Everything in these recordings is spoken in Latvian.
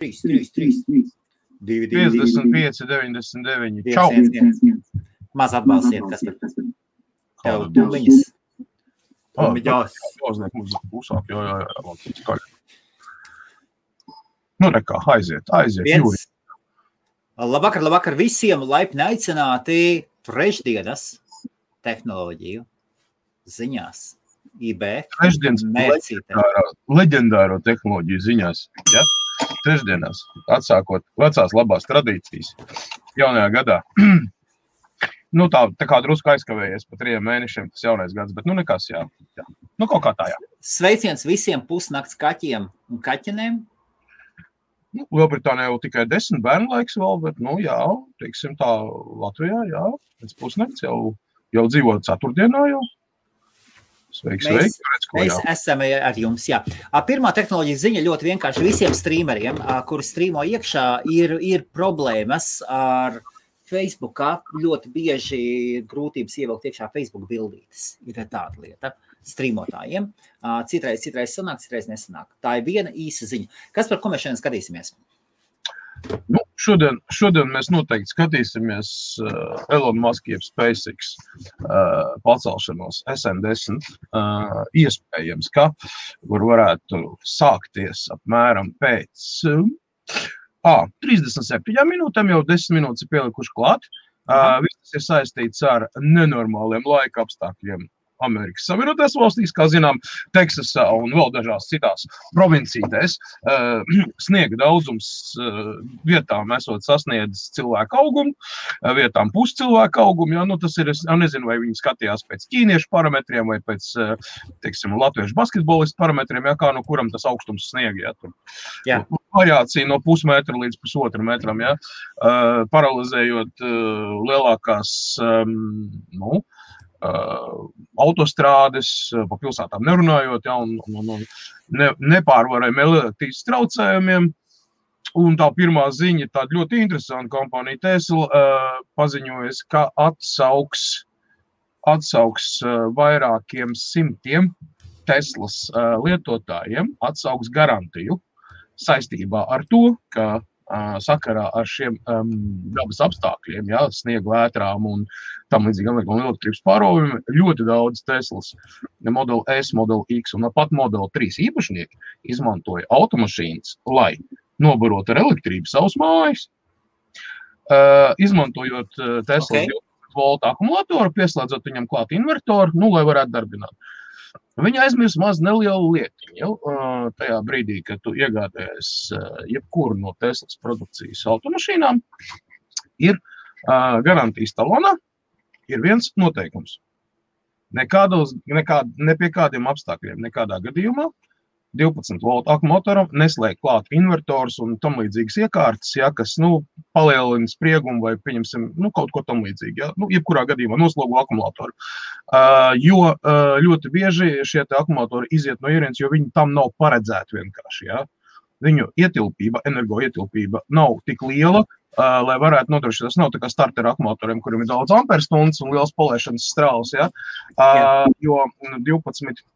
3, 3, 3, 2, 2, 55, 99. 1, Čau! 1, 1. Maz atbalstiet, kas tur tev tumiņas. Tumiņās. Uzliek muziku klusāk, jo, jo, jo, labi, skaļi. Nu, nekā, aiziet, aiziet. Viens. Labvakar, labvakar visiem laipni aicināti trešdienas tehnoloģiju ziņās. IBF Trešdienas leģendāro, leģendāro tehnoloģiju ziņās. Ja? Trešdienās, atsākot vecās labās tradīcijas, jaunajā gadā. nu, tā, tā kā drusku aizkavējies pa trim mēnešiem, tas jaunais gads, bet nu nekas, jā. jā. Nu, kaut kā tā, jā. Sveiciens visiem pusnakts kaķiem un kaķenēm. Nu, Lielbritānijā jau tikai desmit bērnu laiks vēl, bet, nu, jā, teiksim tā, Latvijā, jā, pēc pusnakts jau, jau dzīvo ceturtdienā jau. Sveiki, Mēs- ko Mēs esam ar jums. Jā. Pirmā tehnoloģija ziņa ļoti vienkārši visiem streameriem, kuri streamo iekšā, ir, ir problēmas ar Facebook. Ļoti bieži ir grūtības ievilkt iekšā Facebook bildītes. Ir tāda lieta. Streamotājiem. Ā, Citreiz, citreiz sanāk, citreiz nesanāk. Tā ir viena īsa ziņa. Kas par ko mēs šodien skatīsimies? Nu, šodien, šodien mēs noteikti skatīsimies uh, Elon Musk, jeb SpaceX uh, pacelšanos SN10. Uh, iespējams, ka kur varētu sākties apmēram pēc uh, ah, 37 minūtēm, jau 10 minūtes ir pielikuši klāt. Uh, viss ir saistīts ar nenormāliem laika apstākļiem. Amerikas Savienotās valstīs, kā zinām, Teksasā un vēl dažās citās provincītēs, uh, sniega daudzums uh, vietām esot sasniedzis cilvēku augumu, uh, vietām puscilvēku augumu. Ja, nu, tas ir, es nezinu, vai viņi skatījās pēc ķīniešu parametriem vai pēc, teiksim, latviešu basketbolistu parametriem, ja kā no kuram tas augstums sniega. Ja, tur. Jā. Variācija no pusmetra līdz pusotram metram, ja, paralizējot lielākās um, nu, autostrādes, pa pilsētām nerunājot, ja, un, un, un, ne, nepārvarējumiem elektrības traucējumiem. Un tā pirmā ziņa tāda ļoti interesanta. Kompānija Tesla uh, paziņojas, ka atsauks, atsauks uh, vairākiem simtiem Teslas uh, lietotājiem, atsauks garantiju saistībā ar to, ka sakarā ar šiem um, dabas apstākļiem, ja, sniega vētrām un tam līdzīgi un elektrības pāroviem, ļoti daudz Teslas Model S, Model X un pat Model 3 īpašnieki izmantoja automašīnas, lai nobarotu ar elektrību savus mājas. Uh, izmantojot uh, Tesla Ok. 12 voltu akumulātoru, pieslēdzot viņam klāt invertoru, nu, lai varētu darbināt. Viņa aizmirst maz nelielu lietiņu. Uh, tajā brīdī, kad tu iegādājies uh, jebkuru no Teslas produkcijas automašīnām, ir uh, garantijas talonā, ir viens noteikums. Nekādos, nekād, ne pie kādiem apstākļiem, nekādā gadījumā 12 voltu akumulātoram neslēgt klāt invertors un tam līdzīgas iekārtas, ja, kas nu, palielina spriegumu vai pieņemsim, nu, kaut ko tam līdzīgu. Ja, nu, jebkurā gadījumā noslogo akumulātoru. Uh, jo uh, ļoti bieži šie te akumulātori iziet no ierīces, jo viņi tam nav paredzēti vienkārši. Ja. Viņu ietilpība, energoietilpība nav tik liela, uh, lai varētu nodrošināt. Tas nav tā kā starter akumulatoriem, kuriem ir daudz amperstundas un liels palaišanas strāls. Ja. Uh, jo mm, 12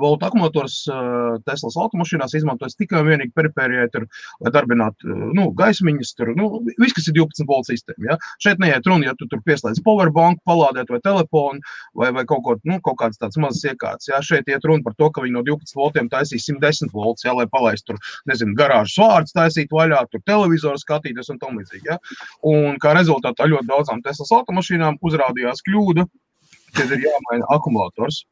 voltu akumulators uh, Teslas automašīnās izmantojas tikai un vienīgi perifērijai, tur, lai darbinātu uh, nu, gaismiņas, tur, nu, viss, kas ir 12 voltu sistēma. Ja? Šeit neiet runa, ja tu tur pieslēdz powerbanku, palādēt vai telefonu vai, vai kaut, ko, nu, kaut kādas tādas mazas iekārtas. Ja? Šeit iet runa par to, ka viņi no 12 voltiem taisīs 110 voltus, ja? lai palaistu tur, nezinu, garāžas vārdus taisīt vaļā, tur televizoru skatīties un tam līdzīgi. Ja? Un kā rezultātā ļoti daudzām Teslas automašīnām uzrādījās kļūda, kad ir jāmaina akumulators.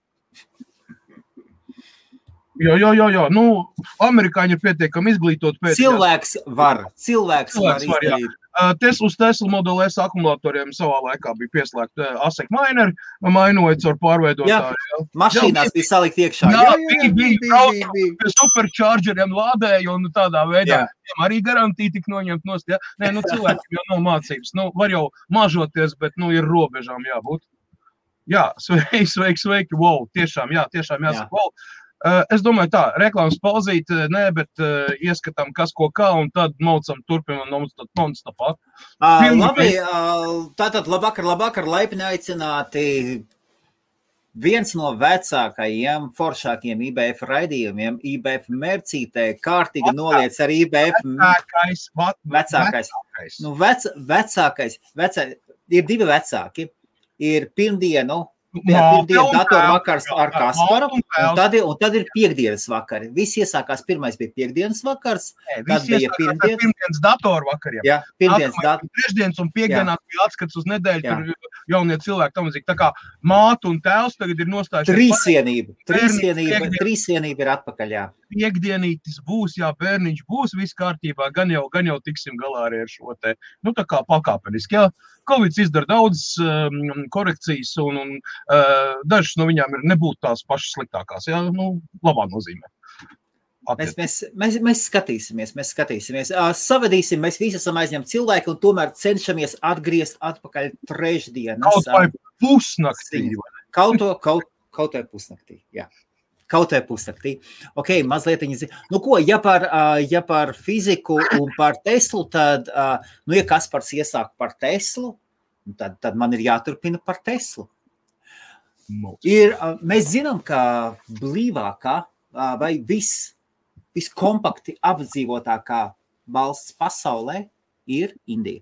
Jā, jā, jā, jā. Nu, amerikāņi ir pietiekami izglītoti. pēc- Cilvēks var. Cilvēks, var Cilvēks var, jā. izdarīt. Uh, Tesla uz Tesla modeli S akumulatoriem savā laikā bija pieslēgta uh, ASIC mineri, mainot caur pārveidotāju. Jā, Mašīnās bija salikt iekšā. Jā, bija, bija, bija, bija. pie superchargeriem lādēja un tādā veidā Jā. arī garantija tika noņemta nost. Ja? Nē, nu cilvēkiem jau nav mācības. Nu, var jau mažoties, bet nu ir robežām jābūt. Jā, sveiki, sveiki, sveiki. Wow, tiešām, jā, tiešām jāsaka. Jā. Wow. Uh, es domāju, tā, reklāmas pauzīt, uh, nē, bet uh, ieskatām, kas ko kā, un tad maucam turpinam non-stopā. Ā, Pilnīgi Labi, ā, tātad labvakar, labvakar, laipni aicināti viens no vecākajiem, foršākiem IBF raidījumiem, IBF mērcītē, kārtīgi noliec ar IBF. Vecākais, vat, Vecākais. vecākais. Nu, vec, vecākais, vecā, ir divi vecāki. Ir pirmdienu, jā, pirmdienu datoru vakars ar Kasparu, un tad, un tad ir piekdienas vakari. Viss iesākās, pirmais bija piekdienas vakars, tad bija pirmdienas. pirmdienas datoru vakariem. Jā, pirmdienas bija Trešdienas un piekdienās bija atskats uz nedēļu, Jā. tur jaunie cilvēki tam līdzīgi. Tā kā māte un tēvs tagad ir nostājušies. Trīsvienība, piekdien- trīsvienība ir atpakaļ. Jā. Piekdienītis būs, jā, bērniņš būs, viss kārtībā, gan jau, gan jau tiksim galā arī ar šo te, nu, tā kā pakāpeniski, jā. Covid izdara daudz um, korekcijas, un, un uh, dažas no viņām ir nebūt tās pašas sliktākās, jā, nu, labā nozīmē. Mēs, mēs, mēs, mēs skatīsimies, mēs skatīsimies. Savadīsim, mēs visi esam aizņemti cilvēki un tomēr cenšamies atgriezt atpakaļ trešdienas. Kaut vai pusnaktī, Kaut to, kaut, kaut vai pusnaktī. Jā. Kaut vai pusnaktī. Ok, mazliet viņa zina. Nu, ko, ja par, ja par fiziku un par Teslu, tad, nu, ja Kaspars iesāk par Teslu, tad, tad man ir jāturpina par Teslu. Ir, mēs zinām, ka blīvākā vai vis, viskompakti apdzīvotākā valsts pasaulē ir Indija.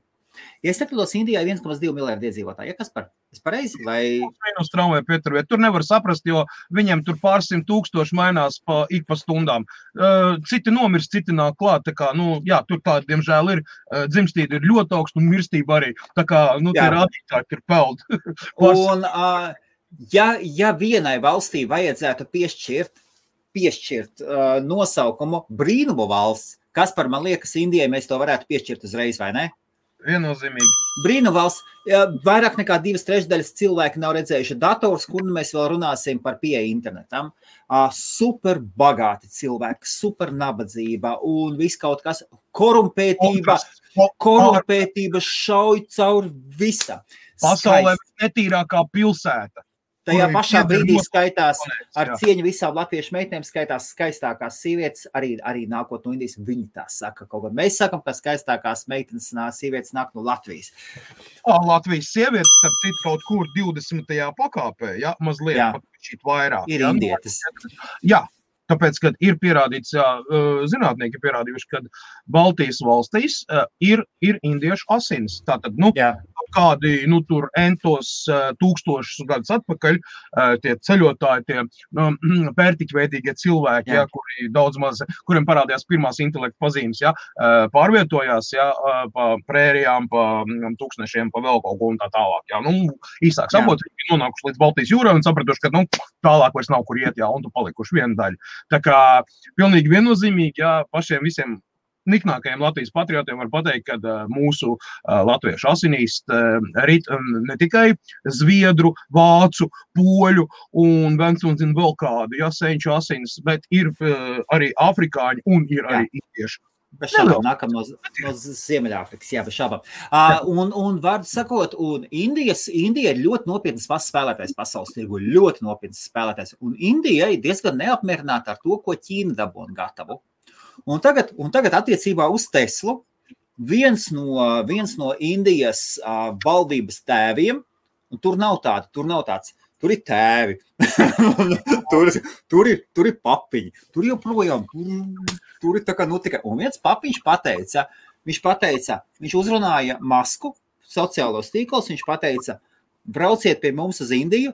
Ja es nekļūdos, Indijā ir 1,2 miljardi iedzīvotāji. Ja kas par? Es pareizi vai Minus tramvaju Pieturvē. Tur nevar saprast, jo viņiem tur pārsimt tūkstoši mainās pa, ik pa stundām. Uh, citi nomirst, citi nāk klāt. Tā Kā, nu, jā, tur tā, diemžēl, ir uh, dzimstība ir ļoti augsta un mirstība arī. Tā kā nu, tie rādītāji ir peldi. Un, uh, ja, ja vienai valstī vajadzētu piešķirt, piešķirt uh, nosaukumu brīnumu valsts, kas par man liekas, Indijai mēs to varētu piešķirt uzreiz, vai ne? Viennozīmīgi. Brīnumu valsts, ja, vairāk nekā divas trešdaļas cilvēki nav redzējuši dators, kur nu mēs vēl runāsim par pieeju internetam. Super bagāti cilvēki, super nabadzība un viss kaut kas korumpētība, korumpētība šauj cauri visam. Pasaulē netīrākā pilsēta. Tajā pašā brīdī skaitās ar cieņu visām latviešu meitenēm, skaitās skaistākās sievietes, arī, arī nākot no Indijas. Viņi tā saka, kaut kā mēs sakām, ka skaistākās meitenes nāk, sievietes nāk no Latvijas. Ā, Latvijas sievietes, starp citu, kaut kur 20. pakāpē, ja mazliet Jā. šķiet vairāk. Ir ja, indietis. Jā, tāpēc, ka ir pierādīts, ā, zinātnieki ir pierādījuši, ka Baltijas valstīs ā, ir, ir indiešu asins. Tātad, nu, Jā, kādi, nu, tur entos ā, tūkstošus gadus atpakaļ, tie ceļotāji, tie nu, pērtiķveidīgie cilvēki, Jā. jā. kuri daudz maz, kuriem parādījās pirmās intelekta pazīmes, jā, pārvietojās, jā, pa prērijām, pa mm, tūkstnešiem, pa vēl kaut ko un tā tālāk, jā. Nu, īsāk sakot, viņi nonākuši līdz Baltijas jūrai un sapratuši, ka, nu, tālāk vairs nav kur iet, jā, un tu palikuši viena daļa. Tā kā pilnīgi viennozīmīgi, jā, pašiem visiem niknākajiem Latvijas patriotiem var pateikt, ka uh, mūsu uh, latviešu asinīs uh, rit ne tikai zviedru, vācu, poļu un viens un vēl kādu jāsēņu asinis, bet ir arī afrikāņi un ir arī indieši. Bez šaubām nākam no, no Ziemeļāfrikas, jā, bez šaubām. Uh, un, un var sakot, un Indijas, Indija ir ļoti nopietnas spēlētājs pasaules tirgu, ļoti nopietnas spēlētājs. Un Indija ir diezgan neapmierināta ar to, ko Ķīna dabūna gatavu. Un tagad, un tagad attiecībā uz Teslu, viens no, viens no Indijas uh, valdības tēviem, un tur nav tāda, tur nav tāds, tur ir tēvi, tur, tur, ir, tur ir papiņi, tur joprojām, tur, tur ir tā kā notika. Un viens papiņš pateica, viņš pateica, viņš uzrunāja masku sociālos tīklos, viņš pateica, brauciet pie mums uz Indiju,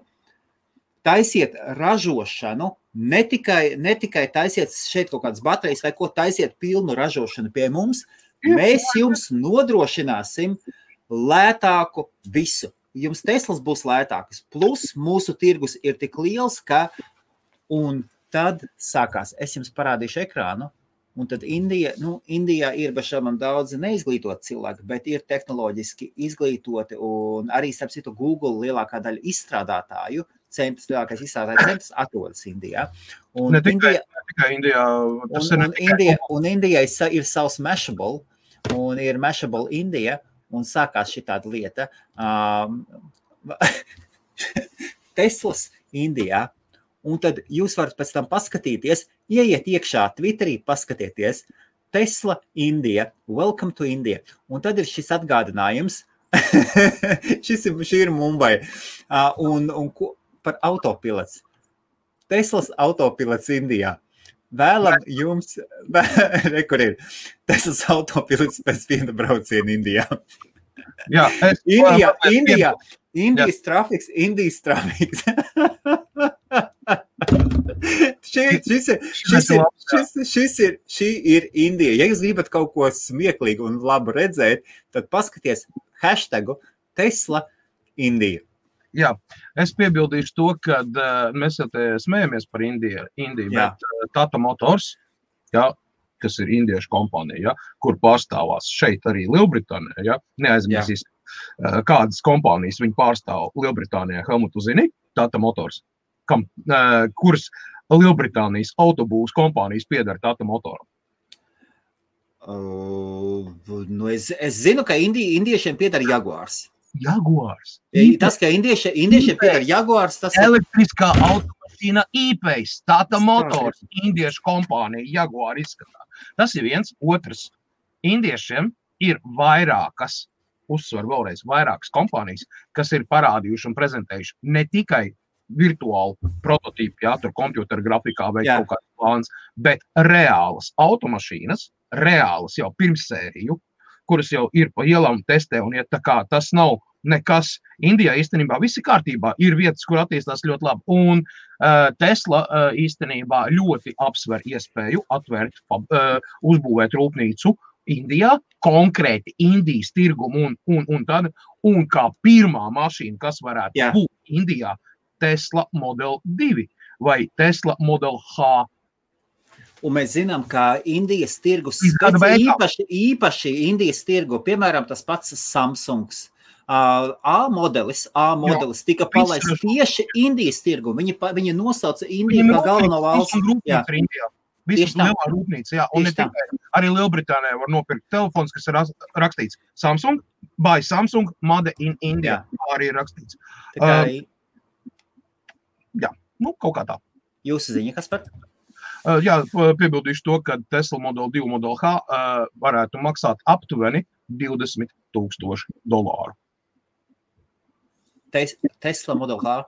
taisiet ražošanu, ne tikai, ne tikai taisiet šeit kaut kādas baterijas vai ko, taisiet pilnu ražošanu pie mums, mēs jums nodrošināsim lētāku visu. Jums Teslas būs lētākas, plus mūsu tirgus ir tik liels, ka un tad sākās. Es jums parādīšu ekrānu. Un tad Indija, nu, Indijā ir bez šaubām daudz neizglītoti cilvēki, bet ir tehnoloģiski izglītoti. Un arī, starp citu, Google lielākā daļa izstrādātāju, centrs, lielākais izstrādātāju centrs atrodas Indijā. Un Ne tikai- Indija, Tikai Indijā un, ne un, tikai Indija, un Indijai ir savs Mashable, un ir Mashable Indija, un sākās šī tāda lieta. Um, Teslas Indijā. Un tad jūs varat pēc tam paskatīties, ieiet iekšā Twitterī, paskatieties, Tesla Indija, Welcome to India. Un tad ir šis atgādinājums, šis ir, šī ir Mumbai. Uh, un, un ko, par autopilots. Teslas autopilots Indijā. Vēlam jums, re, kur ir Teslas autopilots pēc viena brauciena Indijā. Jā, es, Indijā, Indijā, Indijas trafiks, Indijas trafiks. šī, šis, ir, šis, ir, šis, šis ir, šī ir Indija. Ja jūs gribat kaut ko smieklīgu un labu redzēt, tad paskaties hashtagu Tesla Indija. Jā, es piebildīšu to, ka uh, mēs smējamies par Indiju, Indiju bet uh, Tata Motors, jā, kas ir indiešu kompānija, ja, kur pārstāvās šeit arī Lielbritānijā. Ja, neaizmirsīsim, uh, kādas kompānijas viņi pārstāv Lielbritānijā. Helmutu zini, Tata Motors, kam, uh, kuras Lielbritānijas autobūvas kompānijas pieder Tata Motoram. Uh, nu es, es zinu, ka indi, indiešiem pieder Jaguars. Jaguars. Tas, ka indieši, indiešiem pieder Jaguars, tas ir. Elektriskā automašīna īpējs, Tata Motors, indiešu kompānija, Jaguar izskatā. Tas ir viens. Otrs. Indiešiem ir vairākas, uzsver vēlreiz, vairākas kompānijas, kas ir parādījuši un prezentējuši ne tikai virtuālu prototīpu, jā, tur kompjutora grafikā vai kaut kāds plāns, bet reālas automašīnas, reālas jau pirmsēriju, kuras jau ir pa ielām testē, un ja kā tas nav nekas. Indijā īstenībā viss ir kārtībā. Ir vietas, kur attīstās ļoti labi. Un uh, Tesla uh, īstenībā ļoti apsver iespēju atvērt, uh, uzbūvēt rūpnīcu Indijā, konkrēti Indijas tirgumu un, un, un tad, un kā pirmā mašīna, kas varētu Jā. būt Indijā, Tesla Model 2 vai Tesla Model H Un mēs zinām, ka Indijas tirgus īpaši, īpaši Indijas tirgu, piemēram, tas pats Samsungs. Uh, A modelis, A modelis Jā, tika palaists tieši Indijas tirgu. Viņi, viņi nosauca Indiju kā galveno valsts. Jā, Visas lielā rūpnīca, jā, un ne tikai. Arī Lielbritānijā var nopirkt telefons, kas ir rakstīts Samsung, by Samsung, Made in India. Jā. Arī rakstīts. Tā kā... uh, jā, nu, kaut kā tā. Jūsu ziņa, kas par? Uh, jā, piebildīšu to, ka Tesla Model 2 Model H uh, varētu maksāt aptuveni 20 tūkstoši dolāru. Tes Tesla Model H.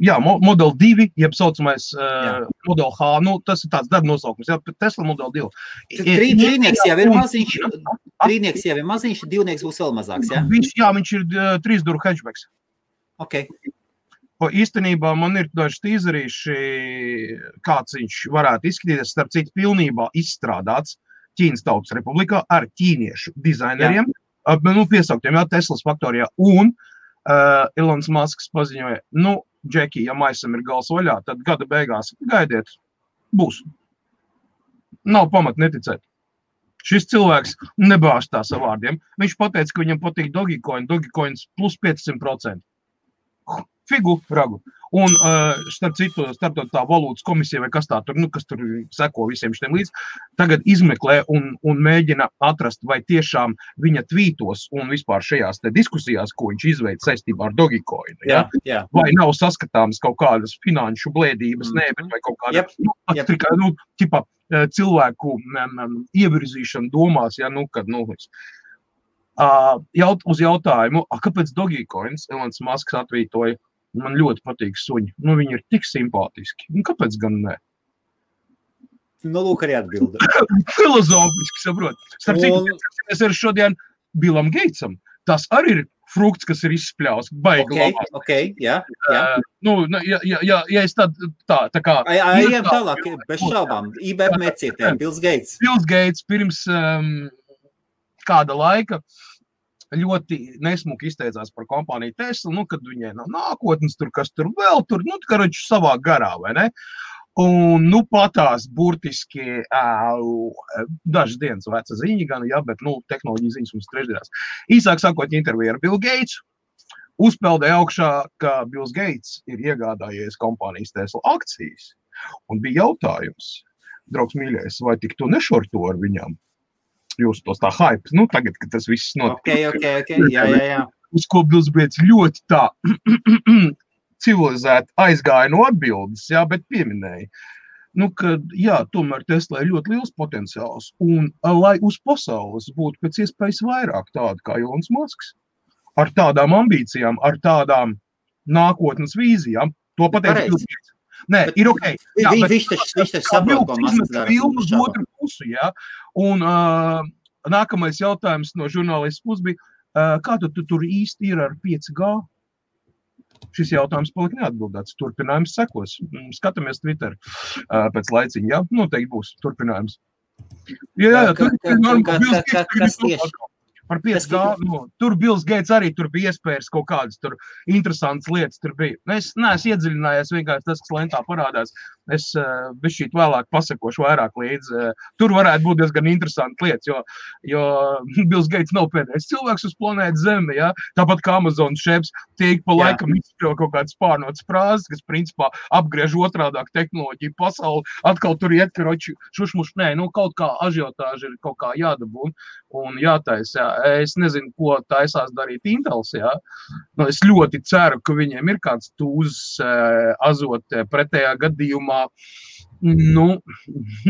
Jā, mo Model 2, jeb tā saucamais uh, Model H. Nu, tas ir tāds darba nosaukums, jā, Tesla Model 2. Trīnieks jau ir maziņš, trīnieks jau ir maziņš, divnieks būs vēl mazāks. Jā, viņš, jā, viņš ir uh, trīs duru hatchbacks. Okay. Īstenībā man ir daži tīzerīši, kāds viņš varētu izskatīties. Starp citu, pilnībā izstrādāts Ķīnas Tautas Republikā ar ķīniešu dizaineriem, jā. nu, piesauktiem, jā, Teslas faktorijā. Un uh, Ilons Masks paziņoja, nu, Džeki, ja maisam ir gals vaļā, tad gada beigās gaidiet, būs. Nav pamat neticēt. Šis cilvēks nebāž tā vārdiem. Viņš teica, ka viņam patīk Dogecoin, Dogecoins plus 500% figu ragu. Un, starp citu, starptautiskā valūtas komisija vai kas tā tur, nu, kas tur seko visiem šiem līdzi, tagad izmeklē un, un mēģina atrast, vai tiešām viņa tvītos un vispār šajās diskusijās, ko viņš izveica saistībā ar Dogecoin, ja? jā, jā. vai nav saskatāmas kaut kādas finanšu blēdības, mm. nē, bet vai kaut kāda yep. nu, yep. tikai, nu, tipa, cilvēku um, ievirzīšana domās, ja, nu, kad, nu, uh, jaut, uz jautājumu, a, kāpēc Dogecoins Elons Masks atvītoja Man ļoti patīk suņi. Nu, viņi ir tik simpātiski. Nu, kāpēc gan ne? Nu, lūk, arī atbildi. Filozofiski saprot. Starp citu, un... mēs ar šodien Bilam Geitsam. Tas arī ir frukts, kas ir izspļauts. Baigi okay, labās. okay, jā, jā. Uh, nu, ja, ja, ja, ja es tad, tā, tā kā... Ejam tālāk, bez šaubām. IBF mecietē, Bils Geits. Bils Geits pirms um, kāda laika uh, ļoti nesmuki izteicās par kompāniju Tesla, nu, kad viņai nav nākotnes, tur kas tur vēl tur, nu, viņš savā garā, vai ne? Un, nu, patās burtiski uh, dažas dienas veca ziņa, gan, jā, bet, nu, tehnoloģija ziņas mums trešdienās. Īsāk sakot, intervija ar Bill Gates. Uzpeldēja augšā, ka Bills Gates ir iegādājies kompānijas Tesla akcijas. Un bija jautājums, draugs mīļais, vai tik tu nešorto ar viņam? Jūs tos tā hype, nu, tagad, kad tas viss notiek. Okay, okay, okay. Jā, jā, jā. Uz ko Bilsbrīds ļoti tā civilizēti aizgāja no atbildes, jā, bet pieminēja. Nu, ka, jā, tomēr Tesla ir ļoti liels potenciāls. Un, lai uz pasaules būtu pēc iespējas vairāk tādu kā Ilons Masks, ar tādām ambīcijām, ar tādām nākotnes vīzijām, To Gates. Nē, ir ok. Jā, Viņš bet taču saprot, ko izmet dara. filmu uz otru pusi, ja? Un uh, nākamais jautājums no žurnālista puses bija, uh, kā tu, tu tur īsti ir ar 5G? Šis jautājums palika neatbildēts. Turpinājums sekos. Mm, Skatāmies Twitter uh, pēc laiciņa. Jā, noteikti būs turpinājums. Jā, jā, jā Ka- tur ka- ir normāli. ka- Bills ka- Gates ka- tagad kas ir tieši? kaut Par 5G. Nu, tur Bills Gates arī tur bija iespējas kaut kādas tur interesantas lietas. Tur bija. Nu, Es neesmu iedziļinājies vienkārši tas, kas lentā parādās. Es uh, bišķīt vēlāk pasakošu vairāk līdzi. Uh, tur varētu būt diezgan interesanti lietas, jo, jo Bills Gates nav pēdējais cilvēks uz planētas Zeme. Ja? Tāpat kā Amazon šefs tiek pa laikam izspēlēt kaut kādas pārnotas frāzes, kas principā apgriež otrādāk tehnoloģiju pasauli. Atkal tur iet, ka šušmuš, nē, nu kaut kā ažiotāži ir kaut kā jādabū un jātaisa. Jā. Es nezinu, ko taisās darīt Intels. Jā. Nu, es ļoti ceru, ka viņiem ir kāds tūzs uh, azot eh, pretējā gadījumā. Nu,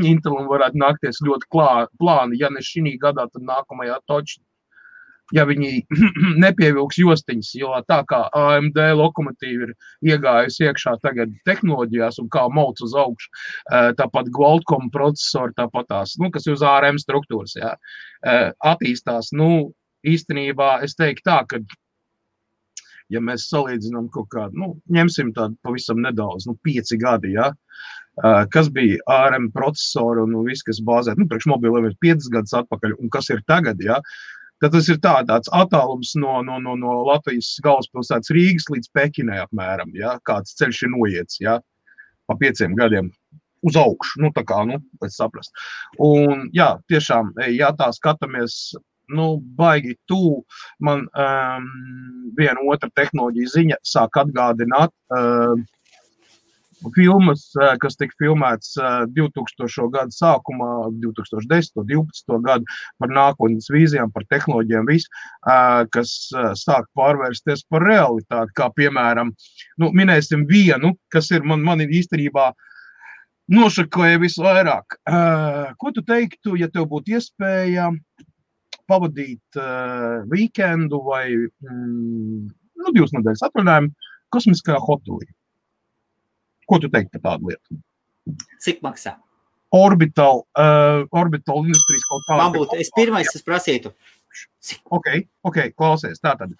Intelam varētu nākties ļoti klā, plāni, ja ne šī gadā, tad nākamajā točā. Ja viņi nepievilks jostiņas, jo tā kā AMD lokomotīva ir iegājusi iekšā tagad tehnoloģijās un kā mauc uz augšu, tāpat Qualcomm procesori, tāpat tās, nu, kas ir uz ARM struktūras, jā, attīstās. Nu, īstenībā es teiktu tā, ka ja mēs salīdzinām kaut kādu, nu, ņemsim tādu pavisam nedaudz, nu, pieci gadi, ja, kas bija ARM procesori un nu, viss, kas bāzē, nu, priekš mobiliem ir piecas gadus atpakaļ, un kas ir tagad, ja, tad tas ir tā, tāds attālums no, no, no, no Latvijas galvaspilsētas Rīgas līdz Pekinai apmēram, ja, kāds ceļš ir noiets, ja, pa pieciem gadiem uz augšu, nu, tā kā, nu, lai saprast. Un, jā, tiešām, ja tā skatāmies, nu, baigi tuvu, man um, viena otra tehnoloģija ziņa sāk atgādināt uh, filmas, uh, kas tika filmētas uh, 2000. gada sākumā, 2010. un 2012. gadu par nākotnes vīzijām, par tehnoloģijām, visu, uh, kas sāk pārvērsties par realitāti, kā piemēram, nu, minēsim vienu, kas ir man, man ir īstenībā nošakoja visvairāk. Ko tu teiktu, ja tev būtu iespēja pavadīt weekendu vai mm, nu, divas nedēļas atvaļinājumu kosmiskajā hotelī? Ko tu teiktu par tādu lietu? Cik maksā? Orbital, uh, orbital industrijas kaut kāda. Man būtu, es pirmais es prasītu. Ok, ok, klausies. Tā tad.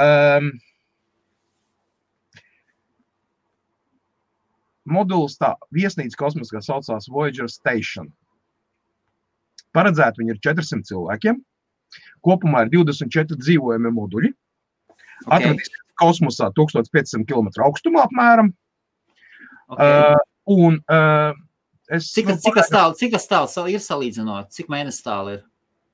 Um, modulis tā, viesnīca kosmoskā saucās Voyager Station. Paredzēta viņa ir 400 cilvēkiem. Kopumā ir 24 dzīvojami moduļi. Okay. Atradīsies kosmosā 1500 km augstumā apmēram. Okay. Uh, un uh, es. Cik tas, cik tas tālu, cik tas tālu sal- ir salīdzinot? Cik mēnesis tālu ir?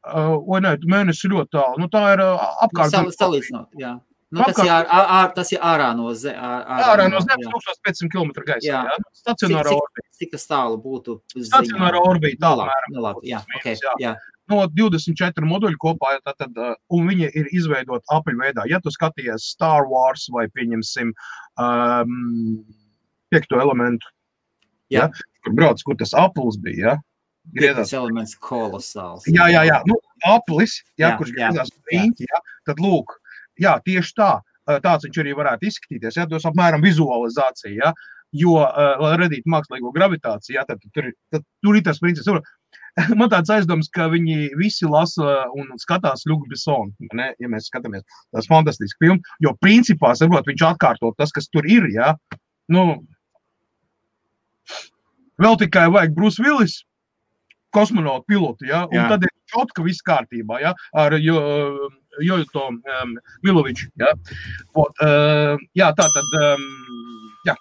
Uh, vai nē, mēnesis ir ļoti tālu. Nu, tā ir uh, apkārt. Sal, salīdzinot, jā. Nu, tas, ir ār, ār, tas ir ārā no zemes. Ārā no zemes 1500 km gaisā. Jā. Jā. Stacionārā Cik- orbītā. Cik tas tālu būtu? Nu, nu, labi, jā, okay, Jā. jā. no 24 moduļu kopā, tad, tad, uh, un viņi ir izveidoti apaļveidā. Ja tu skaties Star Wars vai, pieņemsim, um, piekto elementu, Jā. ja, kur brauc, kur tas aplis bija, ja, Piektais elements kolosāls. Jā, jā, jā. Nu, aplis, jā, Jā, kurš griezās uz jā. tad lūk, jā, tieši tā, tāds viņš arī varētu izskatīties, jā, tos apmēram vizualizācija, jā, jo, uh, lai radītu mākslīgo gravitāciju, jā, tad, tur, tad tur ir tas princips. Man tāds aizdoms, ka viņi visi lasa un skatās Lukas Bisonu. Ja mēs skatāmies tās fantastiskas filmas, jo principā saprot, viņš atkārto tas, kas tur ir. Ja? Nu, vēl tikai vajag Bruce Willis, kosmonautu pilotu, ja? un Jā. tad ir čotka viss kārtībā ja? ar jo, jo to um, Miloviču. Ja? Ot, uh, jā, tā tad. Um, jā.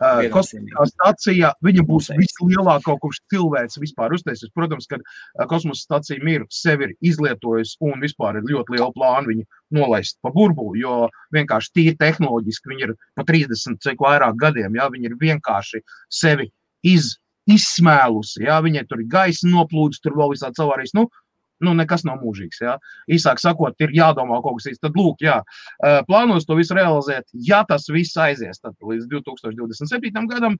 Uh, kosmiskā stacija, viņa būs vislielākā, kopš cilvēks vispār uztaisīs. Protams, ka uh, kosmosa stacija miru sevi ir izlietojusi un vispār ir ļoti liela plāna viņu nolaist pa burbuli, jo vienkārši tīri tehnoloģiski viņi ir pa 30 cik vairāk gadiem, jā, viņi ir vienkārši sevi iz, izsmēlusi, jā, viņai tur ir gaisa noplūdes, tur vēl visādi savārīs, nu, nu, nekas nav mūžīgs, jā. Īsāk sakot, ir jādomā kaut kas īsts. Tad, lūk, jā, plānos to visu realizēt, ja tas viss aizies, tad līdz 2027. gadam,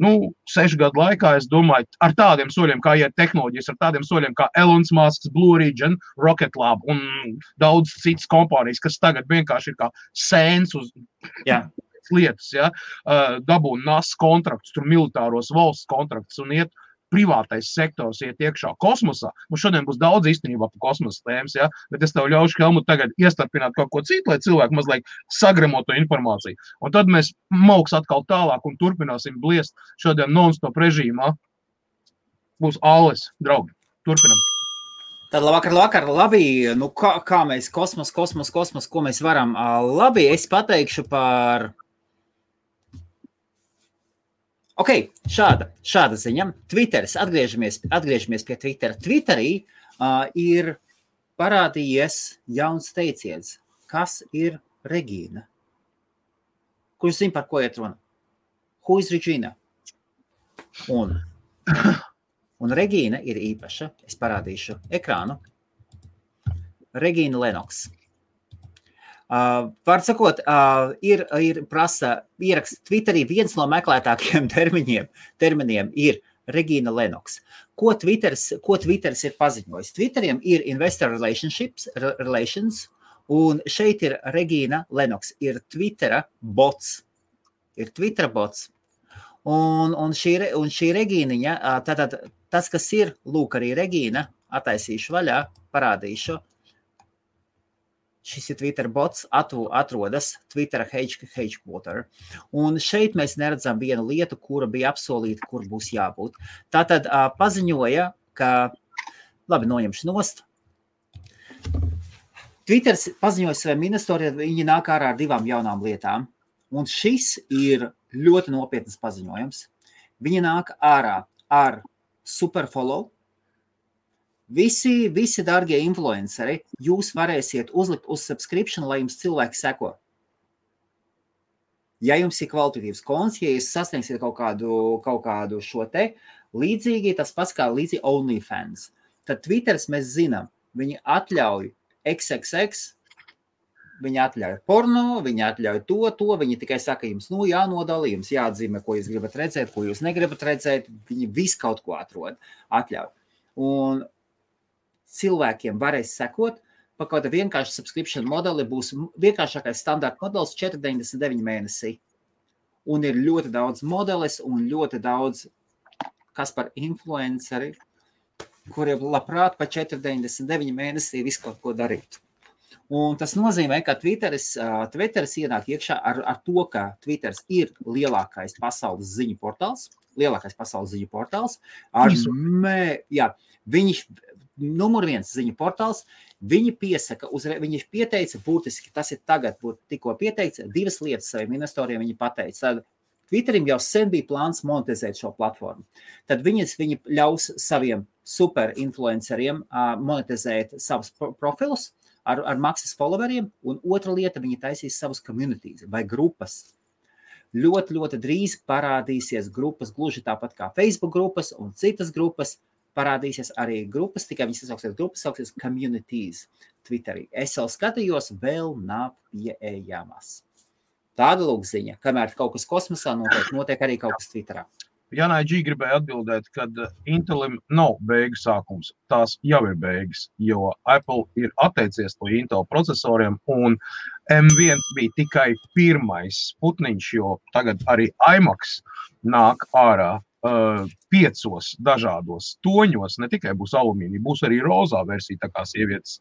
nu, sešu gadu laikā, es domāju, ar tādiem soļiem, kā iet tehnoloģijas, ar tādiem soļiem kā Elonas Masks, Blue Origin, Rocket Lab un daudz citas kompānijas, kas tagad vienkārši ir kā sēns uz Jā. Lietas, ja, dabū NAS kontraktus, tur militāros valsts kontraktus un iet privātais sektors iet iekšā kosmosā. Mums šodien būs daudz īstenībā par kosmosa tēmas, ja? bet es tev ļaušu, Helmut, tagad iestarpināt kaut ko citu, lai cilvēki mazliet sagremo to informāciju. Un tad mēs mauks atkal tālāk un turpināsim bliest šodien non-stop režīmā. Būs āles, draugi. Turpinam. Tad labvakar, labvakar, labi. Nu, kā, kā mēs kosmos, kosmos, kosmos, ko mēs varam? Labi, es pateikšu par Ok, šāda, šāda ziņa. Twitteris, atgriežamies, atgriežamies pie Twittera. Twitterī uh, ir parādījies jauns teiciens, kas ir Regīna. Kurš zina, par ko iet runa? Who is Regina? Un, un Regīna ir īpaša. Es parādīšu ekrānu. Regīna Lenoks. Uh, var sakot, uh, ir, ir prasa ieraksts Twitterī. Viens no meklētākajiem terminiem, terminiem ir Regīna Lenoks. Ko Twitters, ko Twitters ir paziņojis? Twitteriem ir investor relationships, relations, un šeit ir Regīna Lenoks. Ir Twittera bots. Ir Twitter bots. Un, un, šī, un šī Regīniņa, tātad tas, kas ir, lūk, arī Regīna, attaisīšu vaļā, parādīšu šis ir Twitter bots, atrodas Twitter headquarter. Un šeit mēs neredzam vienu lietu, kura bija apsolīta, kur būs jābūt. Tā tad uh, paziņoja, ka, labi, noņemšu nost. Twitter paziņoja savai ministrijai, viņi nāk ārā ar divām jaunām lietām. Un šis ir ļoti nopietns paziņojums. Viņi nāk ārā ar superfollow, Visi, visi darbie influenceri, jūs varēsiet uzlikt uz subscription, lai jums cilvēki seko. Ja jums ir kvalitatīvs konts, ja jūs sasniegsiet kaut kādu, kaut kādu šo te, līdzīgi tas pats kā līdzīgi OnlyFans, tad Twitteris mēs zinām, viņi atļauj XXX, viņi atļauj porno, viņi atļauj to, to, viņi tikai saka jums, nu jānodala, jums jāatzīmē, ko jūs gribat redzēt, ko jūs negribat redzēt, viņi visu kaut ko atrod, atļauj. Un cilvēkiem varēs sekot. Pa kaut kāda vienkārša subscription modeli būs vienkāršākais standarta modelis 4,99 mēnesī. Un ir ļoti daudz modelis un ļoti daudz, kas par influenceri, kuriem labprāt pa 4,99 mēnesī visu kaut ko darītu. Un tas nozīmē, ka Twitteris, Twitteris ienāk iekšā ar, ar to, ka Twitteris ir lielākais pasaules ziņu portāls, lielākais pasaules ziņu portāls. Ar, mē, jā, viņš, numur viens ziņu portāls. Viņi piesaka, uzre, viņi pieteica, būtiski tas ir tagad, būtu tikko pieteikts, divas lietas saviem investoriem. Viņi pateica, tad Twitterim jau sen bija plāns monetizēt šo platformu. Tad viņas, viņi ļaus saviem superinfluenceriem uh, monetizēt savus profilus ar, ar maksas followeriem, un otra lieta, viņi taisīs savus communities vai grupas. Ļoti, ļoti drīz parādīsies grupas, gluži tāpat kā Facebook grupas un citas grupas, parādīsies arī grupas, tikai viņas sauksies grupas, sauksies communities Twitterī. Es vēl skatījos, vēl nav pieejamas. Tāda lūk ziņa, kamēr kaut kas kosmosā notiek, notiek arī kaut kas Twitterā. Janai Džī gribēja atbildēt, ka Intelim nav beigu sākums. Tās jau ir beigas, jo Apple ir atteicies no Intel procesoriem, un M1 bija tikai pirmais putniņš, jo tagad arī iMac nāk ārā uh, piecos dažādos toņos. Ne tikai būs alumīnija, būs arī rozā versija. Tā kā sievietes,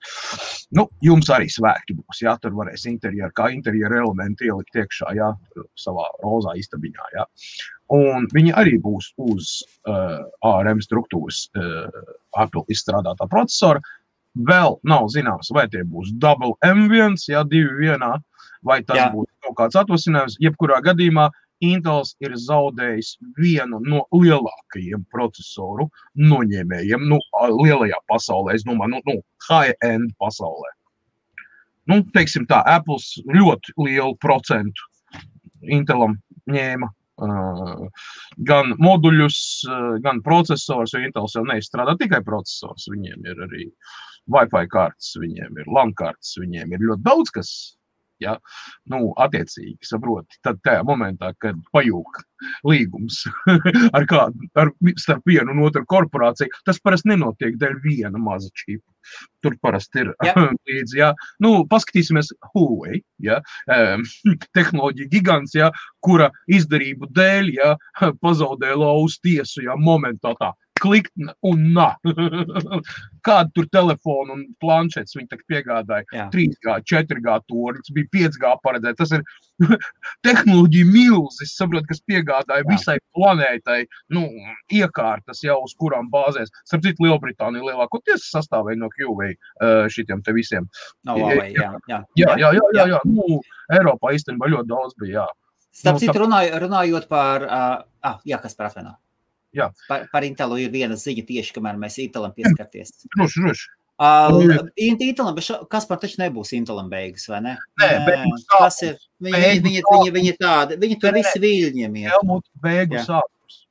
nu, jums arī svētki būs. Jā, tur varēs interjeru, kā interjeru elementi ielikt iekšā, jā, savā rozā istabiņā. Jā. Un viņi arī būs uz uh, ARM struktūras uh, Apple izstrādātā procesora. Vēl nav zināms, vai tie būs double M1, ja divi vienā, vai tas jā. būs kaut kāds atvasinājums. Jebkurā gadījumā Intels ir zaudējis vienu no lielākajiem procesoru noņēmējiem, nu, lielajā pasaulē, es domāju, nu, nu high-end pasaulē. Nu, teiksim tā, Apple ļoti lielu procentu Intelam ņēma. Gan moduļus, gan procesors, jo Intels jau neizstrādā tikai procesors. Viņiem ir arī Wi-Fi kartes, viņiem ir LAN kartes, viņiem ir ļoti daudz kas Ja? Nu, attiecīgi, saproti, tad tajā momentā, kad pajūg līgums ar kādu, ar, starp vienu un otru korporāciju, tas parasti nenotiek dēļ viena maza čipa. Tur parasti ir Jā. līdzi, ja. Nu, paskatīsimies Huawei, ja, um, tehnoloģija gigants, ja, kura izdarību dēļ, ja, pazaudēja lauzu tiesu, ja, momentā tā klikt un nā. Kādu tur telefonu un planšetes viņi tagad piegādāja? Jā. 3G, 4G tornis, bija 5G paredzēts. Tas ir tehnoloģija milzis, saprot, kas piegādāja Jā. visai planētai nu, iekārtas jau uz kurām bāzēs. Starp citu, Lielbritānija lielākoties sastāvēja no QV šitiem te visiem. No Huawei, jā, jā. Jā, jā, jā, jā, jā. Nu, Eiropā īstenībā ļoti daudz bija. Jā. Starp Nu, citu, runāj, runājot par, uh, ah, jā, kas par atvaino. Jā. Par, par Intelu ir viena ziņa tieši, kamēr mēs Intelam pieskarties. Droši, droši. Uh, Intelam, bet kas par taču nebūs Intelam beigas, vai ne? Nē, beigu tas ir, viņi, Beigu viņi, viņi, viņi tādi, viņi tur visi viļņiem ir. Helmut beigu sākums.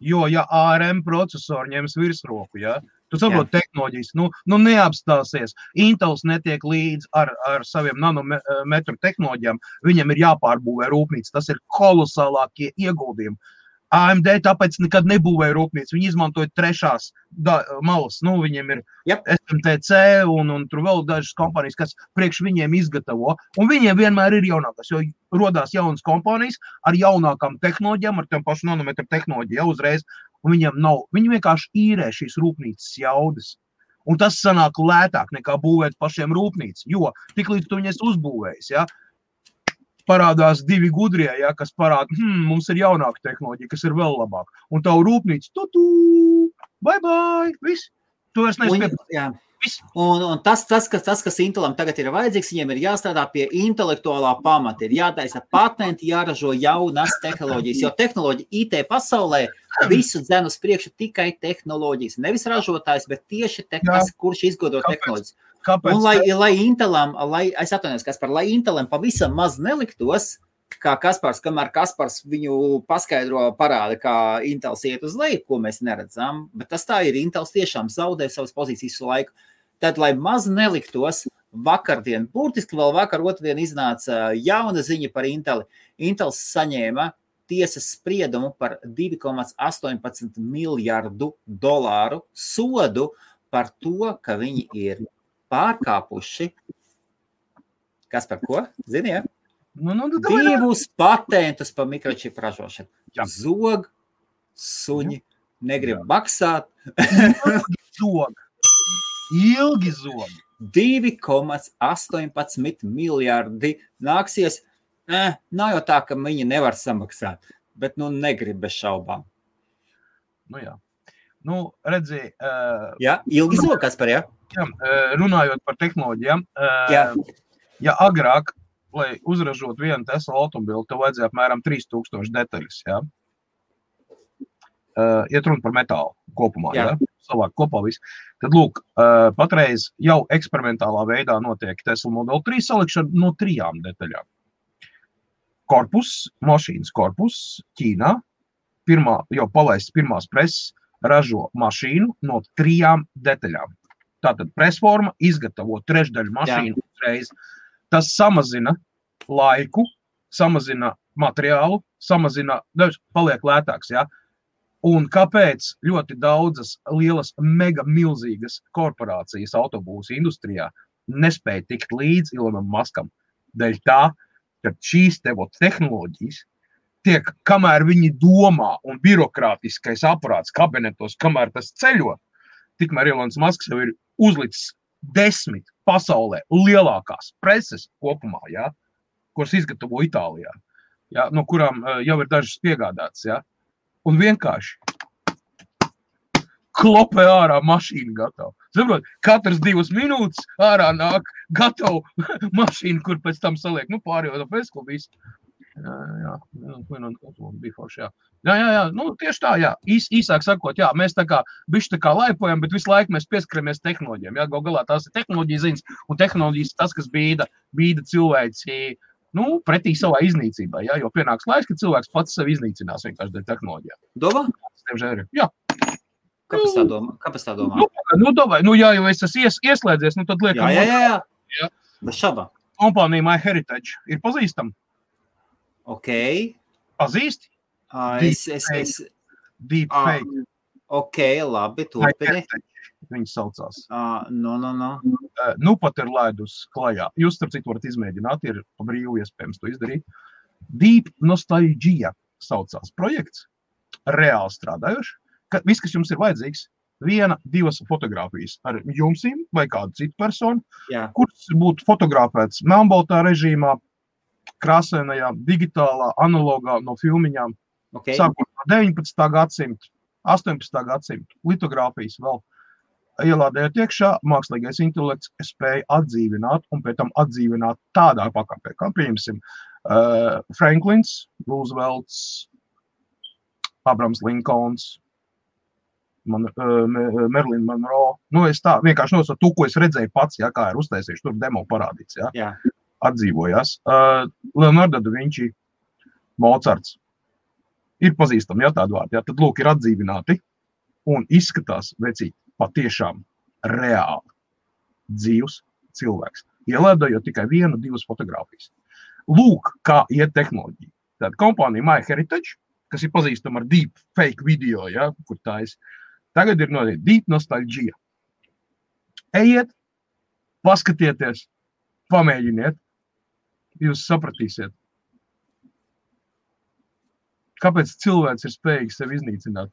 Jo, ja ARM processori ņems virsroku, ja, tu saproti tehnoloģijas, nu, nu neapstāsies. Intels netiek līdz ar, ar saviem nanometru tehnoloģijām. Viņam ir jāpārbūvē rūpnīca. Tas ir kolosālākie ieguldījumi. AMD tāpēc nekad nebūvēja rūpnīcu. Viņi izmantoja trešās da, malas. Nu, viņiem ir Jep. SMTC un, un tur vēl dažas kompānijas, kas priekš viņiem izgatavo. Un viņiem vienmēr ir jaunākās, jo rodās jaunas kompānijas ar jaunākām tehnoloģijām, ar tiem pašu nanometru tehnoloģiju jau uzreiz. Viņiem nav, viņi vienkārši īrē šīs rūpnīcas jaudas. Un tas sanāk lētāk nekā būvēt pašiem rūpnīcu. Jo tiklīdz tu viņus uzbūvēsi, ja, parādās divi gudrie, ja, kas parāda, hmm, mums ir jaunāka tehnoloģija, kas ir vēl labāka. Un tā rūpnīca, tu, tu, bye, bye, viss. Tu vairs neesi Un. Un, tas, tas, kas, tas, kas Intelam tagad ir vajadzīgs, viņiem ir jāstrādā pie intelektuālā pamata. Ir jātaisa patenti, jāražo jaunas tehnoloģijas. Jo tehnoloģija IT pasaulē visu dzen uz priekšu tikai tehnoloģijas. Nevis ražotājs, bet tieši tas, kurš izgudro tehnoloģijas. Kāpēc? Un lai, lai Intelam, lai, es atvainojos, kas par lai Intelam pavisam maz neliktos, kā Kaspars, kamēr Kaspars viņu paskaidro, parāda, kā Intels iet uz leju, ko mēs neredzam, bet tas tā ir. Intels tiešām zaudē savas pozīcijas laiku. Tad, lai maz neliktos, vakardien, burtiski vēl vakar, otrdien iznāca jauna ziņa par Inteli. Intels saņēma tiesas spriedumu par 2,18 miljardu dolāru sodu par to, ka viņi ir pārkāpuši. Kas par ko? Ziniet, Nu, nu, nu, davai, davai. divus patentus par mikročipu ražošanu. Jā. Zog, suņi, negrib maksāt. Zog. Ilgi zog. 2,18 miljardi nāksies. Eh, nav jau tā, ka viņi nevar samaksāt, bet nu negrib bez šaubām. Nu, jā. Nu, redzi, uh, Jā, ilgi zokas par jā. jā, eh, runājot par tehnoloģijām, uh, Jā. ja agrāk, lai uzražotu vienu Tesla automobili, tev vajadzēja apmēram 3000 detaļas. Ja? Uh, iet runa par metālu kopumā, Jā. ja? savāk kopā viss. Tad, lūk, uh, patreiz jau eksperimentālā veidā notiek Tesla Model 3 salikšana no trijām detaļām. Korpus, mašīnas korpus Ķīnā, pirmā, jau palaists pirmās preses, ražo mašīnu no trijām detaļām. Tātad presforma izgatavo trešdaļu mašīnu uzreiz. Tas samazina laiku, samazina materiālu, samazina, nevis paliek lētāks. Ja? Un kāpēc ļoti daudzas lielas, mega milzīgas korporācijas autobūsu industrijā nespēja tikt līdz Ilonam Maskam? Dēļ tā, ka šīs te vot tehnoloģijas tiek, kamēr viņi domā, un birokrātiskais aparāts kabinetos, kamēr tas ceļo, tikmēr Ilons Masks jau ir uzlicis desmit pasaulē lielākās preses kopumā, ja, kuras izgatavo Itālijā, ja, no kurām uh, jau ir dažas piegādātas. Ja, un vienkārši klopē ārā mašīna gatava. Saprot, katrs divas minūtes ārā nāk gatava mašīna, kur pēc tam saliek, nu, pārējo to pēcklubīs. Jā, jā, jā, jā, bija forši, jā. Jā, jā, jā, nu, tieši tā, jā. Īs, īsāk sakot, jā, mēs tā kā bišķi tā kā laipojam, bet visu laiku mēs pieskaramies tehnoloģijām. Jā, gal galā tās ir tehnoloģijas ziņas, un tehnoloģijas tas, kas bīda, bīda cilvēci, nu, pretī savā iznīcībai, jā, jo pienāks laiks, kad cilvēks pats sevi iznīcinās vienkārši dēļ tehnoloģijām. Domā? Diemžēl, ir. Jā, Kāpēc tā domā? Kāpēc tā domā? nu, nu, davai, nu, jā, jo es esmu ies, ieslēdzies, nu, tad liekam, Jā, jā, jā. jā. Jā. Bez šaubām. kompānija MyHeritage ir pazīstama. Ok. Pazīsti? Uh, es, es, es, Deepfake. ah, ok, labi, turpini. Viņi saucās. Uh, no, no, no. Uh, nu pat ir laidus klajā. Jūs, starp citu, varat izmēģināt, ir pa brīvu iespējams to izdarīt. Deep Nostalgia saucās projekts, reāli strādājošs. Ka viss, kas jums ir vajadzīgs, viena, divas fotogrāfijas ar jums vai kādu citu personu, Jā, kurš būtu fotografēts melnbaltā režīmā, krāsainajā, digitālā, analogā no filmiņām, ok. sākot no 19. gadsimta, 18. gadsimta litogrāfijas vēl. Ielādējot iekšā, mākslīgais intelekts spēja atdzīvināt, un pēc tam atdzīvināt tādā pakāpē, kā piemēram uh, Franklins, Roosevelts, Abrams Linkolns, man, uh, Merlina Monroe. Nu, es tā vienkārši nosaucu to, ko es redzēju pats, ja, kā ir uztaisījuši, tur demo parādīts. Ja Jā, atdzīvojās. Uh, Leonardo da Vinci, Mocards. Ir pazīstami ja, tādi vārdi. Ja, tad, lūk, ir atdzīvināti un izskatās vecīt patiešām reāli dzīvs cilvēks. Ielādējot tikai vienu, divas fotogrāfijas. Lūk, kā iet tehnoloģija. Tāda kompānija MyHeritage, kas ir pazīstama ar deep fake video, ja, kur tā ir. Tagad ir no deep nostalģija. Ejiet, paskatieties, pamēģiniet, jūs sapratīsiet, kāpēc cilvēks ir spējīgs sevi iznīcināt.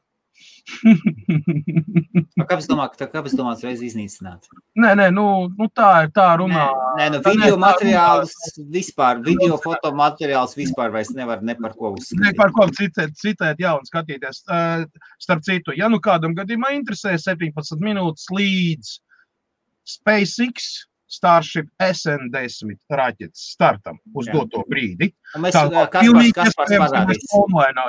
Nu, Kāpēc domā, ka kāpēc domāts reiz iznīcināt? nē, nē, nu, nu tā ir tā runā. Nē, nu Tā video tā materiālus vispār, video fotomateriāls vispār vairs nevar ne par ko Ne uzskatīt. par ko citēt, citēt jā, un skatīties. Uh, starp citu, ja nu kādam gadījumā interesē 17 minūtes līdz SpaceX Starship SN10 raķetes startam uz Jā. doto brīdi. Un Mēs, Tā eh, pilnīgi iespējams,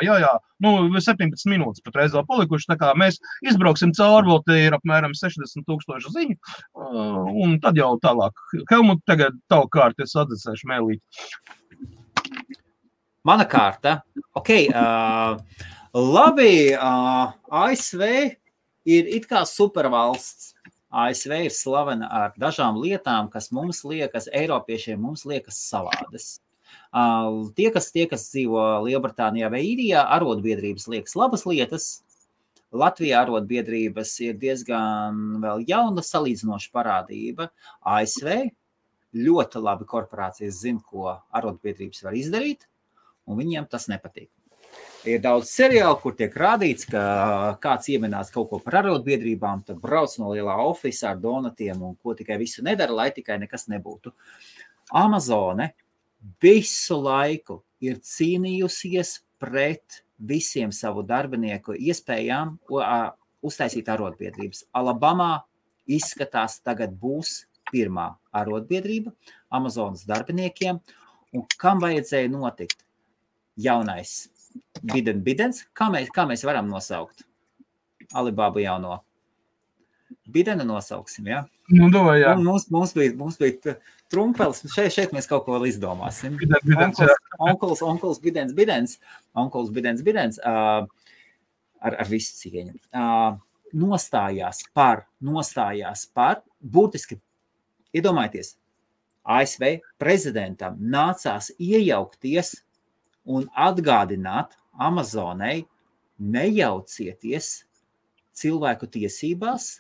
jā, jā, nu, 17 minūtes pat reiz vēl palikuši, tā kā mēs izbrauksim cauri, vēl te ir apmēram 60 tūkstoši ziņu, uh, un tad jau tālāk. Helmut, tagad tavu kārtu es atdzesēšu mēlīt. Mana kārta. Okay, uh, labi, uh, ASV ir it kā supervalsts. ASV ir slavena ar dažām lietām, kas mums liekas, Eiropiešiem mums liekas savādas. Uh, tie, kas, tie, kas dzīvo Lielbritānijā vai Īrijā, arotbiedrības liekas labas lietas. Latvijā arotbiedrības ir diezgan jauna salīdzinoša parādība. ASV ļoti labi korporācijas zina, ko arotbiedrības var izdarīt, un viņiem tas nepatīk. Ir daudz seriālu, kur tiek rādīts, ka kāds ieminās kaut ko par arotbiedrībām, tad brauc no lielā oficiāla ar donatiem un ko tikai visu nedara, lai tikai nekas nebūtu. Amazone visu laiku ir cīnījusies pret visiem savu darbinieku iespējām uztaisīt arotbiedrības. Alabamā izskatās, tagad būs pirmā arotbiedrība Amazonas darbiniekiem. Un kam vajadzēja notikt? Jaunais Bidens, Bidens. Kā, mēs, kā mēs varam nosaukt? Alibabu jauno. Bidena nosauksim, ja? Nu, do, jā. Un Mums, mums bija, mums bija trumpelis, šeit, šeit mēs kaut ko vēl izdomāsim. Bidens, bidens, jā. Onkls, onkls, onkls Bidens, Bidens, onkls Bidens, Bidens, uh, ar, ar visu cieņu. Uh, nostājās par, nostājās par, būtiski, iedomājieties, ASV prezidentam nācās iejaukties un atgādināt Amazonai, nejaucieties cilvēku tiesībās,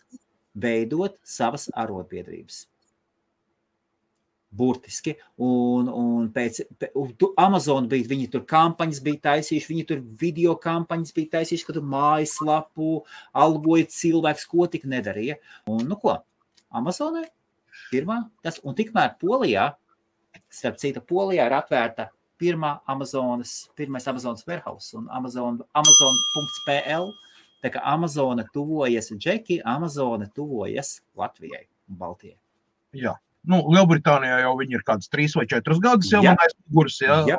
veidot savas arotbiedrības. Burtiski. Un, un pēc Amazon bija, viņi tur kampaņas bija taisījuši, viņi tur video kampaņas bija taisījuši, kad mājaslapu algoja cilvēks, ko tik nedarīja. Un, nu ko, Amazonai pirmā, tas, un tikmēr Polijā, starp citu, Polijā ir atvērta pirmā Amazonas, pirmais Amazonas warehouse un Amazon, Amazon.pl. Tā kā Amazona tuvojas Džeki, Amazona tuvojas Latvijai un Baltijai. jā. Nu, Lielbritānijā jau viņi ir kāds trīs vai četrus gadus jau Jā. man aizmugurs. Jā. Jā.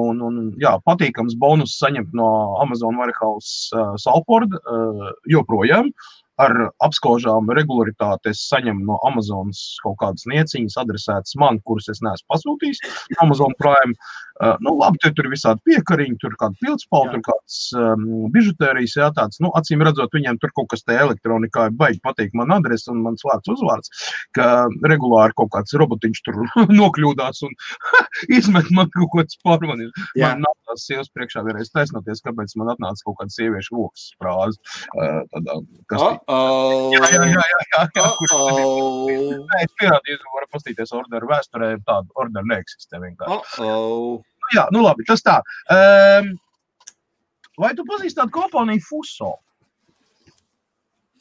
Un, un, jā, patīkams bonus saņemt no Amazon Warehouse uh, Salford uh, joprojām. Ar apskaužām regularitāti es saņemu no Amazonas kaut kādas nieciņas adresētas man, kuras es neesmu pasūtījis. Amazon Prime. Uh, nu, labi, tur ir visādi piekariņi, tur ir kāda pildspalva, tur kāds um, bižutērijas, jā, tāds, nu, acīm redzot, viņiem tur kaut kas te elektronikā ir baigi patīk man adrese un mans vārds uzvārds, ka regulāri kaut kāds robotiņš tur nokļūdās un izmet man kaut ko pārmanīt. Man nācās sievas priekšā vienreiz taisnoties, kāpēc man atnāca kaut kāda sieviešu lokas frāze. Uh, tādā, kas Oh, oh. Jā, jā, jā, jā, jā, jā. Oh, oh. Nē, es pierādīju, ka varu pastīties orderu vēsturē, tāda orderu neeksistē vienkārši. Oh, oh. Nu, jā, nu labi, tas tā. Um, vai tu pazīsti tādu kompāniju Fuso?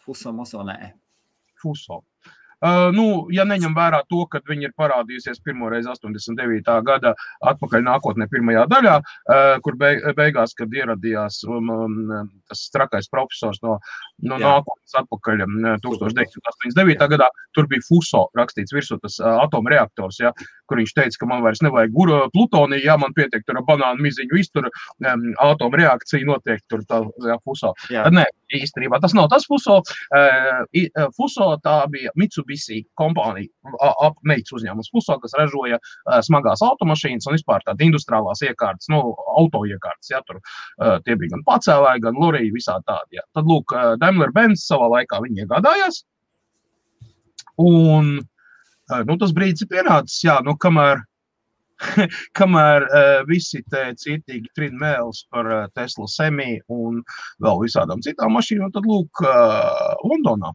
Fuso, muso, nē. Fuso. Nu, ja neņem vērā to, ka viņi ir parādījusies pirmo reizi 89. gada atpakaļ nākotnē, pirmajā daļā, kur beig beigās, kad ieradījās um, um, tas trakais profesors no, no Jā. nākotnes atpakaļ um, 1989. gadā, tur bija Fuso rakstīts virsū tas atomreaktors, ja, kur viņš teica, ka man vairs nevajag plutoniju, ja man pietiek tur banānu miziņu iztur, atomreakcija notiek tur tā, ja, Fuso. Jā. Nē, īstenībā tas nav tas Fuso. Fuso tā bija Mitsubishi kompānija, a- ap- meitas uzņēmums Fuso, kas ražoja uh, smagās automašīnas un vispār tādas industriālās iekārtas, nu, auto iekārtas. Ja, tur uh, tie bija gan pacēlāji, gan lorija, visā tādi. Ja. Tad, lūk, uh, Daimler Benz savā laikā viņi iegādājās. Un nu, tas brīdis ir pienācis, jā, nu, kamēr kamēr uh, visi te citīgi trina mēlus par uh, Tesla semi un vēl visādām citām mašīnām, tad lūk, uh, Londonā,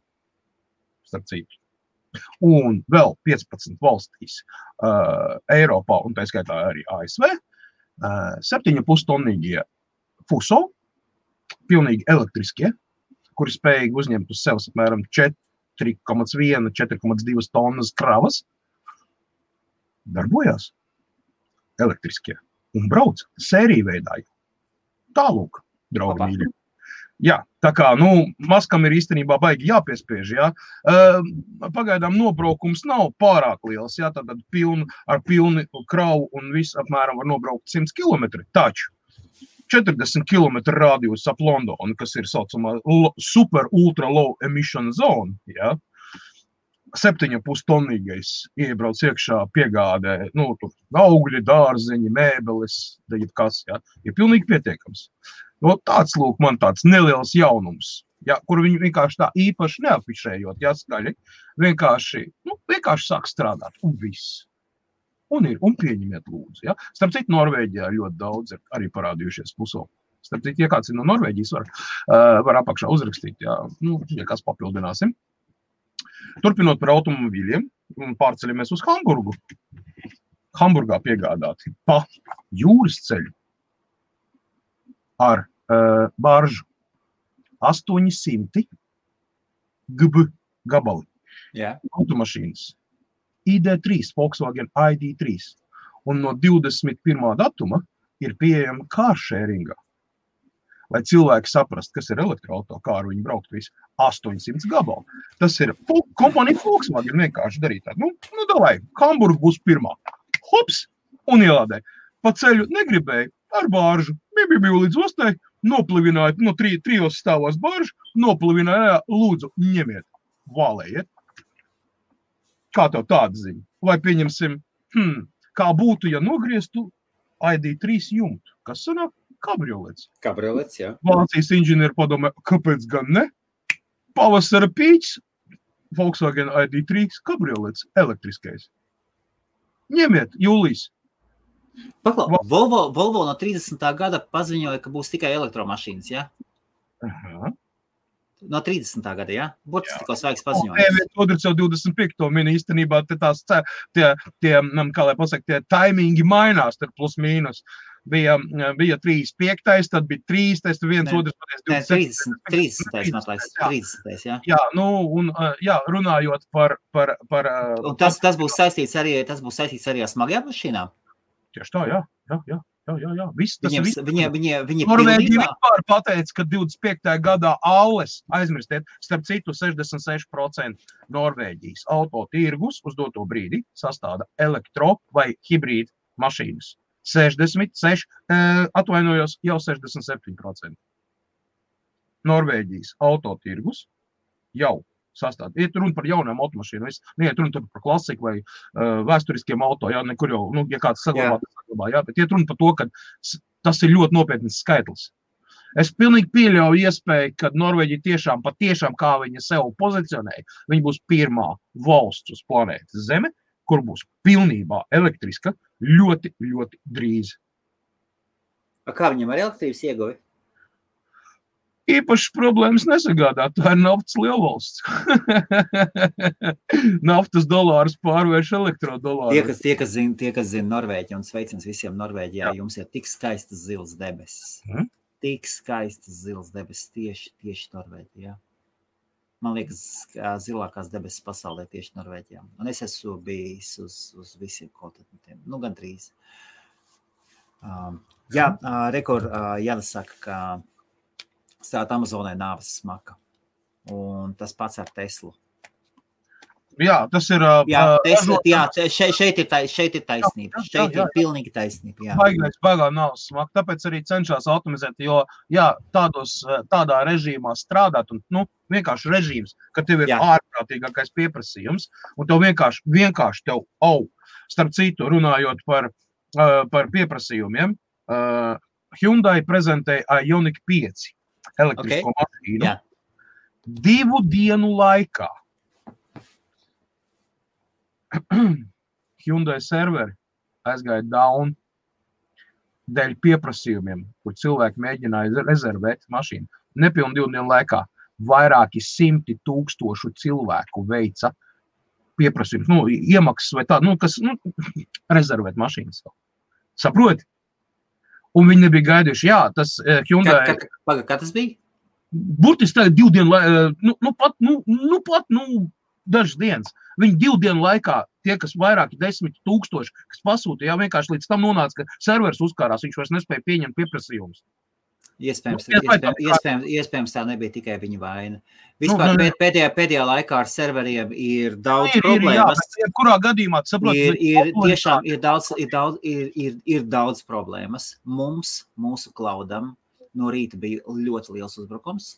starp citu. Un vēl 15 valstīs, uh, Eiropā un tā skaitā arī ASV, uh, 7,5 tonnīgie fuso, pilnīgi elektriskie, kuri spējīgi uzņemt uz sevis apmēram 4,1, 4,2 tonnas kravas, darbojās elektriskie un brauc sēriju veidā. Tālūk, draugi mīļi. Jā, tā kā nu, maskam ir īstenībā baigi jāpiespiež. Jā. Uh, pagaidām nobraukums nav pārāk liels. Jā, tad pilnu, ar pilnu kravu un viss apmēram var nobraukt 100 km. Taču 40 km radius ap Londonu, kas ir saucamā lo- super ultra low emission zone. Jā. 7,5 tonnīgais iebrauc iekšā piegādē, nu, augļi, dārzeņi, mēbeles, jebkas, jā, ir pilnīgi pietiekams. No, tāds, lūk, man tāds neliels jaunums, ja, kur viņi vienkārši tā īpaši neafišējot, ja skaļi, vienkārši, nu, vienkārši sāk strādāt, un viss. Un ir, un pieņemiet lūdzu, ja. Starp citu, Norvēģijā ļoti daudz ir arī parādījušies puso. Starp citu, ja kāds ir no Norvēģijas, var, uh, var apakšā uzrakstīt, ja, nu, ja kas papildināsim. Turpinot par automobīļiem, pārceļamies uz Hamburgu. Hamburgā piegādāti pa jūras ceļu ar uh, baržu 800 gb gabali Jā. automašīnas. ID3, Volkswagen ID3. Un no 21. datuma ir pieejama kāršēringā. Lai cilvēki saprastu, kas ir elektroautorāta, kā ar viņu braukt, visu 800 gabalu. Tas ir kompānija Volkswagen vienkārši darīt. Nu, nu davai, Hamburga būs pirmā. Hops! Un ielādē. Pa ceļu negribēju ar bāržu. Bija, bija līdz ostai, noplivināja no tri, trijos stāvos bāržu, noplivināja, lūdzu, ņemiet, valējiet. Kā tev tāda ziņa? Vai pieņemsim, hmm, kā būtu, ja nogrieztu ID3 jumtu? Kas sanāk? Kabriolets. Kabriolets, jā. Vācijas inženieri padomā, kāpēc gan ne? Pavasara pīķis, Volkswagen ID3 kabriolets, elektriskais. Ņemiet, Jūlijas. Paklau, Va- Volvo, Volvo no 30. gada paziņoja, ka būs tikai elektromašīnas. Ja? Aha. No 30. gada, ja? Būtis Jā. tikko svaigs paziņojums. P1 otrs jau 25. min īstenībā te tās, tie, tie, mm, kā lai pasaka, tie taimingi mainās, tur plus mīnus. Bija, mm, bija 35, tad bija 3, tad Nē, otrs Nē, pateicis 30. 30. Matlais, Jā. 30. Ja? Jā, nu, un, jā, runājot par, par, par Un tas, tas, būs saistīts arī, tas būs saistīts arī ar smagajām mašīnām. Tieši tā, jā, jā, jā, jā, jā, jā. Viss, Viņiem, viss. viņi, viņi, viņi Norvēģija vispār pateica, ka 25. gadā Alles, aizmirstiet, starp citu 66% Norvēģijas auto tirgus uz doto brīdi sastāda elektro vai hibrīdu mašīnas. 66, eh, atvainojos, jau 67%. Norvēģijas auto tirgus jau sastāvdaļa. Iet runa par jaunām automašīnām, neiet runa par klasiku vai uh, vēsturiskiem auto. Jā, nekur jau, nu, ja kāds saglabā, tad saglabā. Jā, bet iet runa par to, ka tas ir ļoti nopietns skaitlis. Es pilnīgi pieļauju iespēju, ka Norvēģija tiešām, patiešām, kā viņa sev pozicionēja, viņa būs pirmā valsts uz planētas Zeme, kur būs pilnībā elektriska ļoti, ļoti drīz. Kā viņam ar elektrības ieguvi? Īpašas problēmas nesagādā. Tā ir naftas lielvalsts. naftas dolārus pārvērš elektrodolāru. Tie, kas, tie, kas zina, tie, kas zina Norvēģiju un sveiciens visiem Norvēģijā, Jā. jums ir tik skaistas zilas debesis. Hmm? Tik skaistas zilas debesis tieši, tieši Norvēģijā. Man liekas, ka zilākās debesis pasaulē tieši Norvēģijā. Un es esmu bijis uz, uz visiem kontinentiem, nu gandrīz. Um, jā, uh, rekur, uh, jāsaka, ka strādāt Amazonē nāves smaka. Un tas pats ar Teslu. Jā, tas ir. Jā, Tesla, jā šeit, šeit, ir, tais, šeit ir taisnība. Jā, jā, šeit jā, jā. ir pilnīgi taisnība. Jā, baigais, baigā nav smaka. Tāpēc arī cenšas automatizēt, jo jā, tādos, tādā režīmā strādāt, un nu, vienkārši režīms, ka tev ir jā. ārprātīgākais pieprasījums, un tev vienkārši, vienkārši tev aug. Starp citu, runājot par, par pieprasījumiem, Hyundai prezentēja Ioniq 5 elektrisko okay. mašīnu. Jā. Divu dienu laikā Hyundai serveri aizgāja down dēļ pieprasījumiem, kur cilvēki mēģināja rezervēt mašīnu. Nepilnīgi divu dienu laikā vairāki simti tūkstošu cilvēku veica pieprasījumus, nu, iemaksas vai tādu, nu, kas nu, rezervēt mašīnas. Saproti? Un viņi nebija gaidījuši. Jā, tas uh, Hyundai. Kā, kā, paga, kā tas bija? Burtiski tagad divu dienu, uh, nu, nu pat, nu, nu pat, nu, dažas dienas. Viņi divu dienu laikā, tie, kas vairāki desmit tūkstoši, kas pasūtīja, vienkārši līdz tam nonāca, ka serveris uzkārās, viņš vairs nespēja pieņemt pieprasījumus. Iespējams, nu, iespējams, iespējams, iespējams, tā nebija tikai viņa vaina. Vispār nu, pēdējā, pēdējā laikā ar serveriem ir daudz ir, problēmas. Ir, jā, kurā gadījumā tas saprot? Ir, ir tiešām ir daudz, ir, daudz, ir, ir, ir daudz problēmas. Mums, mūsu klaudam, no rīta bija ļoti liels uzbrukums.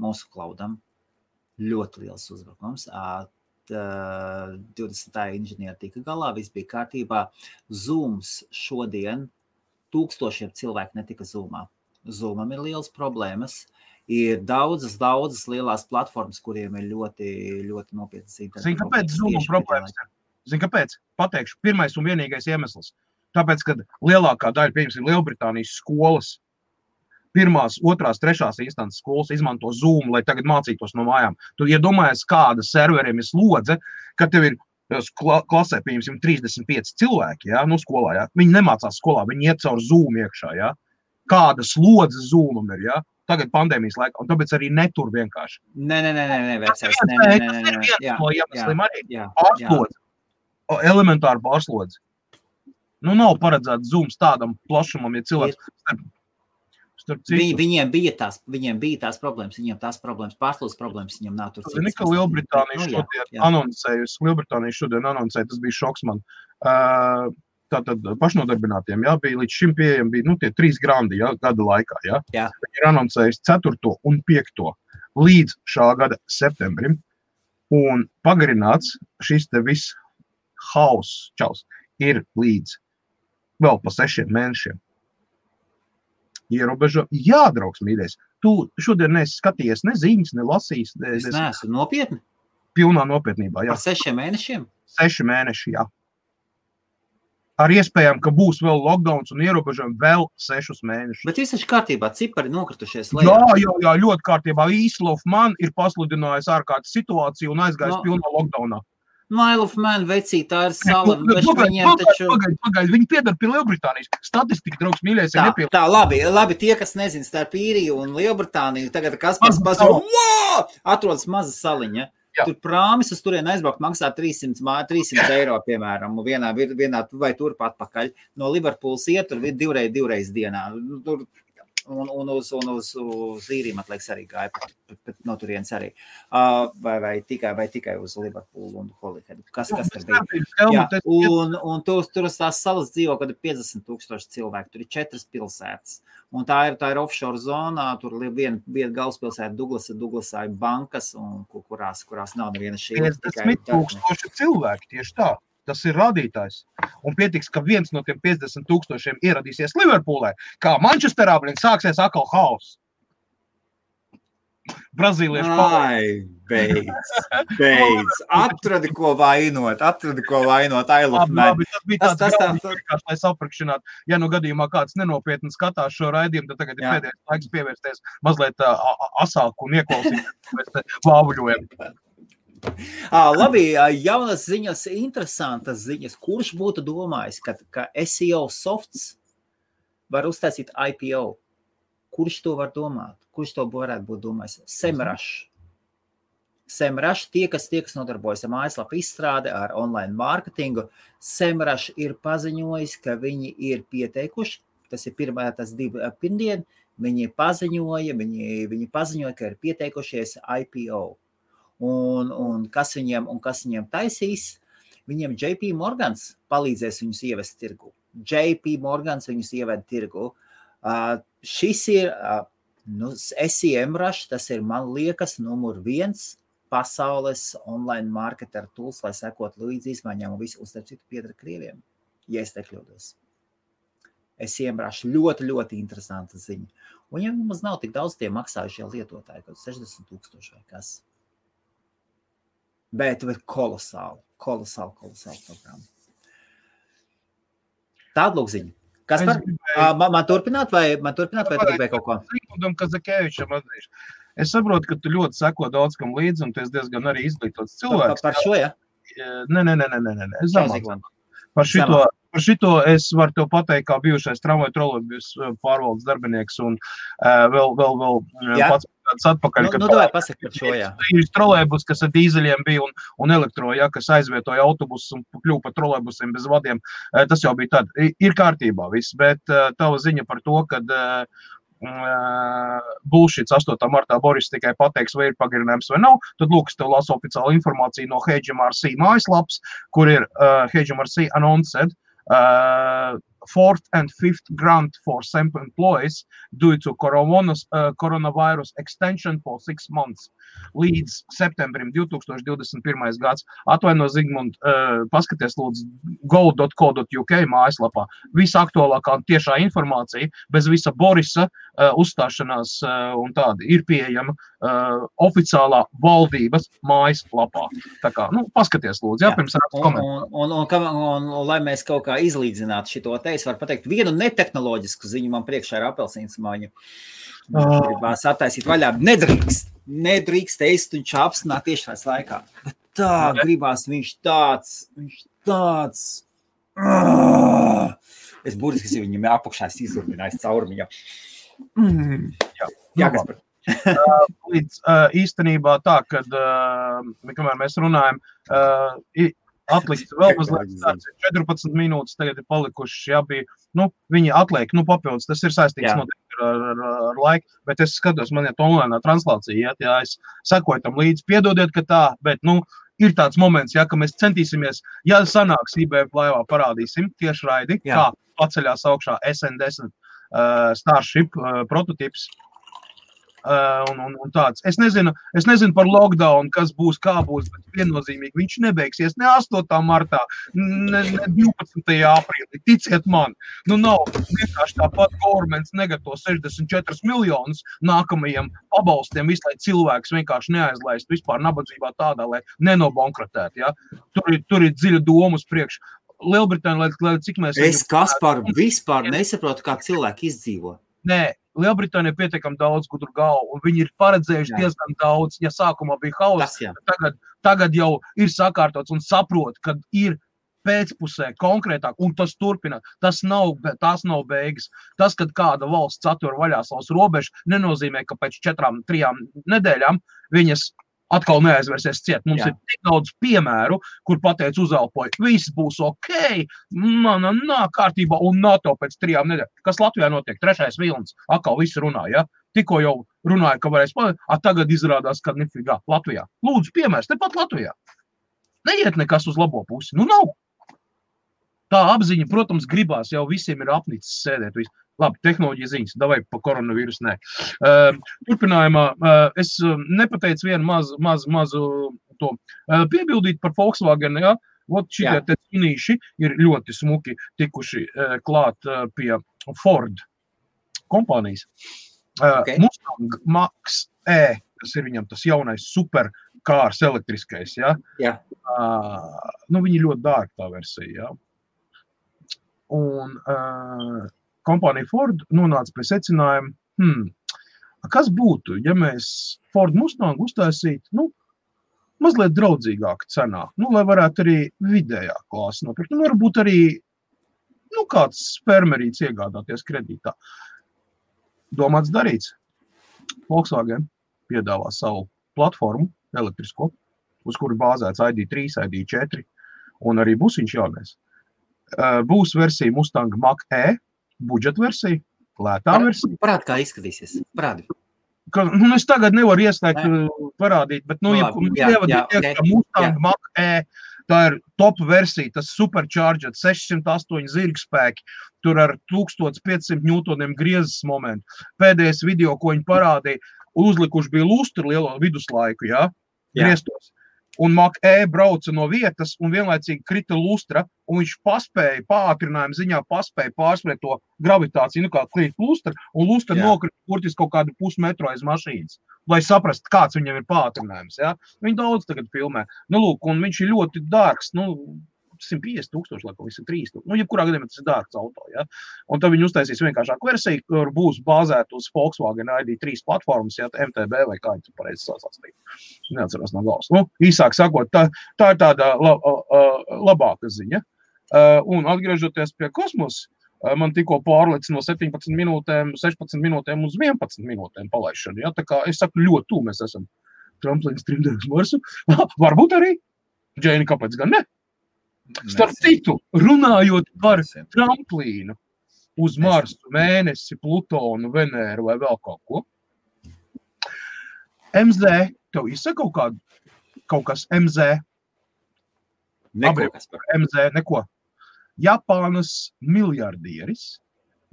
Mūsu klaudam ļoti liels uzbrukums. Uh, 20. inženieri tika galā, viss bija kārtībā. Zooms šodien tūkstošiem cilvēku netika zūmā. Zoomam ir liels problēmas. Ir daudzas, daudzas lielās platformas, kuriem ir ļoti, ļoti nopietnas intereses. Zini, kāpēc Zoomam problēmas? Zini, kāpēc? Pateikšu, pirmais un vienīgais iemesls. Tāpēc, ka lielākā daļa, piemēram, Lielbritānijas skolas, pirmās, otrās, trešās instances skolas izmanto Zoom, lai tagad mācītos no mājām. Tu iedomājies, kāda serveriem ir slodze, ka tev ir klasē, pieņemsim, 35 cilvēki, ja, nu, skolā, ja. viņi nemācās skolā, viņi iet caur Zoom iekšā, ja. Kāda slodze Zoomam ir, ja. tagad pandēmijas laikā, un tāpēc arī netur vienkārši. Nē, nē, nē, nē, nē, vecais, nē, nē, nē, nē, nē, jā, no iemesliem arī. Pārslodze, elementāra pārslodze. Nu, nav paredzēts Zooms tādam plašumam, ja cilvēks ir Viņi, viņiem, bija tās, viņiem bija tās problēmas, viņiem tās problēmas, pārslodzes problēmas, viņiem nav tur. Ka Lielbritānija nu, šodien jā, jā. anoncējusi, Lielbritānija šodien anoncēja, tas bija šoks man. Uh, Tātad pašnodarbinātiem jā, bija līdz šim pieejami bija, nu, tie trīs grandi jā, gada laikā. Jā. Jā. Viņi ir anoncējuši 4. un 5. līdz šā gada septembrim. Un pagarināts šis te viss hauss, čels, ir līdz vēl pa sešiem mēnešiem ierobežo. Jā, draugs, mīļais, tu šodien neesi skatījies ne ziņas, ne lasījis. Ne, es neesmu nopietni. Pilnā nopietnībā. Jā. Par sešiem mēnešiem? Seši mēneši, jā. Ar iespējām, ka būs vēl lockdown un ierobežojumi vēl sešus mēnešus. Bet viss ir kārtībā, cipari nokritušies. Lejā. Jā, jā, jā, ļoti kārtībā. Īslov man ir pasludinājis ārkārtas situāciju un aizgājis no. pilnā lockdownā. Mile of Man vecī, tā ir sala. Pagaid, viņiem taču... pagaid, pagaid, viņi piedara pie Lielbritānijas. Statistika, draugs, mīļais, tā, ir Tā, labi, labi, tie, kas nezin starp īriju un Lielbritāniju, tagad kas pats pasauli, atrodas maza saliņa. Jā. Tur prāmis uz turieni aizbraukt maksā 300, 300 eiro, piemēram, vienā, vienā vai turpat pakaļ. No Liverpools iet tur divreiz, divreiz dienā. Tur un, un uz, un uz, uz īriju atliekas arī gāja, pat, pat, pat no turienes arī. Uh, vai, vai, tikai, vai tikai uz Liverpoolu un Hollywoodu. Kas, kas tur bija? Jā, un, un tur, tur uz tās salas dzīvo kaut 50 tūkstoši cilvēku, tur ir četras pilsētas. Un tā ir, tā ir offshore zonā, tur ir viena, viena galvaspilsēta, Douglasa, Douglasā ir bankas, un, kurās, kurās nav neviena šī. 50 tūkstoši cilvēki tieši tā. Tas ir rādītājs. Un pietiks, ka viens no tiem 50 tūkstošiem ieradīsies Liverpoolē, kā Manchesterā, un sāksies atkal haoss. Brazīliešu pāri. Beidz, beidz. Atradi, ko vainot. Atradi, ko vainot. Labi, labi, tas bija tas, tas, tas, tas, tas lai saprakšinātu. Ja nu gadījumā kāds nenopietni skatās šo raidījumu, tad tagad ir Jā. pēdējais laiks pievērsties mazliet asāku un ieklausīties vāvuļojam. À, labi, jaunas ziņas, interesantas ziņas. Kurš būtu domājis, ka, ka SEO softs var uztaisīt IPO? Kurš to var domāt? Kurš to varētu būt domājis? Semrašs. Semrašs, tie, kas, tie, kas nodarbojas ar mājaslapu izstrādi, ar online mārketingu, Semrašs ir paziņojis, ka viņi ir pieteikuši, tas ir pirmā, tas divi pirmdien, viņi paziņoja, viņi, viņi paziņoja, ka ir pieteikušies IPO un, un, kas, viņiem, un kas viņiem taisīs. Viņiem JP Morgans palīdzēs viņus ievest tirgu. JP Morgans viņus ieved tirgu. Uh, šis ir uh, nu, SEM rush, tas ir man liekas numur viens pasaules online marketer tools, lai sekot līdzi izmaiņām un visu uztver citu piedara krieviem, ja es nekļūdos. Es iebrāšu ļoti, ļoti interesanta ziņa. Un ja mums nav tik daudz tie maksājušie lietotāji, kaut 60 tūkstoši vai kas, bet ir kolosāli, kolosāli, kolosāli programma. Tāda lūk ziņa. Kas par man, man turpināt, vai man turpināt, vai tu gribēji kaut ko? Zigmundam Kazakēvičam atzīšu. Es saprotu, ka tu ļoti seko daudz kam līdzi, un tu esi diezgan arī izglītots cilvēks. Par, par šo, ja? Nē, nē, nē, nē, nē, nē. Zemāk. Par šito, par šito es varu te pateikt, kā bijušais tramvaju trolēbijas pārvaldes darbinieks un uh, vēl, vēl, vēl Jā. pats gadus atpakaļ. Nu, nu davai pasaka par šo, jā. Ir trolēbus, kas ar dīzeļiem bija un, un elektro, ja, kas aizvietoja autobusus un kļuva par trolēbusiem bez vadiem. Tas jau bija tad. Ir kārtībā viss, bet tava ziņa par to, ka Bulšits 8. martā Boris tikai pateiks, vai ir pagarinājums vai nav. Tad, lūk, es tev lasu oficiālu informāciju no HMRC mājaslapas, kur ir uh, HMRC announced. Uh, fourth and fifth grant for SEMP employees due to coronas, uh, coronavirus extension for six months līdz septembrim 2021. gads. Atvaino, Zigmund, uh, paskaties lūdzu go.co.uk mājaslapā. Visaktuālākā tiešā informācija bez visa Borisa uh, uzstāšanās uh, un tāda ir pieejama uh, oficiālā valdības mājaslapā. Tā kā, nu, paskaties lūdzu, jā, jā. pirms rakstu komentāru. Un, un, un, un, un, un, lai mēs kaut kā izlīdzinātu šito te, es varu pateikt vienu netehnoloģisku ziņu, man priekšā ir apelsīns. Oh. Gribās attaisīt vaļā. Nedrīkst nedrīkst ēst un čāpstināt tiešās laikā. Bet tā gribās, viņš tāds, viņš tāds. Uh, es burtiski viņam apakšā izurminājis cauri viņam. Mm. Jā, jā kas par uh, līdz uh, īstenībā tā, kad uh, kamēr mēs runājam, uh, atlikt vēl mazliet, 14 minūtes tagad ir palikušas, jā, bija, nu, viņi atliek, nu, papildus, tas ir saistīts noteikti ar, ar, ar laiku, bet es skatos, man ir online translācija, ja, ja es sekoju tam līdzi, piedodiet, ka tā, bet, nu, ir tāds moments, ja, ka mēs centīsimies, ja sanāks IBM laivā, parādīsim tieši raidi, Jā. kā paceļās augšā SN10 uh, Starship uh, prototyps, Uh, un, un, un tāds. Es nezinu, es nezinu par lockdown, kas būs, kā būs, bet viennozīmīgi viņš nebeigsies ne 8. martā, ne, ne 12. aprīlī. Ticiet man, nu nav vienkārši tāpat governments negatavo 64 miljonus nākamajiem pabalstiem, visu, lai cilvēks vienkārši neaizlaist vispār nabadzībā tādā, lai nenobankrotētu. Ja? Tur, ir, tur ir dziļa doma uz priekšu. Lielbritānija, lai, lai cik mēs. Es kas par vispār nesaprotu, kā cilvēki izdzīvo. Nē, Lielbritānija ir pietiekami daudz gudru galvu, un viņi ir paredzējuši jā. diezgan daudz. Ja sākumā bija hauss, tagad, tagad jau ir sakārtots un saprot, ka ir pēcpusē konkrētāk, un tas turpina. Tas nav, tās nav beigas. Tas, kad kāda valsts atver vaļā savus robežas, nenozīmē, ka pēc četrām, trijām nedēļām viņas atkal neaizvērsies ciet. Mums Jā. Ir tik daudz piemēru, kur pateica uzelpoja, viss būs ok, mana nāk kārtībā un NATO pēc trijām nedēļām. Kas Latvijā notiek? Trešais vilnis, atkal viss runā, ja? Tikko jau runāja, ka varēs palīdzēt, a tagad izrādās, ka nefigā Latvijā. Lūdzu, piemērs, tepat Latvijā. Neiet nekas uz labo pusi, nu nav. Tā apziņa, protams, gribās jau visiem ir apnicis sēdēt. Visu. Labi, tehnoloģija ziņas, vai par koronavīrusu. Nē. Uh, turpinājumā uh, es uh, nepateicu vienu mazu, mazu, mazu to uh, piebildīt par Volkswagen. Ja? Ot te sunīši ir ļoti smuki tikuši uh, klāt uh, pie Ford kompānijas. Uh, Ok. Mustang Max E, tas ir viņam tas jaunais superkārs elektriskais. Ja? Jā. Uh, nu, viņi ļoti dārgi tā versija. Ja? Un uh, kompānija Ford nonāca pie secinājuma, hmm, kas būtu, ja mēs Ford Mustang uztaisītu nu, mazliet draudzīgāku cenā, nu, lai varētu arī vidējā klāsa nopirkt. Nu, varbūt arī nu, kāds spermerīts iegādāties kredītā. Domāts darīts. Volkswagen piedāvā savu platformu, elektrisko, uz kuru bāzēts ID3, ID4, un arī būs viņš jaunais. Būs versija Mustang Mach E, budžeta versija, lētā versija. Parādi, kā izskatīsies. Parādi. Ka, nu, es tagad nevaru ieslēgt, uh, parādīt, bet, nu, Nu, ja mums iekšā ok, Mustang Mach E, tā ir top versija, tas supercharged 608 zirgspēki, tur ar 1500 newtoniem griezes momentu. Pēdējais video, ko viņi parādīja, uzlikuši bija lustru lielo viduslaiku, jā, Jā. griestos. Un Mach E brauca no vietas, un vienlaicīgi krita lustra, un viņš paspēja, pātrinājuma ziņā, paspēja pārspēt to gravitāciju, nu kā krīt lustra, un lustra Jā. nokrita burtiski kaut kādu pusmetru aiz mašīnas. Lai saprastu, kāds viņam ir pātrinājums. Ja? Viņi daudz tagad filmē. Nu, lūk, un viņš ir ļoti dārgs. Nu, 150 tūkstoši, laikam, visi 3. Nu, jebkurā gadījumā tas ir dārgs auto. Ja? Un tad viņi uztaisīs vienkāršāku versiju, kur būs bāzēta uz Volkswagen ID3 platformas, ja MTB vai kā viņi pareizi saucās. Neatceros no galvas. Nu, īsāk sakot, tā, tā ir tāda la, uh, labāka ziņa. Uh, un atgriežoties pie kosmosa, man tikko pārlicis no 17 minūtēm, 16 minūtēm uz 11 minūtēm palaišanu. Ja? Tā kā es saku, ļoti tuvu mēs esam tramplīns trimdēs Marsu. Varbūt arī. Džēni, kāpēc gan ne? Starp citu, runājot par tramplīnu uz Marsu, mēnesi, Plutonu, Venēru vai vēl kaut ko. MZ, tev izsaka kaut, kādu, kaut kas MZ, Neko. MZ, neko. Japānas miljardieris.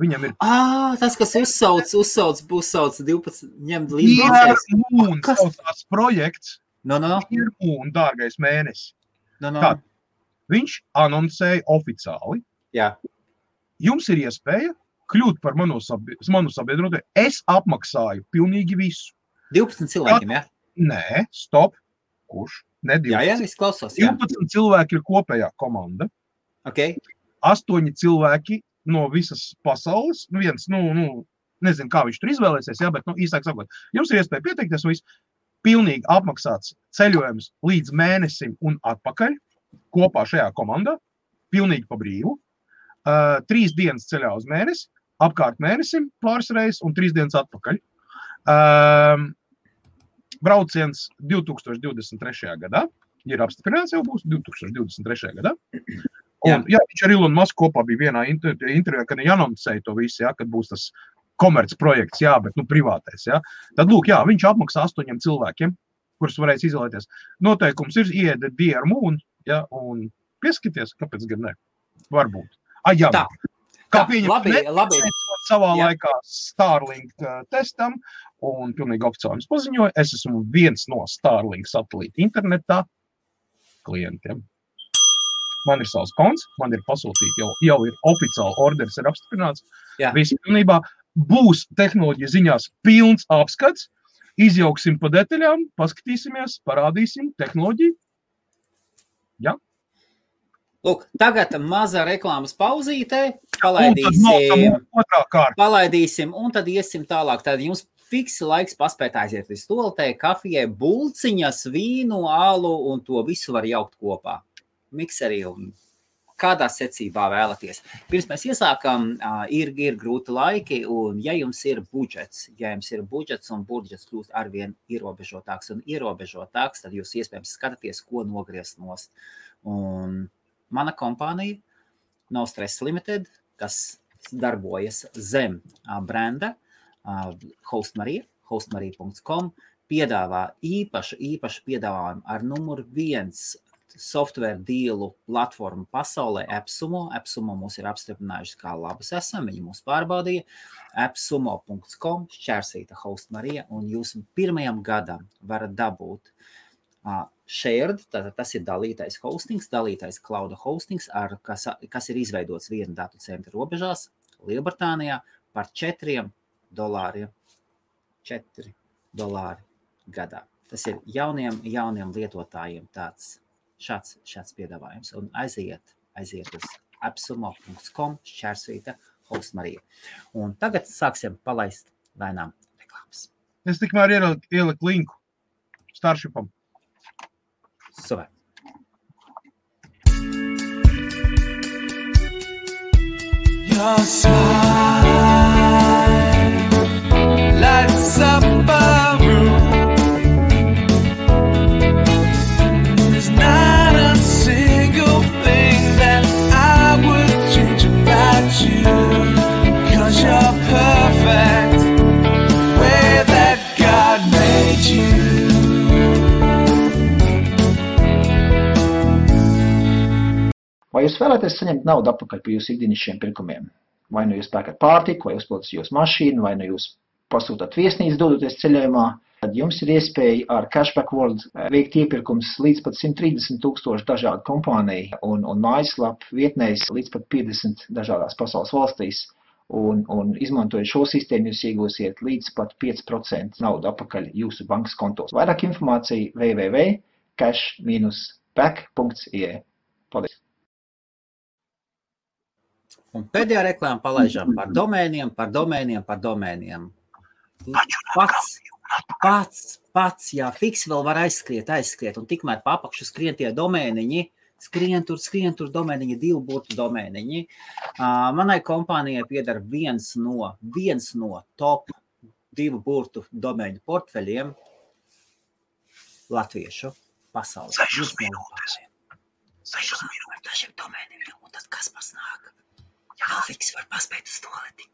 Viņam ir Ah, tas, kas uzsauc, uzsauc, būs sauc 12, ņemt līdzi. Kas? Piermūns, saucās projekts. No, no, Piermūns, dārgais mēnesis. no, no. Kā? Viņš anoncēja oficiāli, Jā, jums ir iespēja kļūt par manu, sabi manu sabiedroto. Es apmaksāju pilnīgi visu. 12 cilvēkiem, jā. Nē, stop. Kurš? Ne Jā, jā, 12. viss klausās. Jā. 12 cilvēki ir kopējā komanda. Ok, 8 cilvēki no visas pasaules. Nu, viens, nu, nu, nezinu, kā viņš tur izvēlēsies, jā, bet, nu, īsāk sakot, jums ir iespēja pieteikties viss pilnīgi apmaksāts ceļojums līdz mēnesim un atpakaļ kopā šajā komandā. Pilnīgi pa brīvu. Uh, trīs dienas ceļā uz mēnesi, apkārt mēnesim pāris reizes un trīs dienas atpakaļ. Um, brauciens 2023. gadā ir apstiprināts, jau būs 2023. gadā. Un, jā, viņš ar Ilonu Masku kopā bija vienā inter- intervijā, kad viņi anoncēja to visu, jā, kad būs tas komercprojekts, jā, bet nu, privātais. Jā. Tad, lūk, jā, viņš apmaksā astoņiem cilvēkiem, kurus varēs izvēlēties. Noteikums ir iede diermu un, jā, un pieskaties, kāpēc gan ne? Varbūt. Ai, jā, Tā. kā Tā, pieņemt, labi, ne- labi. savā Jā. laikā Starlink uh, testam, un pilnīgi oficiāli jums paziņoju, es esmu viens no Starlink satelīta internetā klientiem. Man ir savs konts, man ir pasūtīts, jau, jau ir oficiāli orders, ir apstiprināts. Viss pilnībā būs tehnoloģija ziņās pilns apskats. Izjauksim pa detaļām, paskatīsimies, parādīsim tehnoloģiju. Lūk, tagad maza reklāmas pauzīte. Un tad Palaidīsim, otrā kārta. palaidīsim, un tad iesim tālāk. Tad jums fiksi laiks paspēt aiziet līdz stoltē, kafijai, bulciņas, vīnu, alu, un to visu var jaukt kopā. Mikserī un kādā secībā vēlaties. Pirms mēs iesākam, ir, ir grūti laiki, un ja jums ir budžets, ja jums ir budžets un budžets kļūst arvien ierobežotāks un ierobežotāks, tad jūs iespējams skatāties, ko nogriezt nost. Un mana kompānija No Stress Limited, kas darbojas zem brenda Hostmarija, hostmarija.com, piedāvā īpašu, īpašu piedāvājumu ar numuru viens software dealu platformu pasaulē, AppSumo. AppSumo mūs ir apstiprinājuši, kā labas esam. Viņi mūs pārbaudīja. AppSumo.com šķērsīta host Marija, un jūs pirmajam gadam varat dabūt uh, shared, tātad tas ir dalītais hostings, dalītais cloud hostings, ar, kas, kas ir izveidots viena datu centra robežās Lielbritānijā par 4 dolāriem. 4 dolāri gadā. Tas ir jauniem, jauniem lietotājiem tāds šāds, šāds piedāvājums. Un aiziet, aiziet uz apsumo.com šķērsvīta hostmarija. Un tagad sāksim palaist lēnām reklāmas. Es tikmēr ieliku, ieliku linku Starshipam. Super. Your smile lights up vēlaties saņemt naudu atpakaļ par jūsu ikdienišķiem pirkumiem? Vai nu jūs pērkat pārtiku, vai uzpildat jūsu mašīnu, vai nu jūs pasūtāt viesnīcu, dodoties ceļojumā, tad jums ir iespēja ar Cashback World veikt iepirkums līdz pat 130 tūkstoši dažādu kompāniju un, un mājaslapu vietnēs līdz pat 50 dažādās pasaules valstīs. Un, un izmantojot šo sistēmu, jūs iegūsiet līdz pat 5% naudu atpakaļ jūsu bankas kontos. Vairāk informācija www.cash-back.ie. Paldies! Un pēdējā reklāmā palaidām par domēniem, par domēniem, par domēniem. Pats, pats, pats, jā, fiks vēl var aizskriet, aizskriet, un tikmēr papakšu skrien tie domēniņi, skrien tur, skrien tur domēniņi, divu burtu domēniņi. Uh, manai kompānijai pieder viens no, viens no top divu burtu domēņu portfeļiem latviešu pasaulē. Sešas minūtes. Sešas minūtes. Dažiem domēniem, un tad kas pasnāk? Jā, fiks var paspēt uz toleti.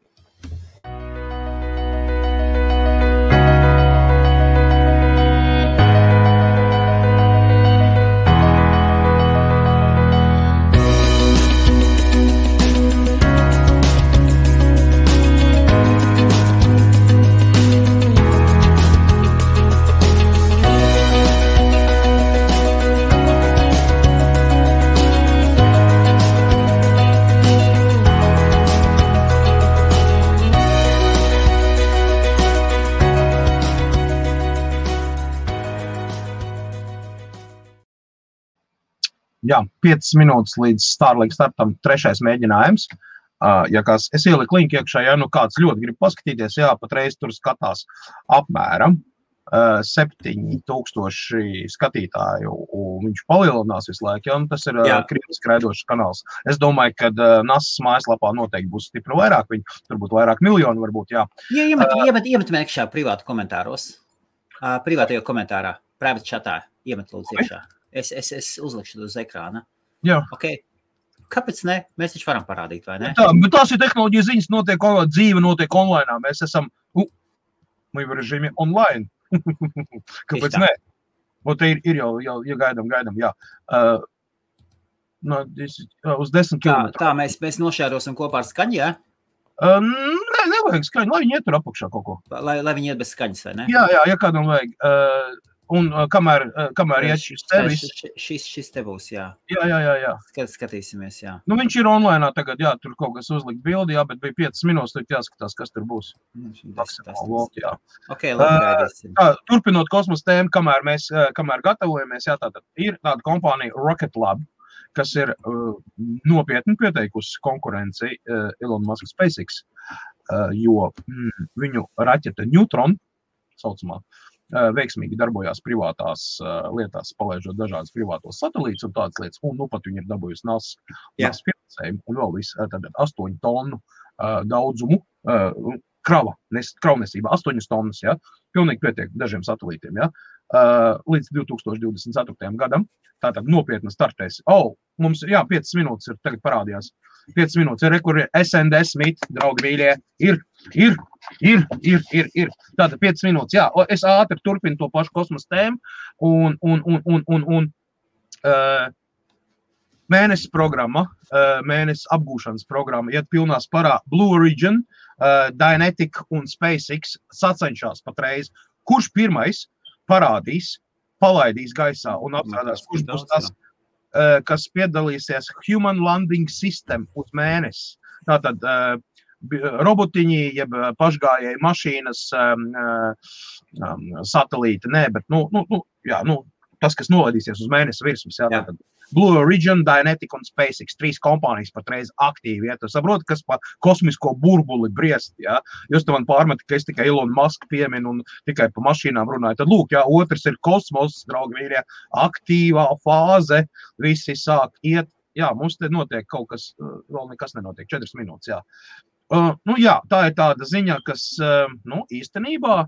Jā, 5 minūtes līdz Starlink startam, trešais mēģinājums. Uh, ja kāds, es ieliku linku iekšā, ja nu kāds ļoti grib paskatīties, jā, patreiz tur skatās apmēram uh, 7000 skatītāju, un viņš palielinās visu laiku, ja, un tas ir uh, krievis skraidošs kanāls. Es domāju, ka uh, NASA's mājaslapā noteikti būs stipri vairāk, viņi tur būtu vairāk miljonu varbūt, jā. Ja, iemet, uh, iemet, iemet iekšā privātu komentāros, uh, privātajā komentārā, privātu čatā, iemet lūdzu iekšā. Okay. Es, es, es uzlikšu uz ekrāna. Jā. Okay. Kāpēc ne? Mēs taču varam parādīt, vai ne? Tā, bet tās ir tehnoloģijas ziņas, notiek dzīve, notiek online. Mēs esam uh, režīmi online. Kāpēc ne? Un te ir, ir jau, jau ja gaidām, gaidām. Jā. Uh, no, uz desmit km. Tā, tā mēs, mēs nošērosim kopā ar skaņu, jā? Uh, nē, nevajag skaņu, lai viņi iet tur apakšā kaut ko. Lai, lai viņi iet bez skaņas, vai ne? Jā, jā, ja kādam vajag. Uh, Un uh, kamēr, uh, kamēr iet šis tevis. Šis, šis te būs, jā. Jā, jā, jā. jā. Skat, skatīsimies, jā. Nu, viņš ir online tagad, jā, tur kaut kas uzlikt bildi, jā, bet bija 5 minūtes, tad jāskatās, kas tur būs. Nu, Maksimāli, jā. Okay, labi, uh, tā, turpinot kosmosa tēmu, kamēr mēs, kamēr gatavojamies, jā, tātad ir tāda kompānija Rocket Lab, kas ir uh, nopietni pieteikusi konkurenci uh, Elon Musk SpaceX, uh, jo mm, viņu raķete Neutron, saucamā, uh, veiksmīgi darbojās privātās lietās, palaižot dažādas privātos satelītus un tādas lietas. Un nu pat viņi ir dabūjusi NAS finansējumu un vēl visu tātad 8 tonu daudzumu krava, nes, kravnesība, 8 tonnas. Ja? Pilnīgi pietiek dažiem satelītiem. Ja? Līdz 2024. gadam. Tātad nopietni startēs. Oh, mums jā, 5 minūtes ir tagad parādījās. 5 minūtes ir rekur SND Smith, draugi mīļie. Ir, ir, ir, ir, ir, ir. Tātad 5 minūtes. Jā, es ātri turpinu to pašu kosmosa tēmu. Un, un, un, un, un, un uh, mēnesis programma, uh, mēnesis apgūšanas programma iet pilnā sparā. Blue Origin, uh, Dynetic un SpaceX sacenšas patreiz, kurš pirmais parādīs, palaidīs gaisā un apstrādās, kurš būs tas. Eh, kas piedalīsies Human Landing System uz mēnesi. Tātad eh, robotiņi, jeb pašgājēji mašīnas, um, satelīti, nē, bet nu, nu, nu, jā, nu, tas, kas noladīsies uz mēnesi virsmas. Jā, jā. Tātad, Blue Origin, Dynetic un SpaceX. Trīs kompānijas patreiz aktīvi. Ja? Tu saproti, kas par kosmisko burbuli briest. Ja? Jūs tam pārmetat, ka es tikai Ilonu Masku pieminu un tikai par mašīnām runāju. Tad, lūk, jā, otrs ir kosmos, draugi, mīļie, aktīvā fāze. Visi sāk iet. Jā, mums te notiek kaut kas, uh, vēl nekas nenotiek. Četras minūtes. Jā. Uh, nu, jā, tā ir tāda ziņa, kas uh, nu, īstenībā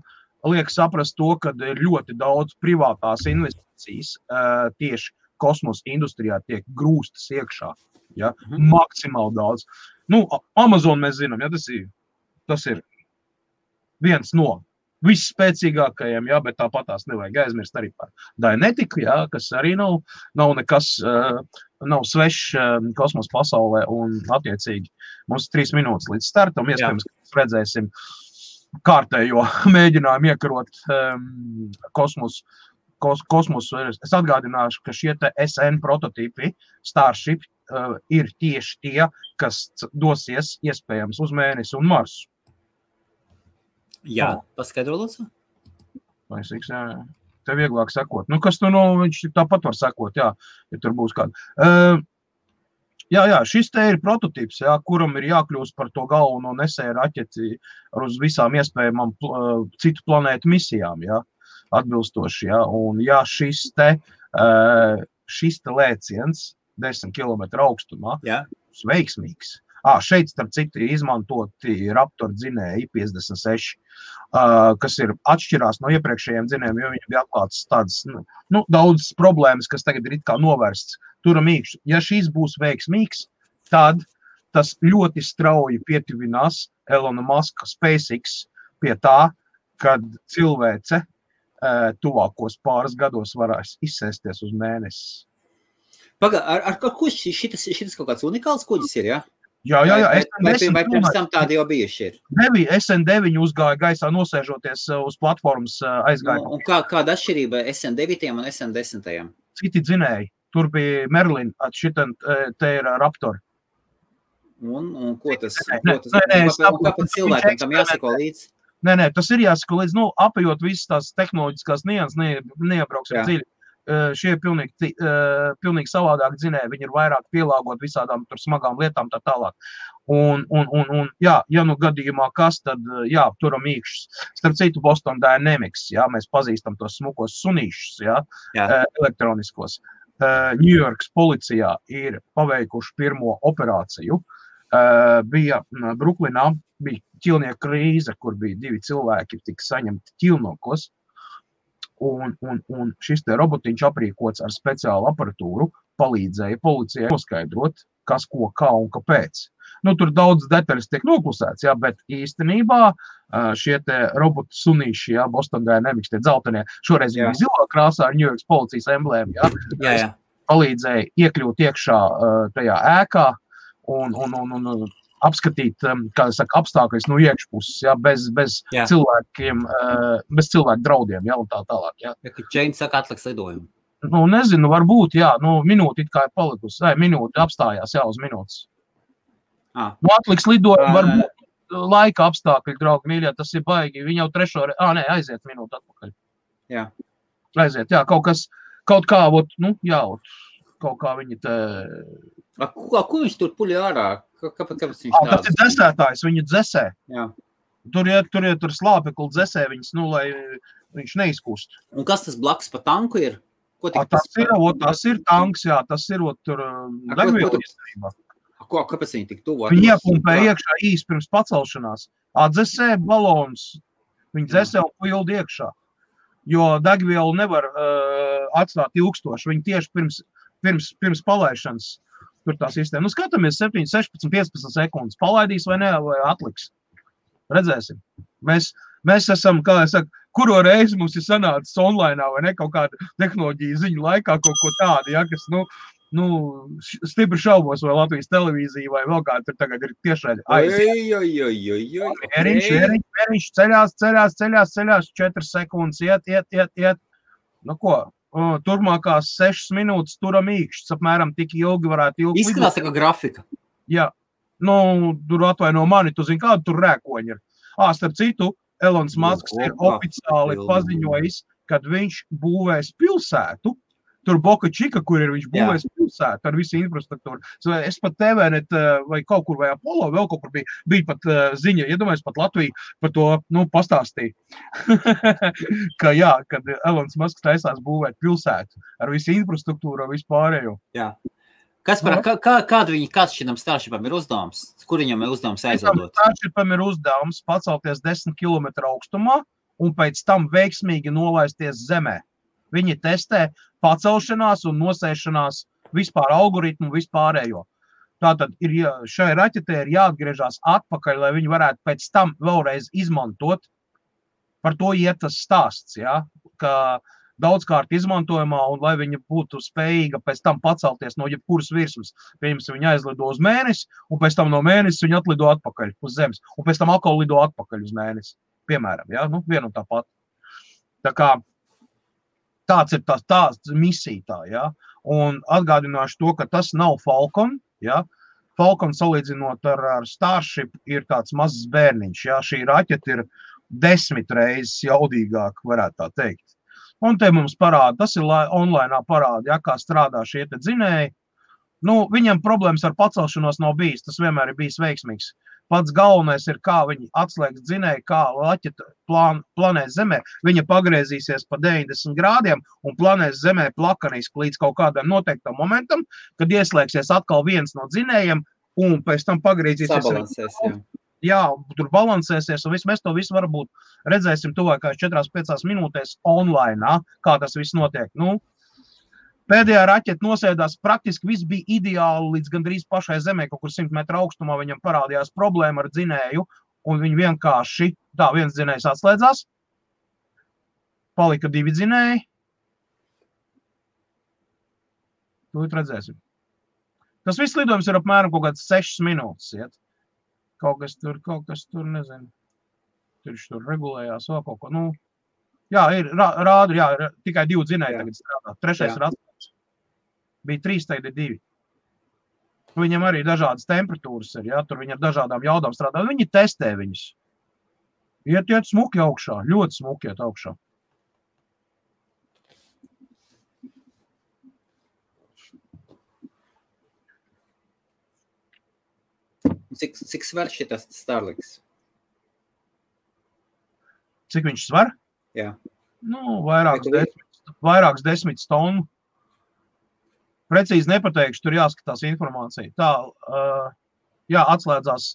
liek saprast to, ka ir ļoti daudz privātās investīcijas uh, tieši kosmosa industrijā tiek grūstas iekšā. Ja? Mhm. Maksimāli daudz. Nu, Amazon mēs zinām, ja tas ir, tas ir viens no visspēcīgākajiem, jā, bet tāpat tās nevajag aizmirst arī par Dainetiku, jā, kas arī nav, nav nekas, uh, nav svešs uh, kosmosa pasaulē. Un, attiecīgi, mums ir trīs minūtes līdz startam. Iespējams, ka mēs redzēsim kārtējo mēģinājumu iekarot um, kosmosu kos, kosmosu. Es atgādināšu, ka šie SN prototypi, Starship, uh, ir tieši tie, kas dosies iespējams uz mēnesi un Marsu. Jā, paskaidro, Lūdzu. Vai es jā, tev vieglāk sakot. Nu, kas tur no, viņš tāpat var sakot, jā, ja tur būs kāda. Uh, Jā, jā, šis te ir prototyps, jā, kuram ir jākļūst par to galveno nesēju raķeti uz visām iespējamām pl citu planētu misijām. Jā atbilstoši. Ja? Un, ja šis te, eh, šis te lēciens 10 km augstumā ja. būs veiksmīgs, Ah, šeit, starp citu, ir izmantoti Raptor dzinēji 56, uh, kas ir atšķirās no iepriekšējiem dzinējiem, jo viņi bija atklāts tādas nu, nu, daudzas problēmas, kas tagad ir novērsts. Turam īkšķi. Ja šīs būs veiksmīgs, tad tas ļoti strauji pietuvinās Elona Maska SpaceX pie tā, kad cilvēce tuvākos pāris gados varēs izsēsties uz mēnesi. Pagaid, ar, ar, ar ko šis, šis kaut kāds unikāls kuģis ir? Ja? Jā, jā, jā. Vai, vai, vai pirms tam tādi jau bijuši? Nebija. SN9 uzgāja gaisā, nosēžoties uz platformas aizgāja. Nu, kā, kāda atšķirība SN9 un SN10? Citi dzinēji. Tur bija Merlin, šitam te ir Raptor. Un, un ko tas? Nē, nē, ko tas nē, nē, kāpēc, kāpēc cilvēkam tam jāsako līdzi? Nē, nē, tas ir jāsaka līdz, nu, apjot visas tās tehnoloģiskās nianses, ne, neiebrauksim Jā. dziļi. Uh, šie ir pilnīgi, uh, pilnīgi savādāk dzinēji. Viņi ir vairāk pielāgoti visādām smagām lietām, tā tālāk. Un, un, un, un jā, ja nu gadījumā kas, tad jā, turam īkšķis. Starp citu, Boston Dynamics, jā, mēs pazīstam tos smukos sunīšus, jā, jā. Uh, elektroniskos. Ņujorkas policijā ir paveikuši pirmo operāciju. Bija Brooklynā, bija ķilnieku krīze, kur bija divi cilvēki, tika saņemti ķilnokos. Un, un, un šis robotiņš aprīkots ar speciālu aparatūru palīdzēja policijai noskaidrot, kas, ko, kā un kāpēc. Nu, tur daudz detaļas tiek noklusēts, jā, bet īstenībā šie robotu sunīši, jā, Boston Dynamics, tie dzeltenie, šoreiz bija zilā krāsā ar New York policijas emblēmu, jā, jā, jā. palīdzēja iekļūt iekšā tajā ēkā un, un, un, un apskatīt um, saka, apstākļus no iekšpuses, ja, bez, bez, jā. cilvēkiem, uh, bez cilvēku draudiem ja, un tā tālāk. Ja. Ja, Čēns saka, atliks lidojumu. Nu, nezinu, varbūt, jā, nu, minūte kā ir palikusi. Vai minūte apstājās, jā, uz minūtes. Ah. Nu, atliks lidojumu, varbūt laika apstākļi, draugi, mīļie, tas ir baigi. Viņi jau trešo reizi, ah, nē, aiziet minūti atpakaļ. Jā. Aiziet, jā, kaut kas, kaut kā, ot, nu, jā, ot, kaut kā viņi te. Ko, ko viņš tur puļ ārā? Kāpēc, kāpēc viņš tāds? Tas ir dzēsētājs, viņu dzēsē. Jā. Tur ir tur, ir, tur slāpekli dzēsē viņas, nu, lai viņš neizkust. Un kas tas blakus pa tanku ir? Ko A, tas, ir, o, tas ir tanks, jā, tas ir o, tur degvielu īstenībā. Ko, kāpēc viņi tik tuvu? Viņi iepumpē iekšā īsi pirms pacelšanās. Atdzesē balons, viņi dzesē un pildi iekšā. Jo degvielu nevar uh, atstāt ilgstoši. Viņi tieši pirms, pirms, pirms palaišanas tur tā sistēma. Nu, skatāmies 7, 16, 15 sekundes. Palaidīs vai nē, vai atliks. Redzēsim. Mēs, mēs esam, kā jau saku, kuru reizi mums ir sanācis online vai ne kaut kāda tehnoloģija ziņu laikā, kaut ko tādu, ja, kas, nu, nu, stipri šaubos, vai Latvijas televīzija vai vēl kāda tur tagad ir tiešraidi. Aiziet, Vēriņš, vēriņš, vēriņš ceļās, ceļās, ceļās, ceļās, 4 sekundes, iet, iet, iet, iet. Nu ko, turpmākās 6 minūtes turam īkšķis, apmēram tik ilgi varētu ilgi Izskatās tā kā grafika. Jā, nu, tur atvaino mani, tu zini, kāda tur rēkoņa ir. Ā, starp citu, Elons Jo, Masks ir oficiāli paziņojis, kad viņš būvēs pilsētu. Tur Boka Čika, kur ir viņš Jā. būvēs pilsētu ar visu infrastruktūru. Es pat TVNet eh, vai kaut kur vai Apollo vēl kaut kur bija, bija pat uh, ziņa, iedomājieties, pat Latvija par to nu, pastāstīja. ka jā, kad Elons Masks taisās būvēt pilsētu ar visu infrastruktūru un vispārējo. Kas par, Nu. kā, kā, kādu viņi, kāds šitam staršipam ir uzdevums? Kur viņam ir uzdevums aizlidot? Starshipam ir uzdevums pacelties 10 km augstumā un pēc tam veiksmīgi nolaisties zemē. Viņi testē pacelšanās un nosēšanās vispār algoritmu un vispārējo. Tātad ir, šai raķetē ir jāatgriežas atpakaļ, lai viņi varētu pēc tam vēlreiz izmantot. Par to iet tas stāsts, ja? ka daudzkārt izmantojamā un lai viņa būtu spējīga pēc tam pacelties no jebkuras virsmas. Piemēram, viņa aizlido uz mēnesi, un pēc tam no mēnesis viņa atlido atpakaļ uz zemes, un pēc tam atkal lido atpakaļ uz mēnesi. Piemēram, ja? nu, viena un tā pati. Tā kā tāds ir tas tāds misija. Tā, ja? Un atgādināšu to, ka tas nav Falcon. Ja? Falcon salīdzinot ar, ar Starship ir tāds mazs bērniņš. Ja? Šī raķete ir desmit reizes jaudīgāka, varētu tā teikt. Un te mums parāda, tas ir online parāda, ja, kā strādā šie dzinēji. Nu, viņam problēmas ar pacelšanos nav bijis. Tas vienmēr ir bijis veiksmīgs. Pats galvenais ir, kā viņi atslēgs dzinēju, kā raķete plān, planēs Zemē. Viņa pagriezīsies pa 90 grādiem un planēs Zemē plakaniski līdz kaut kādam noteiktam momentam, kad ieslēgsies atkal viens no dzinējiem un pēc tam pagriezīsies. jā. tur balansēsies, un viss, mēs to visu varbūt redzēsim tuvākās 4-5 minūtēs online, kā tas viss notiek. Nu, pēdējā raķete nosēdās, praktiski viss bija ideāli līdz gandrīz pašai zemē, kaut kur 100 metru augstumā. Viņam parādījās problēma ar dzinēju, un viņi vienkārši tā viens dzinējs atslēdzās. Palika divi dzinēji. Tūlīt redzēsim. Tas viss lidojums ir apmēram kaut kāds 6 minūtes. Iet. Kaut kas tur, kaut kas tur, nezinu. Tur viņš tur regulējās, vēl kaut ko. Nu, jā, ir rā- rāda, jā, ir tikai divi dzinēji tagad strādā. Trešais Jā. ir. Bija trīs, tagad ir divi. Nu, Viņam arī dažādas temperatūras ir, jā, tur viņi ar dažādām jaudām strādā. Viņi testē viņus. Iet, iet smuki augšā, ļoti smuki iet augšā. Cik, cik svarīgs ir tas Starlinks? Cik viņš sver? Jā. Nu, vairākas desmit, vairākas desmit stundu. Precīzi nepateikšu, tur jāskatās informācija. Tā, uh, jā, atslēdzās,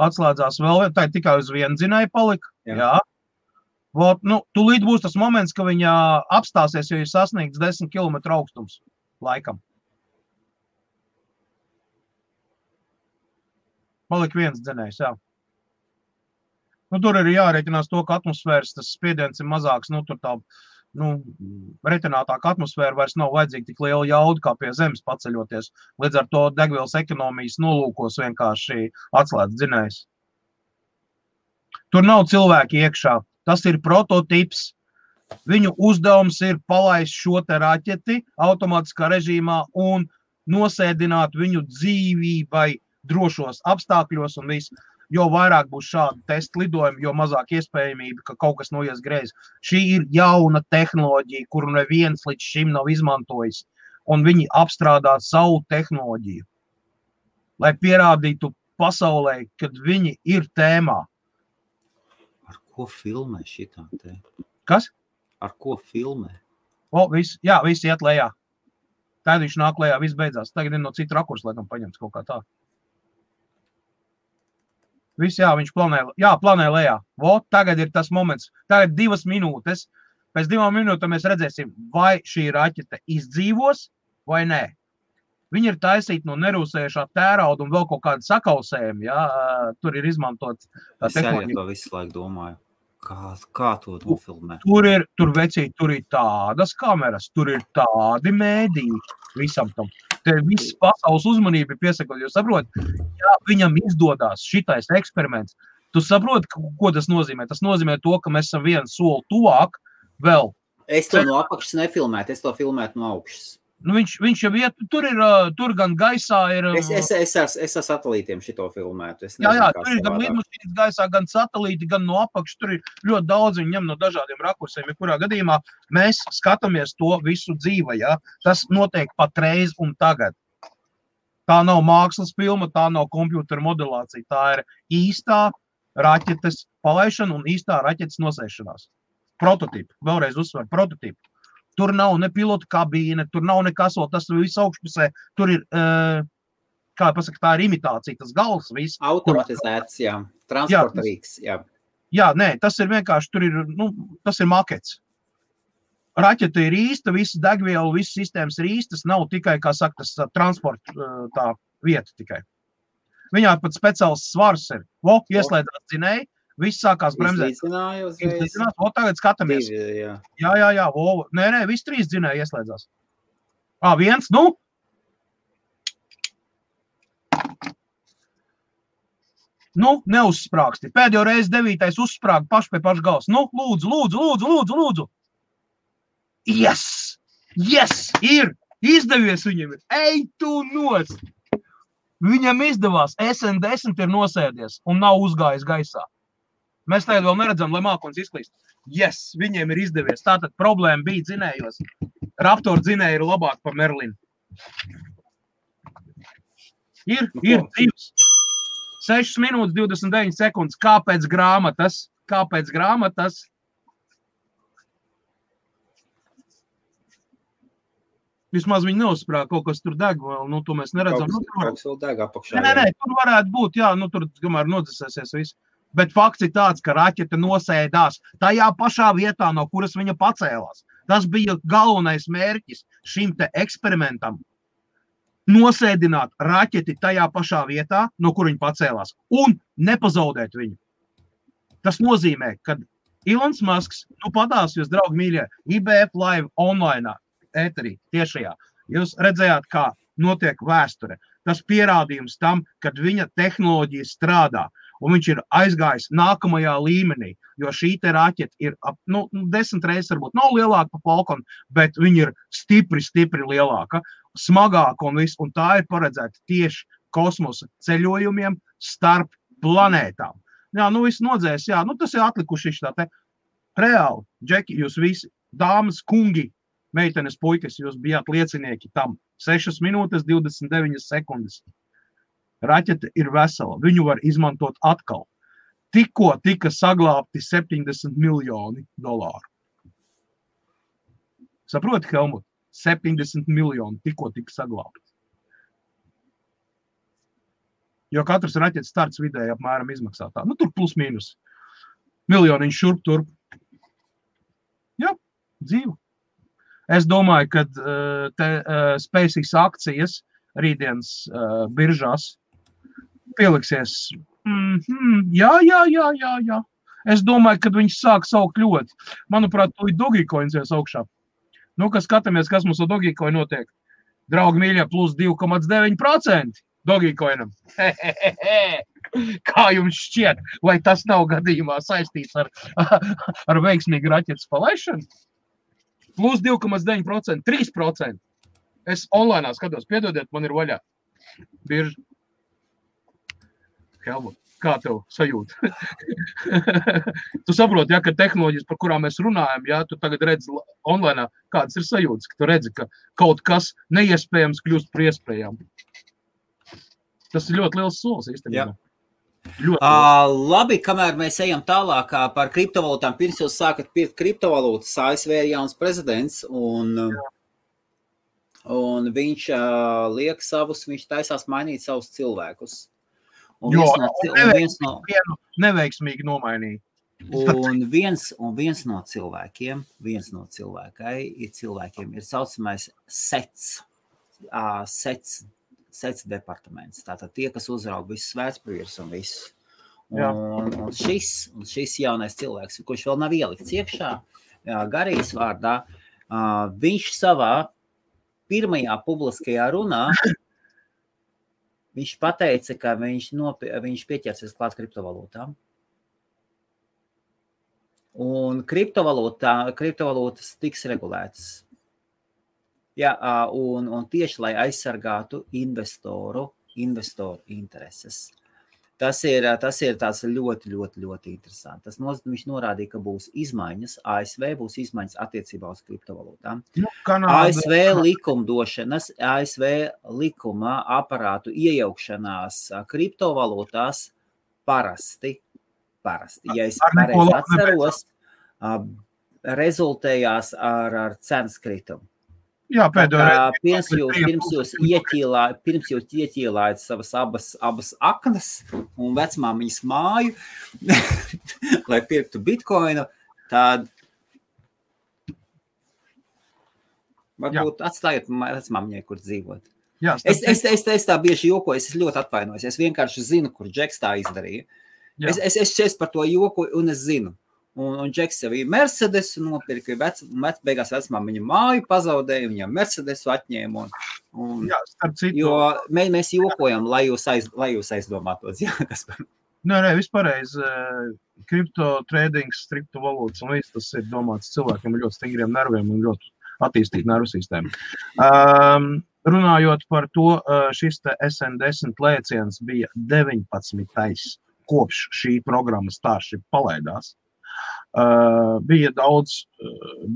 atslēdzās vēl, tā tikai uz vienu dzinēju palika. Jā. Jā. Vot, nu, tūlīt būs tas moments, ka viņa apstāsies, jo ir sasniegts 10 km augstums laikam. Palika viens dzinējs, jā. Nu, tur ir jārēķinās to, ka atmosfēras tas spiediens ir mazāks. Nu, tur tā nu, retinātāka atmosfēra vairs nav vajadzīga tik liela jauda kā pie zemes paceļoties. Līdz ar to degvielas ekonomijas nolūkos vienkārši atslēdz dzinējs. Tur nav cilvēki iekšā. Tas ir prototyps. Viņu uzdevums ir palaist šo raķeti automātiskā režīmā un nosēdināt viņu dzīvībai drošos apstākļos un viss. Jo vairāk būs šādi testa lidojumi, jo mazāk iespējamība, ka kaut kas noies greizi. Šī ir jauna tehnoloģija, kuru neviens līdz šim nav izmantojis. Un viņi apstrādā savu tehnoloģiju, lai pierādītu pasaulē, ka viņi ir tēmā. Ar ko filmē šitā te? Kas? Ar ko filmē? O, viss, jā, viss iet lejā. Tad viņš nāk lejā, viss beidzās. Tagad ir no cita rakursa, laikam, paņemts kaut kā tā. Viss, jā, viņš planē, jā, planē lejā. Vot, tagad ir tas moments. Tagad divas minūtes. Pēc divām minūtēm mēs redzēsim, vai šī raķete izdzīvos vai nē. Viņi ir taisīti no nerūsējušā tērauda un vēl kaut kāda sakausējuma. Ja? Tur ir izmantots Es arī to visu laiku domāju. Kā, kā to nofilmēt? Tur ir, tur vecīt, tur ir tādas kameras, tur ir tādi mēdīji visam tam. Te viss pasaules uzmanība ir piesakot, jo saprot, ja viņam izdodas šitais eksperiments, tu saproti, ko- tas nozīmē. Tas nozīmē to, ka mēs esam vienu soli tuvāk vēl. Es to no apakšas nefilmētu, es to filmētu no augšas. Nu, viņš, viņš jau iet, tur ir, tur gan gaisā ir. Es, es, es, ar, es ar satelītiem šito filmētu. Jā, nezinu, jā, kā tur ir gan lidmašīnas gaisā, gan satelīti, gan no apakšas. Tur ir ļoti daudz, viņi ņem no dažādiem rakursiem. Jebkurā gadījumā mēs skatāmies to visu dzīvē. Ja? Tas notiek patreiz un tagad. Tā nav mākslas filma, tā nav kompjutora modelācija. Tā ir īstā raķetes palaišana un īstā raķetes nosēšanās. Prototypa. Vēlreiz uzsveru, prototypa. Tur nav ne pilota kabīne, tur nav nekas, vēl tas viss augšpusē. Tur ir, uh, kā pasaka, tā ir imitācija, tas gals viss. Automatizēts, jā. Transporta tas- rīks, jā. Jā, nē, tas ir vienkārši tur ir, nu, tas ir makets. Raķete ir īsta, visas degviela, visas sistēmas ir īstas. Nav tikai, kā saka, tas transporta tā vieta tikai. Viņā pat speciāls svars ir. Vo, ieslēdzās dzinēji, viss sākās bremzēt. Izlīdzinās, vo, tagad skatāmies. Divi, jā. Jā, jā, jā, vo, nē, nē, viss trīs dzinēji ieslēdzās. Ā, viens, nu, Nu, neuzsprāgsti. Pēdējo reizi devītais uzsprāga pašu pie paša galvas. Nu, lūdzu, lūdzu, lūdzu, lūdzu. lūdzu. Yes! Yes! Ir! Izdevies viņam! Ej, tu nos! Viņam izdevās. SN10 ir nosēdies un nav uzgājis gaisā. Mēs tagad vēl neredzam, lai mākslinieks izklīst. Yes! Viņiem ir izdevies. Tātad problēma bija dzinējos. Raptor dzinēji ir labāk par Merlinu. Ir, Nu, ir dzīves. 6 minūtes, 29 sekundes. Kāpēc grāmatas? Kāpēc grāmatas? Vismaz viņi neuzsprāga, kaut kas tur deg vēl, nu, to mēs neredzam. Kaut Nu, kas- tur, var, kaut kas vēl deg apakšā. nē, nē, nē, tur varētu būt, jā, nu, tur kamēr nodzēsēsies viss. Bet fakts ir tāds, ka raķete nosēdās tajā pašā vietā, no kuras viņa pacēlās. Tas bija galvenais mērķis šim eksperimentam. Nosēdināt raķeti tajā pašā vietā, no kur viņa pacēlās, un nepazaudēt viņu. Tas nozīmē, ka Ilons Masks, nu, padās jūs, draugi, mīļie, IBF live online, ēterī, tiešajā. Jūs redzējāt, kā notiek vēsture. Tas pierādījums tam, ka viņa tehnoloģija strādā. Un viņš ir aizgājis nākamajā līmenī, jo šī te raķete ir ap, nu, nu, desmit reizes, varbūt nav lielāka par Falkonu, bet viņa ir stipri, stipri lielāka, smagāka un viss. Un tā ir paredzēta tieši kosmosa ceļojumiem starp planētām. Jā, nu viss nodzēs, jā, nu tas ir atlikuši tā te. Reāli, Džeki, jūs visi, dāmas, kungi, meitenes, puikas, jūs bijāt liecinieki tam. 6 minūtes, 29 sekundes. Raķete ir vesela. Viņu var izmantot atkal. Tikko tika saglabāti 70 miljoni dolāru. Saprotiet, Helmut, 70 miljoni tikko tika saglabāti. Jo katrs raķetes starts vidēji apmēram izmaksā tā. Nu, tur plus mīnus. Miljoniņš šurp turp. Jā, dzīvo. Es domāju, ka uh, te uh, SpaceX akcijas rītdienas uh, biržās pieliksies. Mm -hmm, jā, jā, jā, jā, jā. Es domāju, ka viņš sāk saukt ļoti. Manuprāt, tur ir Dogikoins ies augšā. Nu, kas skatāmies, kas mums ar Dogikoinu notiek. Draugi mīļie, plus 2,9% Dogikoinam. Kā jums šķiet, vai tas nav gadījumā saistīts ar, ar veiksmīgu raķetes palaišanu? Plus 2,9%, 3%. Es online skatos, piedodiet, man ir vaļā. Bieži. Helmut, kā tev sajūta? tu saproti, ja, ka tehnoloģijas, par kurām mēs runājam, ja tu tagad redzi online, kādas ir sajūtas, ka tu redzi, ka kaut kas neiespējams kļūst par iespējamu. Tas ir ļoti liels solis īstenībā. Ļoti Uh, labi, kamēr mēs ejam tālāk par kriptovalūtām, pirms jūs sākat pirkt kriptovalūtas, ASV ir jauns prezidents, un, un viņš uh, liek savus, viņš taisās mainīt savus cilvēkus. Un Jo, viens no, un viens no, vienu neveiksmīgi nomainīja. un viens, un viens no cilvēkiem, viens no cilvēkai, ir cilvēkiem ir saucamais sets, ā, sets, sets departaments. Tātad tie, kas uzrauga visus svētpriežus un visu. Jā. Un, un, šis, un šis jaunais cilvēks, kurš vēl nav ielikts iekšā, jā, garīs vārdā, ā, viņš savā pirmajā publiskajā runā viņš pateica, ka viņš, nopie, viņš pieķersies klāt kriptovalūtām. Un kriptovalūtā, kriptovalūtas tiks regulētas. Jā, un, un tieši lai aizsargātu investoru, investoru intereses. Tas ir, tas ir ļoti, ļoti, ļoti interesants. Tas noz, viņš norādīja, ka būs izmaiņas. ASV būs izmaiņas attiecībā uz kriptovalūtām. Nu, Kanāda, ASV likumdošanas, ASV likuma aparātu iejaukšanās kriptovalūtās parasti, parasti ja es pareizi atceros, rezultējās ar, ar cenas kritumu. Jā, reizi. pirms, jūs, pirms, jūs ieķīlā, pirms jūs ieķīlājat savas abas, abas aknas un vecmāmiņas māju, lai pirktu bitkoinu, tad varbūt atstājiet ma- vecmāmiņai, kur dzīvot. Jā, Es, es, es, es tā bieži jokoju, es ļoti atvainojos. Es vienkārši zinu, kur Džeks tā izdarīja. Jā. Es, es, es, es par to jokoju, un es zinu. Un, un Džeks jau ir Mercedes, nopirka vec, vec, beigās vecumā viņa māju, pazaudēja, viņam Mercedes atņēma. Un, un, Jā, starp citu, jo mēs, mēs jokojam, lai jūs, aiz, lai jūs aizdomātos. Jā, tas par Nē, nē, vispār kripto tradings, kriptovalūtas un viss tas ir domāts cilvēkiem ar ļoti stingriem nerviem un ļoti attīstītu nervu sistēmu. Um, runājot par to, uh, šis te SN10 lēciens bija 19. kopš šī programmas stāsts palaidās. Uh, bija daudz uh,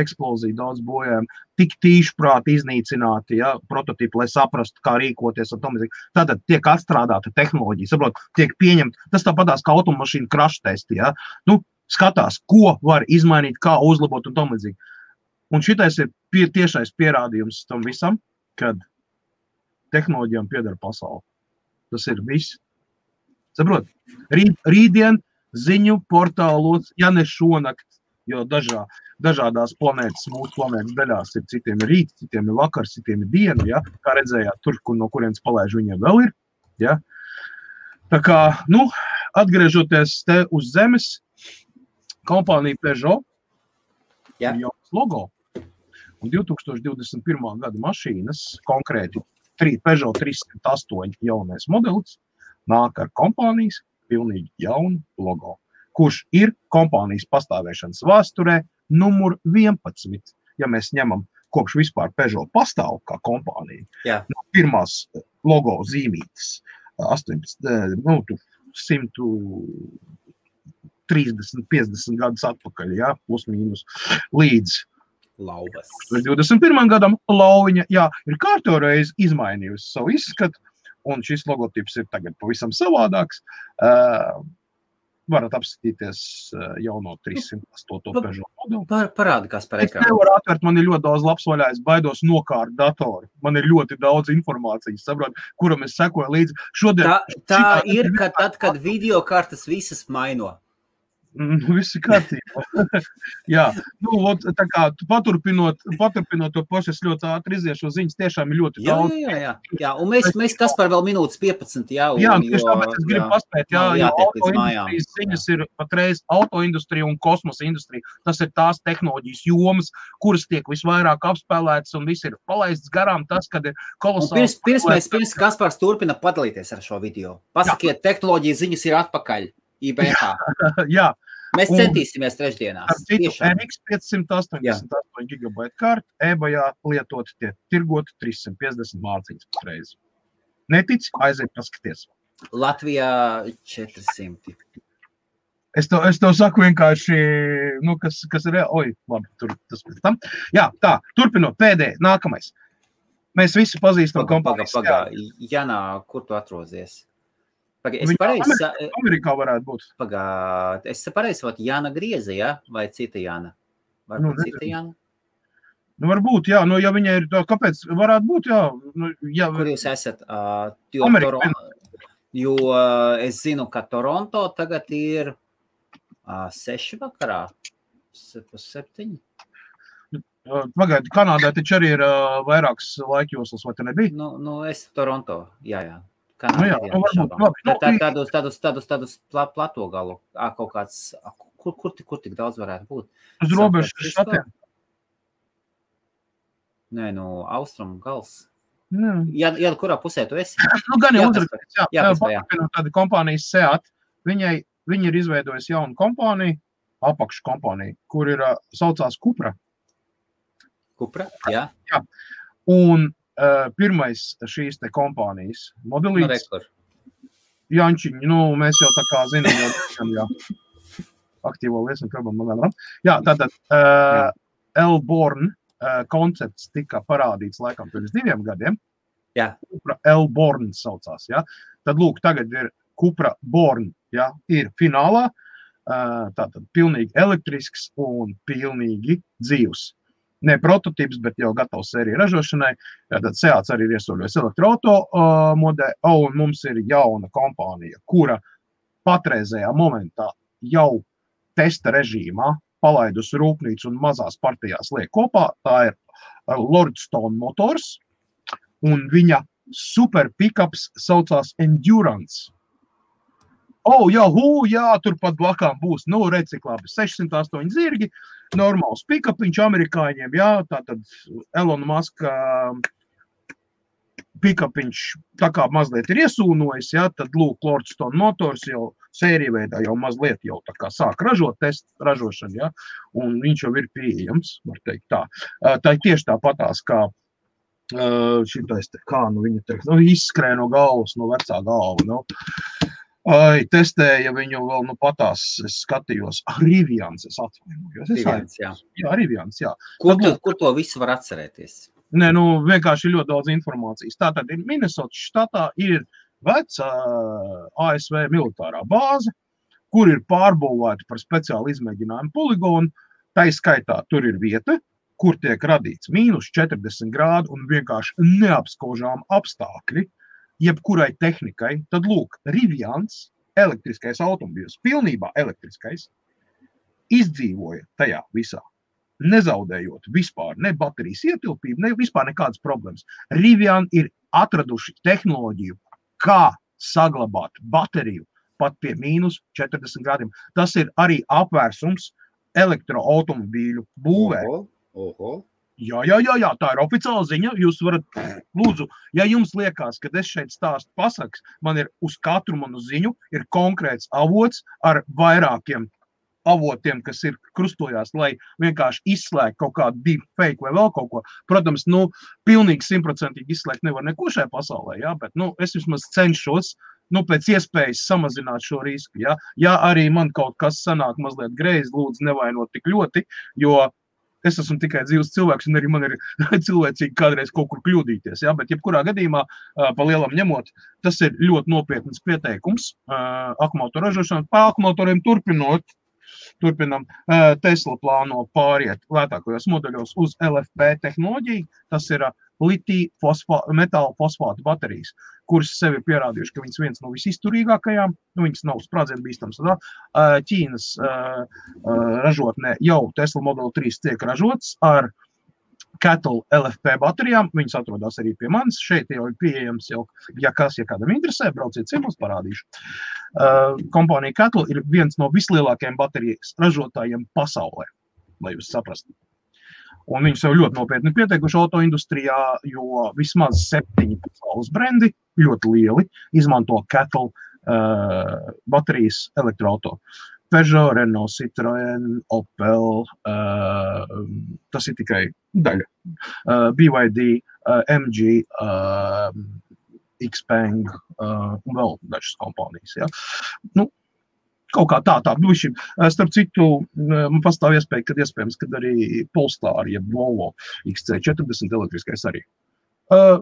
eksploziju, daudz bojājumu, tik tīšprāti iznīcināti ja, prototipi, lai saprastu, kā rīkoties ar tom. Tad tiek atstrādāta tehnoloģija, saprot, tiek pieņemta. Tas tāpatās kā automašīnu crash testi. Ja. Nu, skatās, ko var izmainīt, kā uzlabot un tam līdzīgi. Un šitais ir pie, tiešais pierādījums tam visam, kad tehnoloģijām pieder pasaule. Tas ir viss. Saprot, rīt, rītdien ziņu portālos, ja ne šonakt, jo dažā, dažādās planētas, mūsu planētas daļās ir citiem ir rīts, citiem ir vakars, citiem ir diena. Ja? Kā redzējāt, tur, kur no kurienes palaiž, viņiem vēl ir. Ja? Tā kā, nu, atgriežoties te uz zemes, kompānija Peugeot Jā. ir jauns logo. Un 2021. gada mašīnas, konkrēti Peugeot 308 jaunais modelis, nāk ar kompānijas pilnīgi jaunu logo, kurš ir kompānijas pastāvēšanas vēsturē numur 11. Ja mēs ņemam kopš vispār Peugeot pastāv kā kompānija, Jā. no pirmās eh, logo zīmītes 18, eh, nu, tu 130, 50 gadus atpakaļ, ja, plus mīnus, līdz lauvas. 21. gadam Lauviņa jā, ir kārtībā reizi izmainījusi savu izskatu, un šis logotips ir tagad pavisam savādāks. Uh, varat apskatīties uh, jauno 308. Peugeot modeli. Par, parādi, kas par Es ekrānu. nevaru atvērt, man ir ļoti daudz labs vaļā. Es baidos nokārt datoru. Man ir ļoti daudz informācijas, saprot, kuram es sekoju līdzi. Šodien Tā, tā šitā- ir, ka tad, kad video kartes visas maino. Mm, Viss ir kārtībā. Jā, nu, ot, tā kā tu paturpinot, paturpinot to pašu, es ļoti ātri iziešu ziņas. Tiešām ir ļoti Jā, daudz. jā, jā, jā. Un mēs, mēs kas par vēl minūtes 15, jā. Un, Jā, tieši tāpēc es gribu jā. paspēt, jā, līdz autoindustrijas ziņas ir patreiz autoindustrija un kosmosa industrija. Tas ir tās tehnoloģijas jomas, kuras tiek visvairāk apspēlētas un viss ir palaists garām. Tas, kad ir kolosāls. pirms, pirms mēs, pirms Kaspars turpina padalīties ar šo video, pasakiet, tehnoloģijas ziņas ir atpakaļ IBH. Jā, Mēs Un- centīsimies trešdienās. NX 588 gigabaitu kārtu, e-bajā lietot tie tirgot 350 mārciņas patreiz. Netic, aiziet paskaties. Latvijā 400. Es to, es to saku vienkārši, nu, kas, kas ir. Oi, labi, tur tas pēc tam. Jā, tā, turpinot, pēdējais, nākamais. Mēs visi pazīstam Pagā, pagā, kompānijas. pagā. Janā, kur tu atrodies? Paga, es pareizi Amerikā, sa- Amerikā varētu būt. pagā- es pareizi saprotu, Jāna Grieza, ja? vai cita Jāna? Nu, Varbūt cita nezinu. Jāna? Nu, varbūt, jā, nu, ja viņa ir tā, kāpēc varētu būt, jā, nu, jā Kur jūs esat? Uh, jo, Amerika, Toron... jo uh, es zinu, ka Toronto tagad ir uh, seši vakarā, septiņi. Pagaidiet, Kanādā taču arī ir uh, vairākas laikjoslas, vai te nebija? Nu, nu, es Toronto, jā, jā. Kā Nu, jā, nu, varbūt, labi. Nu, tā, tādos, tādos, tādos, tādos pla, plato galu, ā, kaut kāds, kur, kur, tik- kur tik daudz varētu būt? Uz robežas Francisco? štatiem. Nē, no austrumu gals. Jā. Jā, jā, kurā pusē tu esi? Nu, gan jau Jā, uzrakstīt, jā, jā, jā, jā. jā. tāda kompānija SEAT, viņai, viņi ir izveidojusi jaunu kompāniju, apakškompāniju, kur ir saucās Kupra. Kupra, jā, Un uh, pirmais šīs kompānijas nu, modelīts, rekur. Jančiņi, nu, mēs jau tā kā zinām, jau diezgan, jā, aktīvo liesmu kalbam, man Jā, tātad uh, Elborn uh, koncepts tika parādīts laikam pirms diviem gadiem. Jā. Kupra Elborn saucās, jā. Tad, lūk, tagad ir Kupra Born, jā, ir finālā. Uh, tātad pilnīgi elektrisks un pilnīgi dzīvs. Ne prototyps, bet jau gatavs sēriju ražošanai. Tad Seats arī ir iesaistīts elektroautorāta uh, modeļā, un mums ir jauna kompānija, kura patreizajā momentā jau testa režīmā palaidusi rūpnīcu un mazās partijās liek kopā. Tā ir uh, Lordstone Motors, un viņa super pickups saucās Endurance. Oh, jā, hu, jā, turpat blakām būs. Nu, redzi, labi, 608 zirgi, normāls pikapiņš amerikāņiem. Jā, tā tad Elona Maska pikapiņš tā kā mazliet ir iesūnojis, jā, tad lūk, Lordstone Motors jau sērija veidā jau mazliet jau tā kā sāk ražot testu ražošanu, jā, un viņš jau ir pieejams, var teikt tā. Tā ir tieši tāpatās kā šitais kā nu viņa te, nu, izskrēja no galvas, no vecā galva, nu. Ai, testēja viņu vēl, nu, patās, es skatījos, ah, Rivians, es atvainojos. Es Viens, jā. Jā, Rivians, jā. Kur, tu, kur to visu var atcerēties? Nē, nu, vienkārši ļoti daudz informācijas. Tā tad ir Minnesota štatā, ir veca ASV militārā bāze, kur ir pārbūvēta par speciālu izmēģinājumu poligonu. Tā izskaitā tur ir vieta, kur tiek radīts mīnus 40 grādu un vienkārši neapskaužām apstākļi jebkurai tehnikai. Tad, lūk, Rivians, elektriskais automobīls, pilnībā elektriskais, izdzīvoja tajā visā nezaudējot vispār ne baterijas ietilpību, ne vispār nekādas problēmas. Rivian ir atraduši tehnoloģiju, kā saglabāt bateriju pat pie mīnus 40 grādiem. Tas ir arī apvērsums elektroautomobīļu būvē. Oho, oho. Jā, jā, jā, jā, tā ir oficiāla ziņa. Jūs varat, lūdzu, ja jums liekas, ka es šeit stāstu pasakas, man ir uz katru manu ziņu ir konkrēts avots ar vairākiem avotiem, kas ir krustojās, lai vienkārši izslēgtu kaut kādu deep fake vai vēl kaut ko. Protams, nu, pilnīgi simtprocentīgi izslēgt nevar neko šajā pasaulē, jā, bet nu, es vismaz cenšos. Nu, pēc iespējas samazināt šo risku. Ja, ja arī man kaut kas sanāk mazliet greizi, lūdzu, nevainot tik ļoti, jo es esmu tikai dzīves cilvēks, un arī man ir cilvēcīgi kādreiz kaut kur kļūdīties. Ja? Bet, jebkurā gadījumā, pa lielam ņemot, tas ir ļoti nopietns pieteikums ā, akumuļotoru ražošanai. Pa akumuļotoriem turpinot, turpinam, ā, Tesla plāno pāriet lētākajos modeļos uz LFP tehnoloģiju. Tas ir litija metāla fosfāta baterijas, kuras sev ir pierādījušas, ka viņas viens no visizturīgākajām, nu, viņas nav sprādzienu bīstamas. Tā, Ķīnas ražotnē jau Tesla Model 3 tiek ražots ar Cattle LFP baterijām. Viņas atrodas arī pie manis. Šeit jau ir pieejams, jau, ja kas, ja kādam interesē, brauciet ciemos, parādīšu. Kompānija Cattle ir viens no vislielākajiem baterijas ražotājiem pasaulē, lai jūs saprastu. Un viņi sev ļoti nopietni pieteikuši autoindustrijā, jo vismaz septiņi pasaules brendi, ļoti lieli, izmanto Cattle uh, baterijas elektroautorātu. Peugeot, Renault, Citroen, Opel. Uh, tas ir tikai daļa. Uh, BYD, uh, MG, uh, Xpeng uh, un vēl dažas kompānijas. Ja. Nu, Kaut kā tā, tā bijuši. Starp citu, man pastāv iespēja, ka iespējams, ka arī Polestar, jeb Volvo XC40 elektriskais arī. Uh,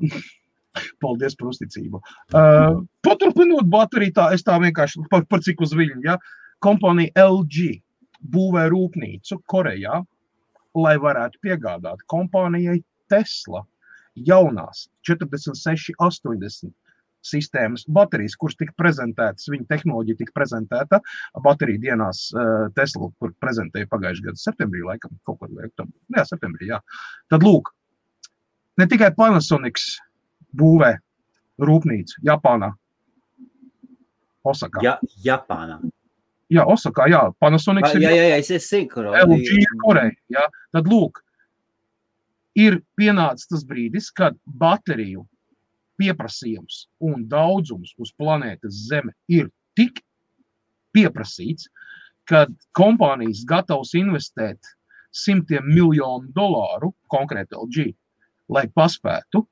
Paldies par uzticību. Uh, paturpinot bateriju, tā es tā vienkārši par, par cik uz viņu. Ja? Kompānija LG būvē rūpnīcu Korejā, lai varētu piegādāt kompānijai Tesla jaunās 46, 80 sistēmas baterijas, kuras tika prezentētas, viņa tehnoloģija tika prezentēta bateriju dienās uh, Tesla, kur prezentēja pagājušajā gadā septembrī, laikam, kaut kur laikam, jā, septembrī, jā. Tad lūk, ne tikai Panasonics būvē rūpnīcu Japānā, Osakā. Ja, Japānā. Jā, Osakā, jā, Panasonics jā, ir jā, jā, es, es zinu, kur LG ir Koreja, jā. Tad lūk, ir pienācis tas brīdis, kad bateriju pieprasījums un daudzums uz planētas Zeme ir tik pieprasīts, ka kompānijas gatavs investēt simtiem miljonu dolāru, konkrēti LG, lai paspētu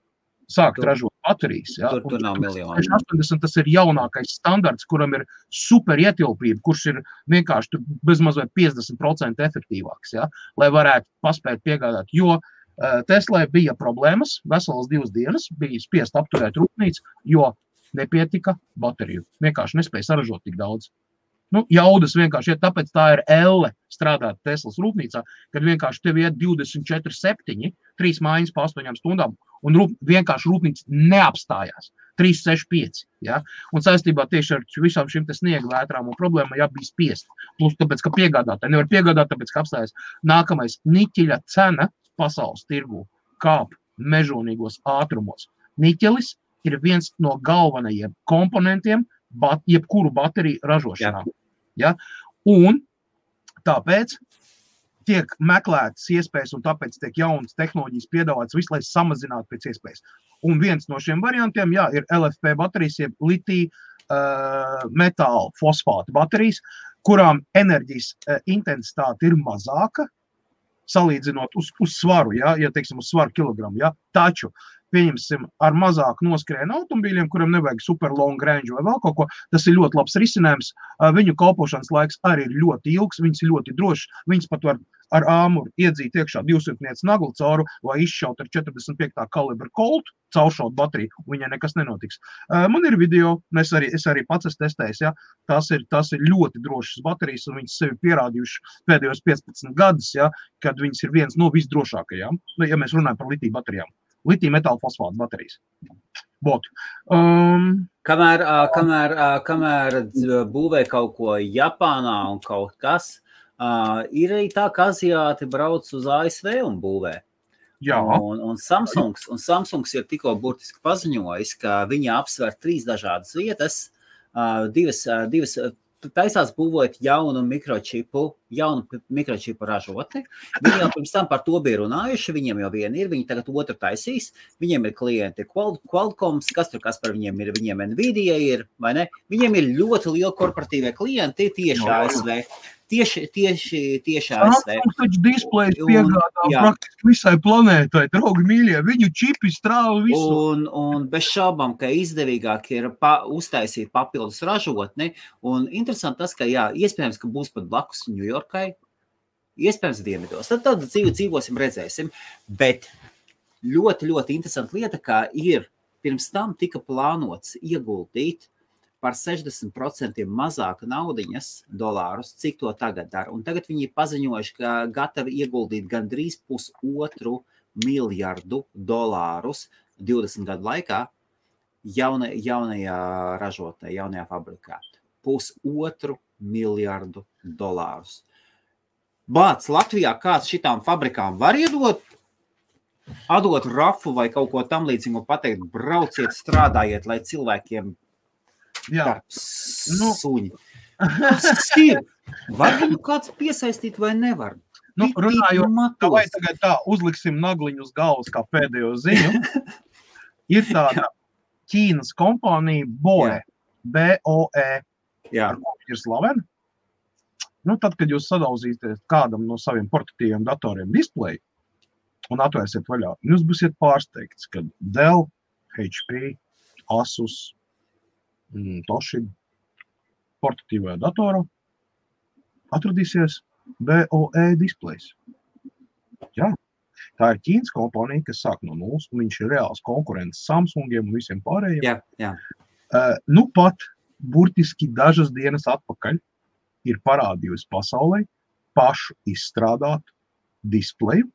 sākt tur, ražot baterijas. Ja? Tur, tur nav miljonu. 80 tas ir jaunākais standarts, kuram ir super ietilpība, kurš ir vienkārši bezmazliet 50% efektīvāks, ja? lai varētu paspēt piegādāt. Jo uh, Teslai bija problēmas, veselas divas dienas, bija spiest apturēt rūpnīcu, jo nepietika bateriju. Vienkārši nespēja saražot tik daudz. Nu, jaudas vienkārši ir, tāpēc tā ir elle strādāt Teslas rūpnīcā, kad vienkārši tev iet 24, 7, 3 mājas pa 8 stundām, un rūp, vienkārši rūpnīca neapstājās. 3, 6, 5. Ja? Un saistībā tieši ar visām šīm sniega vētrām un problēmām, ja bija spiest. Plus, tāpēc, ka piegādātāji nevar piegādāt, tāpēc, ka apstājas nākamais niķeļa cena pasaules tirgu kāp mežonīgos ātrumos. Niķelis ir viens no galvenajiem komponentiem bat, jebkuru bateriju ražošanā. Ja? Un tāpēc tiek meklētas iespējas, un tāpēc tiek jaunas tehnoloģijas piedāvātas visu, lai samazinātu pēc iespējas. Un viens no šiem variantiem jā, ir LFP baterijas, jeb litija uh, metāla fosfāta baterijas, kurām enerģijas uh, intensitāte ir mazāka, salīdzinot uz, uz svaru, ja, ja teiksim, uz svaru kilogramu. Ja. Taču, pieņemsim, ar mazāk noskrējienu automobīļiem, kuriem nevajag super long range vai vēl kaut ko, tas ir ļoti labs risinājums. Viņu kalpošanas laiks arī ir ļoti ilgs, viņas ir ļoti drošas. Viņas pat var ar āmuru iedzīt iekšā 200 naglu cauru vai izšaut ar 45. kalibra koltu, cauršaut bateriju, un viņai nekas nenotiks. Man ir video, es arī, es arī pats esmu testējis, ja, tās ir, tās ir ļoti drošas baterijas, un viņas sevi pierādījuši pēdējos 15 gadus, ja, kad viņas ir viens no visdrošākajām, ja mēs runājam par litiju baterijām. Litija metāla fosfāta baterijas. Bot. Um, kamēr, kamēr, kamēr būvē kaut ko Japānā un kaut kas, Uh, ir arī tā, ka aziāti brauc uz ASV un būvē. Jā. Un, un, Samsungs, un Samsungs ir tikko burtiski paziņojis, ka viņi apsver trīs dažādas vietas, uh, divas, uh, divas taisās būvēt jaunu mikročipu, jaunu mikročipu ražotni. Viņi jau pirms tam par to bija runājuši. Viņiem jau viena ir, viņi tagad otru taisīs. Viņiem ir klienti Qualcomm, kas tur kas par viņiem ir. Viņiem Nvidia ir, vai ne? Viņiem ir ļoti lieli korporatīvie klienti tieši ASV. Tieši, tieši, tieši ASV. Taču displejs piegādā praktiski visai planētai, draugi mīļie, viņu čipi strāva visu. Un, un bez šaubām, ka izdevīgāk ir pa, uztaisīt papildus ražotni, un interesanti tas, ka jā, iespējams, ka būs pat blakus Ņujorkai, iespējams dienvidos, tad tad dzīvi dzīvosim, redzēsim, bet ļoti, ļoti interesanta lieta, kā ir pirms tam tika plānots ieguldīt par 60% mazāk naudiņas dolārus, cik to tagad dara. Un tagad viņi ir paziņojuši, ka gatavi ieguldīt gandrīz pusotru miljardu dolārus 20 gadu laikā jauna, jaunajā ražotnē, jaunajā fabrikā. Pusotru miljardu dolārus. Bācis Latvijā kāds šitām fabrikām var iedot atdot rafu vai kaut ko tamlīdzīgu, pateikt, brauciet, strādājiet, lai cilvēkiem darbs, nu. suņi. Ir. Var viņu kāds piesaistīt vai nevar? Nu, runājot, vai tagad tā uzliksim nagliņu uz galvas kā pēdējo ziņu. ir tāda Ķīnas kompānija BOE, BOE, ir slavena. Nu, tad, kad jūs sadauzīsiet kādam no saviem portatīviem datoriem displeju un atvērsiet vaļā, jūs būsiet pārsteigts, ka Dell, HP, Asus, Mm, Toshiba portatīvajā datorā atradīsies BOE displejs. Jā. Tā ir Ķīnas kompānija, kas sāk no nulles, un viņš ir reāls konkurents Samsungiem un visiem pārējiem. Jā, jā. Uh, nu, pat burtiski dažas dienas atpakaļ ir parādījusi pasaulē pašu izstrādātu displeju,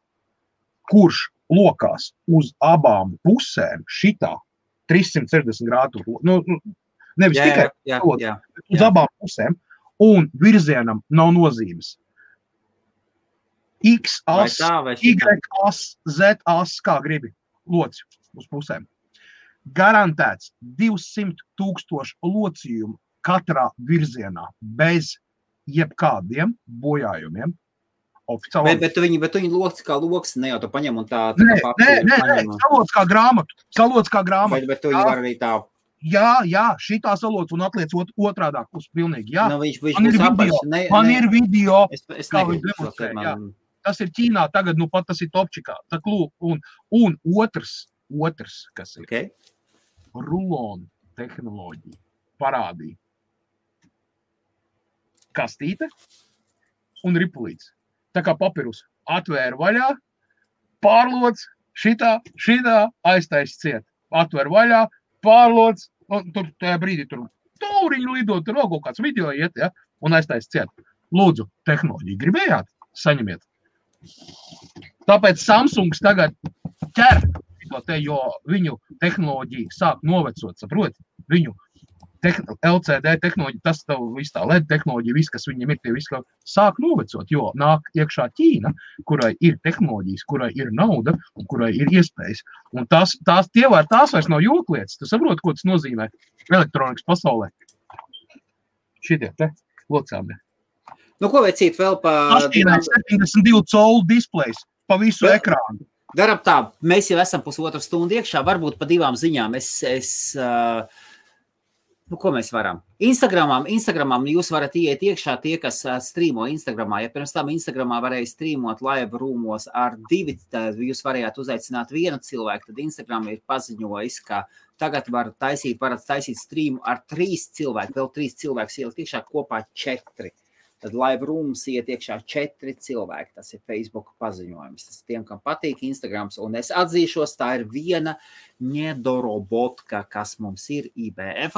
kurš lokās uz abām pusēm šitā 360 grādu, nu, nu, nevis Jā, tikai jā, jā, loks, jā. bet uz jā. abām pusēm, un virzienam nav nozīmes. X, Vai as, tā, vai Y, šitā? as, Z, as, kā gribi, loci uz pusēm. Garantēts 200 tūkstoši locījumu katrā virzienā bez jebkādiem bojājumiem. Oficiāli. Bet, bet tu viņu, bet tu viņu loks kā loks, ne jau tu paņem un tā, tā Nē, nē, nē, nē, salots kā grāmatu. Salots kā grāmatu. Bet, bet tu viņu Jā. var arī tā. Jā, jā, šitā salots un atliec ot- otrādā uz pilnīgi. Jā, Nu, viņš, viņš man ir video. Ne, man ne, ir video, Es, es kā viņš demonstrē, man- tas ir Ķīnā, tagad nu pat tas ir topčikā. Tā klū, un, un otrs, otrs, kas ir Okay. rulonu tehnoloģija, parādīja kastīte un ripulīts. Tā kā papirus atvēra vaļā, pārlots, šitā, šitā aiztais ciet. Atver vaļā, pārlots, un tur tajā brīdī tur tauriņu lidot, tur vēl kaut kāds video iet, ja, un aiztais ciet. Lūdzu, tehnoloģiju gribējāt, saņemiet. Tāpēc Samsungs tagad ķer jo viņu tehnoloģija sāk novecot, saproti? Viņu tehn LCD tehnoloģija, tas tev viss tā LED tehnoloģija, viss, kas viņam ir, tie viss sāk novecot, jo nāk iekšā Ķīna, kurai ir tehnoloģijas, kurai ir nauda un kurai ir iespējas. Un tās, tās, tie var, tās vairs nav jūklietas. Tu saproti, ko tas nozīmē elektronikas pasaulē? Šitie te locāmi. Nu, ko vecīt vēl pa Mašīnai 72 colu displejs pa visu Vēl- ekrānu. Darām tā, mēs jau esam pusotru stundu iekšā, varbūt pa divām ziņām. Es, es, uh, nu, ko mēs varam? Instagramā, Instagramā jūs varat iet iekšā tie, kas strīmo Instagramā. Ja pirms tam Instagramā varēja strīmot live rūmos ar divi, tad jūs varējāt uzaicināt vienu cilvēku, tad Instagram ir paziņojis, ka tagad var taisīt, varat taisīt strīmu ar trīs cilvēku, vēl trīs cilvēkus ielikt iekšā kopā četri. Tad live rooms iet iekšā četri cilvēki. Tas ir Facebook paziņojums. Tas tiem, kam patīk Instagram. Un es atzīšos, tā ir viena nedorobotka, kas mums ir IBF.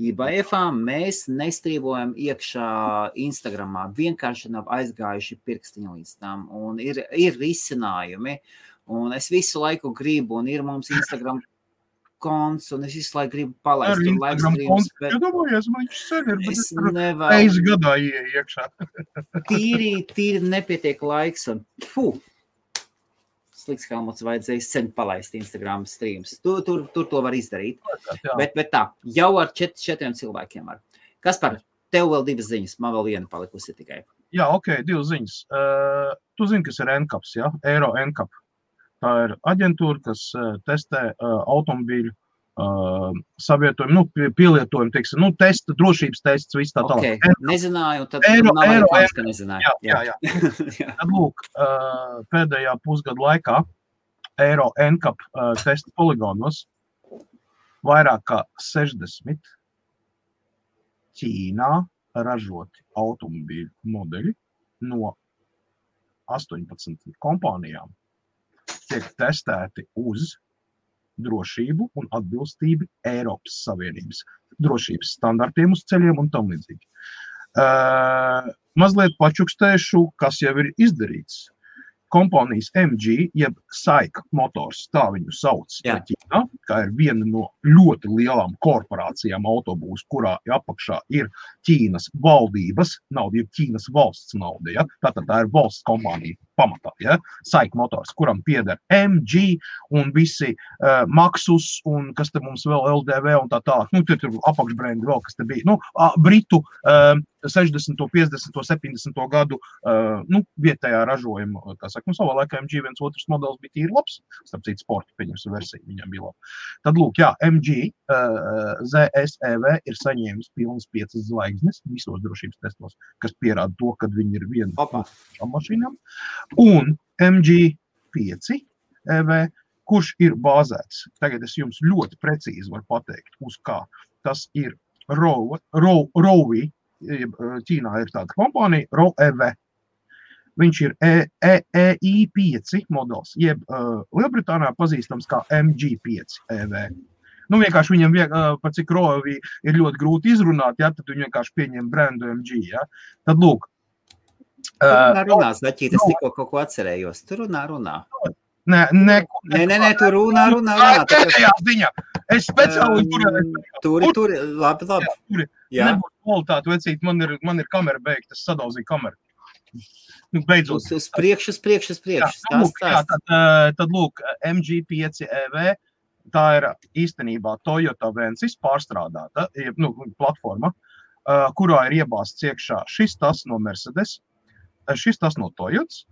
IBF mēs nestrīvojam iekšā Instagram. Vienkārši nav aizgājuši pirkstiņi līdz tam. Un ir, ir risinājumi. Un es visu laiku gribu, un ir mums Instagram konts, un es visu laiku gribu palaist livestreams, kontu. bet Iedomājies, man viņš sen ir, bet es es nevaru. reizi gadā ieeju iekšā. tīri, tīri nepietiek laiks. Un, puh, slikts helmuts vajadzēja sen palaist Instagram streams. Tur, tur, tur to var izdarīt. Jā. Bet, bet tā, jau ar čet, četriem cilvēkiem var. Kas par tev vēl divas ziņas? Man vēl viena palikusi tikai. Jā, ok, divas ziņas. Uh, tu zini, kas ir NCAPS, ja? Eiro NCAP. Tā ir aģentūra, kas uh, testē uh, automobīļu uh, savietojumu, nu, pie- pielietojumu, teiksim, nu, testa, drošības tests, viss tā Okay. tālāk. Nezināju, un tad Eiro- nav eiro- reklāmas, ka nezināju. Jā, jā, jā. jā. Tad, lūk, uh, pēdējā pusgada laikā Eiro NCAP uh, testa poligonos vairāk kā 60 Ķīnā ražoti automobīļu modeļi no 18 kompānijām tiek testēti uz drošību un atbilstību Eiropas Savienības drošības standartiem uz ceļiem un tam līdzīgi. Uh, mazliet pačukstēšu, kas jau ir izdarīts. Kompānijas MG, jeb Saika motors, tā viņu sauc, Jā. Ķīnā, kā ir viena no ļoti lielām korporācijām autobūs, kurā apakšā ir Ķīnas valdības nauda, ir Ķīnas valsts nauda. Ja? Tātad tā ir valsts kompānija pamatā. Ja? Saika motors, kuram pieder MG un visi uh, Maxus un kas te mums vēl LDV un tā tālāk. Nu, tur tur apakšbrendi vēl kas te bija. Nu, uh, Britu uh, 60, 50, 70 gadu uh, nu, vietējā ražojuma. Saka, nu, savā laikā MG viens otrs modelis bija tīri labs. Starp citu, sporta pieņemsim versiju viņam bija laba. Tad, lūk, jā, MG uh, ZSEV ir saņēmis pilnas piecas zvaigznes visos drošības testos, kas pierāda to, ka viņi ir viena no mašīnām. Un MG5 EV, kurš ir bāzēts, tagad es jums ļoti precīzi varu pateikt, uz kā tas ir Rovi. Ro, jeb, eh, Ķīnā ir tāda kompānija, ROEV. Viņš ir E- E- EI5 modelis, jeb uh, Lielbritānijā pazīstams kā MG5 EV. Nu, vienkārši viņam, vie- uh, pat cik rovi ir ļoti grūti izrunāt, ja, tad viņi vienkārši pieņem brandu MG. Ja. Tad, lūk, Tur runā, runā, Zaķīt, es tikko kaut ko atcerējos. Tur runā, runā. nē, nē, Nē, nē, nē, tur runā, runā, runā. Pēdējā ziņā. Es speciāli. Um, Tur, tur, labi, labi. Tur Jā, nebūs kvalitāte, vecīt, man ir, man ir kamera beigta, es sadauzīju kameru. Nu, beidzot. uz, uz priekšu, uz priekšu, uz Jā, priekšu. nu, lūk, Stāst, jā, tad, tad, lūk, MG5 EV. Tā ir īstenībā Toyota Vensis pārstrādāta nu, platforma, kurā ir iebāzts iekšā šis tas no Mercedes, šis tas no Toyotas,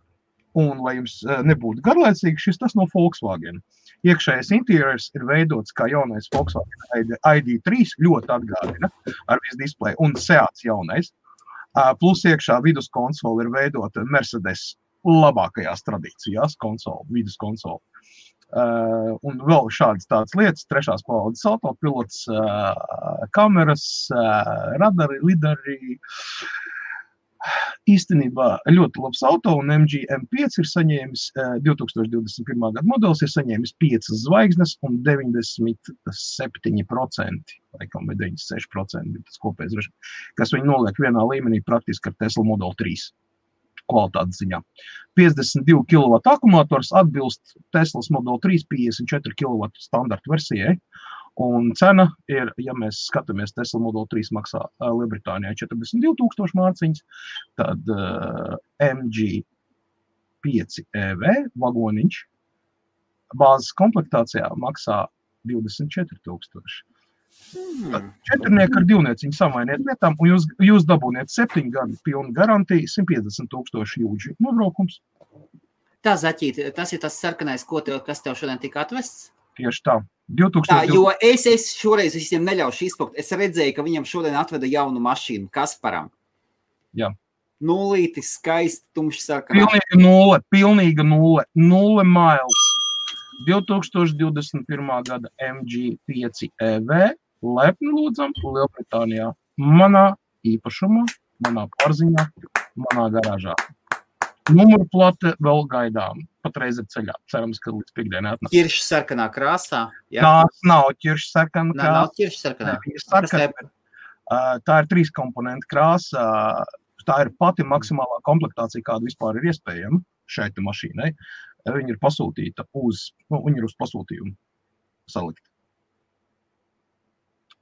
un, lai jums eh, nebūtu garlaicīgi, šis tas no Volkswagen. Iekšējais interiors ir veidots kā jaunais Volkswagen ID- ID3, ļoti atgādina ar visu displeju, un Seats jaunais. Uh, Plus iekšā vidus konsole ir veidota Mercedes labākajās tradīcijās, konsole, vidus konsole. Uh, un vēl šādas tādas lietas, trešās paudzes autopilots, uh, kameras, uh, radari, lidari. Īstenībā ļoti labs auto, un MG M5 ir saņēmis uh, 2021. gada modelis, ir saņēmis 5 zvaigznes un 97%, laikam, vai 96% bija tas kopējais kas viņu noliek vienā līmenī praktiski ar Tesla Model 3 kvalitātes ziņā. 52 kW akumulators atbilst Teslas Model 3 54 kW standarta versijai. Un cena ir, ja mēs skatāmies, Tesla Model 3 maksā ā, Lielbritānijā 42,000 mārciņas, tad uh, MG 5 EV vagoniņš bāzes komplektācijā maksā 24,000. Hmm. Četrnieki ar divnieciņu samainiet vietām, un jūs, jūs dabūniet septiņu gadu pilnu garantiju, 150 tūkstoši jūdžu nobraukums. Tā, Zaķīt, tas ir tas sarkanais, ko tev, kas tev šodien tika atvests. Tieši tā. Tā, 2020. jo es, es šoreiz visiem neļaušu izpaukt. Es redzēju, ka viņam šodien atveda jaunu mašīnu Kasparam. Jā. Nulīti, skaisti, tumši sarkanā. Pilnīga nulle, pilnīga nulle, nulle miles. 2021. gada MG5 EV lepni lūdzam Lielbritānijā. Manā īpašumā, manā pārziņā, manā garāžā. Numuru plate vēl gaidām. Patreiz ir ceļā. Cerams, ka līdz piekdienai atnāks. Ķirša sarkanā krāsā. Jā, Tās nav ķiršas sarkana Nā, nav ķirša sarkanā. Te- Uh, Tā ir trīs komponentu krāsa. Tā ir pati maksimālā komplektācija, kāda vispār ir iespējama šai mašīnai. Viņa ir pasūtīta uz, nu, viņa ir uz pasūtījumu salikt.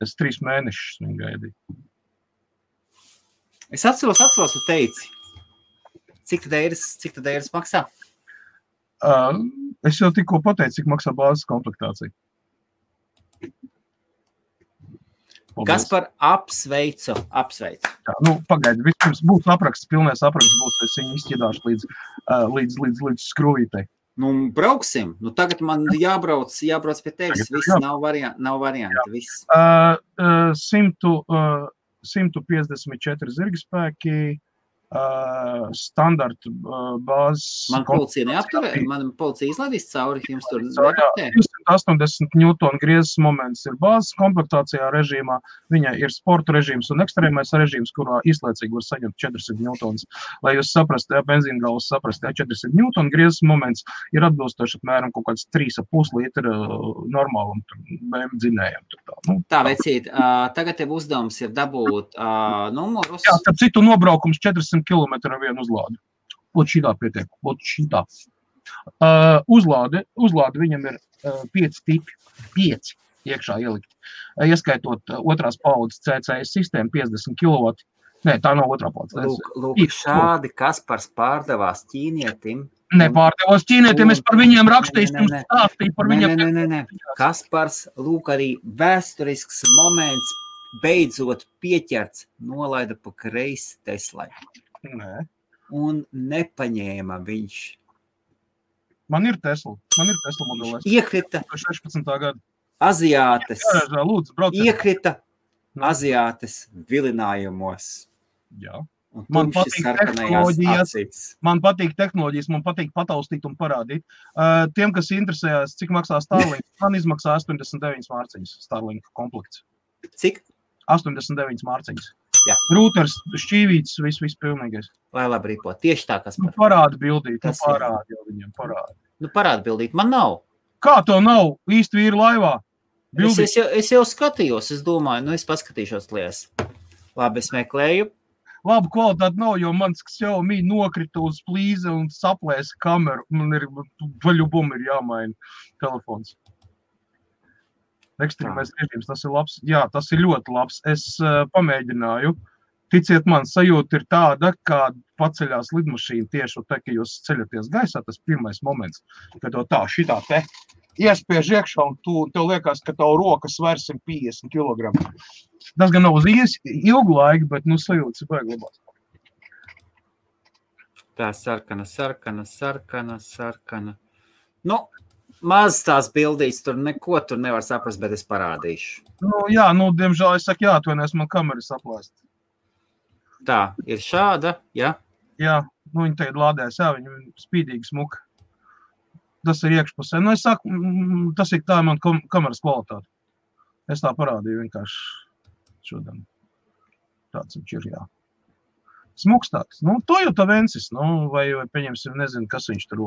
Es trīs mēnešus viņu gaidīju. Es atceros, atceros, tu teici. Cik tad eiras, cik tad eiras maksā? Uh, Es jau tikko pateicu, cik maksā bāzes komplektācija. Paldies. Kas par apsveicu? Apsveicu. Tā, nu, Pagaidiet, vispirms būs apraksts, pilnais apraksts būs. Es viņu izķidāšu līdz, uh, līdz, līdz, līdz skrūvītei. Nu, brauksim. Nu, tagad man jābrauc, jābrauc pie tevis. Viss jā. nav varianti. Nav varianti viss. Uh, uh, 100, uh, 154 zirga spēki, uh, standarta uh, bāzes. Man policija neapturē, man policija izlaidīs cauri, jums tur nepaktē. 280 newtonu griezes moments ir bāzes komplektācijā režīmā. Viņai ir sporta režīms un ekstrēmais režīms, kurā īslaicīgi var saņemt 400 newtonus. Lai jūs saprastu, ja benzīna galvas saprastu, ja 400 newtonu griezes moments ir atbilstoši apmēram kaut kāds 3,5 litru uh, normālam BMW dzinējam. Tur Tā, nu, Tā, vecīt, uh, tagad tev uzdevums ir dabūt uh, numurus. Jā, starp citu, nobraukums 400 km ar vienu uzlādi. Ot šitā pietiek, ot šitā. Uh, uzlāde, uzlāde viņam ir uh, pieci tipi, pieci iekšā ielikt. Uh, ieskaitot uh, otrās paudzes CCS sistēmu 50 kW. Nē, tā nav otrā paudze. Lūk, lūk, šādi Kaspars pārdevās ķīnietim. Nepārdevos ķīnietiem, es par viņiem rakstīju, Nē, nē, jums nē. stāstīju par Nē, viņiem. nē, nē, nē. Kaspars, lūk, arī vēsturisks moments beidzot pieķerts, nolaida pa kreisi Teslai. Nē. Un nepaņēma viņš. Man ir Tesla, man ir Tesla modelis. Iekrita 16. gada. Aziātes, Jā, lūdzu, brauciet. iekrita Aziātes vilinājumos. Jā. Man patīk tehnoloģijas. Man patīk tehnoloģijas, man patīk pataustīt un parādīt. Uh, tiem, kas interesējas, cik maksā Starlink, man izmaksā 89 mārciņas Starlink komplekts. Cik? 89 mārciņas. Jā. Rūters, šķīvīts, viss, viss pilnīgais. Lai labi ripo. Tieši tā, kas Nu, par. parāda bildīt, nu, Tas ir. parāda jau viņam, parāda. Nu, parāda bildīt. Man nav. Kā to nav īsti vīri laivā? Es, Bildīt, es, jau, es jau skatījos, es domāju, nu es paskatīšos lietas. Labi, es meklēju. labu kvalitāti nav, jo mans Xiaomi nokrita uz plīze un saplēsa kameru. Man ir vaļubum ir jāmaina telefons. Ekstrēmais režīms, tas ir labs. Jā, tas ir ļoti labs. Es uh, pamēģināju. Ticiet man, sajūta ir tāda, kā paceļās lidmašīna tieši tā, ka jūs ceļaties gaisā. Tas pirmais moments, kad to tā, šitā te iespiež iekšā un tu, tev liekas, ka tavu roka sver 150 kg. Tas gan nav uz ies- ilgu laiku, bet nu sajūta ir baigi labās. Tā sarkana, sarkana, sarkana, sarkana. Nu, maz tās bildītas, tur neko tur nevar saprast, bet es parādīšu. Nu, jā, nu, diemžēl es saku, jāatvainojas, man kamera saplēst. Tā ir šāda, ja? Jā, nu, viņi tagad lādēs, jā, viņi spīdīgi smuka. Tas ir iekšpusē. Nu, es saku, tas ir tā man kam kameras kvalitāte. Es tā parādīju vienkārši šodien. Tāds viņš ir, jā. Smuks tāds. Nu, Toyota Vensis, nu, vai, vai pieņemsim, nezinu, kas viņš tur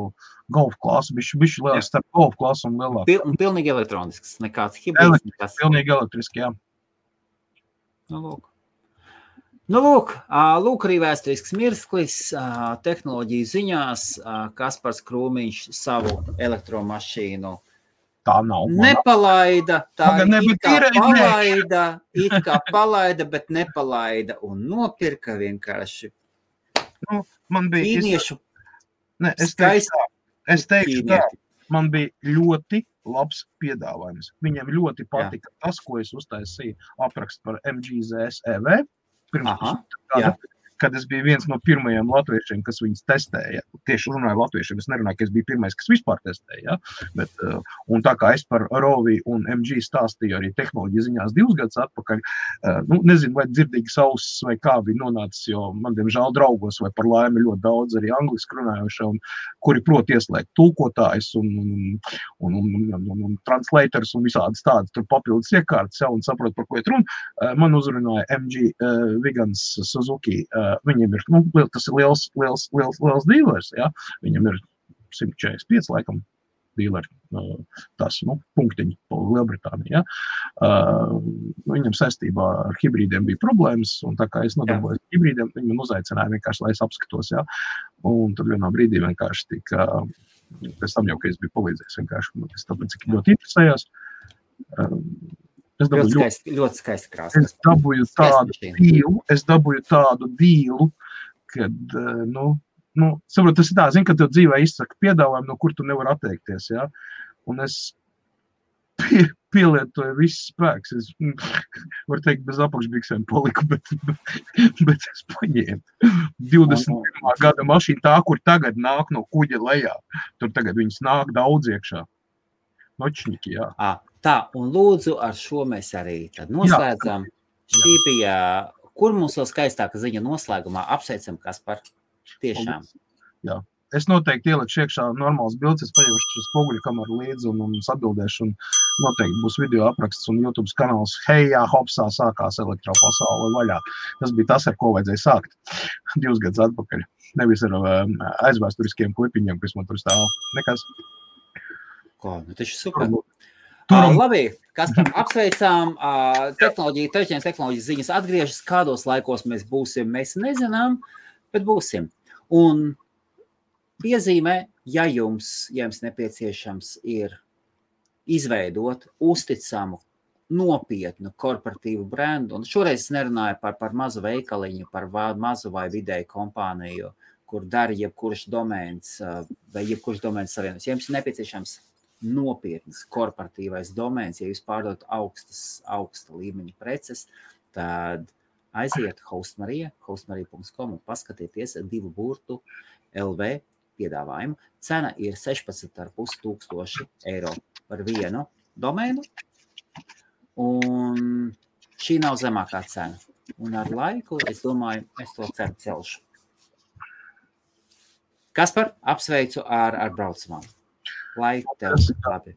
golf klāsu, bišķi, bišķi liels starp golf klāsu un lielāku. Pil, un pilnīgi elektronisks, nekāds hibrīds. nekas. Pilnīgi elektriski, jā. Nu, lūk. Nu, lūk, lūk, arī vēsturisks mirklis tehnoloģiju ziņās. Kaspars Krūmiņš savu elektromašīnu Tā nav. mana. nepalaida. Tā Pagaid, ne, it kā ir- palaida, it kā palaida, bet nepalaida un nopirka vienkārši Man bija ķīniešu Ne, es teikšu, tā, es teikšu tā, man bija ļoti labs piedāvājums. Viņam ļoti patika Jā. tas, ko es uztaisīju aprakstu par MGZS EV. Pirms Aha, gada. Kad es biju viens no pirmajiem latviešiem, kas viņus testēja. Tieši runāju latviešiem, es nerunāju, ka es biju pirmais, kas vispār testēja. Ja? Bet, uh, un tā kā es par Rovi un MG stāstīju arī tehnoloģiju ziņās divus gadus atpakaļ, uh, nu, nezinu, vai dzirdīgs auss vai kā bija nonācis, jo man, diemžēl, draugos vai par laimi ļoti daudz arī angliski runājuši, un, kuri prot ieslēgt tulkotājus un, un, un, un, un, un, un translators un visādas tādas tur papildus iekārtas, ja, un saprot, par ko ir runa. Uh, man uzrunāja MG uh, Vigans Suzuki. Uh, viņam ir, nu, tas ir liels, liels, liels, liels dealers, ja. Viņam ir 145 laikam dealeri. Uh, tas nu, punktiņi pa Lielbritāniju. Ja? Viņam saistībā ar hibrīdiem bija problēmas, un tā kā es nodarbojos ar hibrīdiem, viņi man uzaicināja vienkārši, lai es apskatos. Ja? Un tur vienā brīdī vienkārši tika, pēc tam jau, ka es biju palīdzējis, vienkārši nu, tāpēc, cik ļoti interesējos. Es dabūju ļoti, skaisti, ļoti skaisti krāsa. es dabūju tādu dīlu, es dabūju tādu dīlu, kad, eh, nu, nu saprot, tas ir tā, zin, ka tev dzīvē izsaka piedāvājumu, no kur tu nevari atteikties, ja? Un es pie, pielietoju visu spēks. Es, varu teikt, bez apakšbiksēm paliku, bet, bet es paņēmu 21. gada mašīnu, tā, kur tagad nāk no kuģa lejā. Tur tagad viņas nāk daudz iekšā. Nočņiki, jā. À, tā, un lūdzu, ar šo mēs arī noslēdzam. Šī bija, kur mums vēl skaistāka ziņa noslēgumā, apsveicam, kas par tiešām. Jā. Es noteikti ieliku iekšā normāls bildes, es paiešu spoguļu kameru līdzi un, un atbildēšu. Un noteikti būs video apraksts un YouTube kanāls. Hei, jā, hopsā sākās elektropasaule vaļā. Tas bija tas, ar ko vajadzēja sākt divus gadus atpakaļ. Nevis ar um, aizvēsturiskiem klipiņiem, kas man tur stāv. Nekas. Ko, nu, tas ir super. Tur Uh, labi, kas apsveicām. Uh, tehnoloģija, trešdienas tehnoloģijas ziņas atgriežas. Kādos laikos mēs būsim, mēs nezinām, bet būsim. Un piezīmē, ja jums, ja jums nepieciešams ir izveidot uzticamu, nopietnu korporatīvu brendu, un šoreiz es nerunāju par, par mazu veikaliņu, par va- mazu vai vidēju kompāniju, kur dara jebkurš domēns vai jebkurš domēns savienojums. Ja jums ir nepieciešams nopietns korporatīvais domēns, ja jūs pārdodat augstas, augsta līmeņa preces, tad aiziet hostmarija, hostmarija.com un paskatieties divu burtu LV piedāvājumu. Cena ir 16,5 tūkstoši eiro par vienu domēnu, un šī nav zemākā cena. Un ar laiku, es domāju, es to cenu celšu. Kas par apsveicu ar, ar braucamām? Lai tev labi.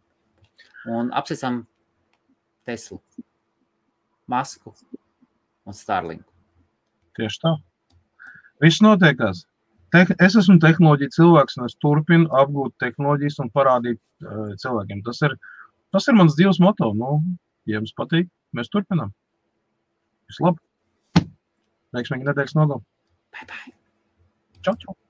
Un apsveicam Teslu, Masku un Starlinku. Tieši tā. Viss notiekās. Te, es esmu tehnoloģija cilvēks, un es turpinu apgūt tehnoloģijas un parādīt uh, cilvēkiem. Tas ir, tas ir mans dzīves moto. Nu, ja jums patīk, mēs turpinām. Vislabāk! Veiksmīgi nedēļas nogalu! Bye, bye. Čau, čau!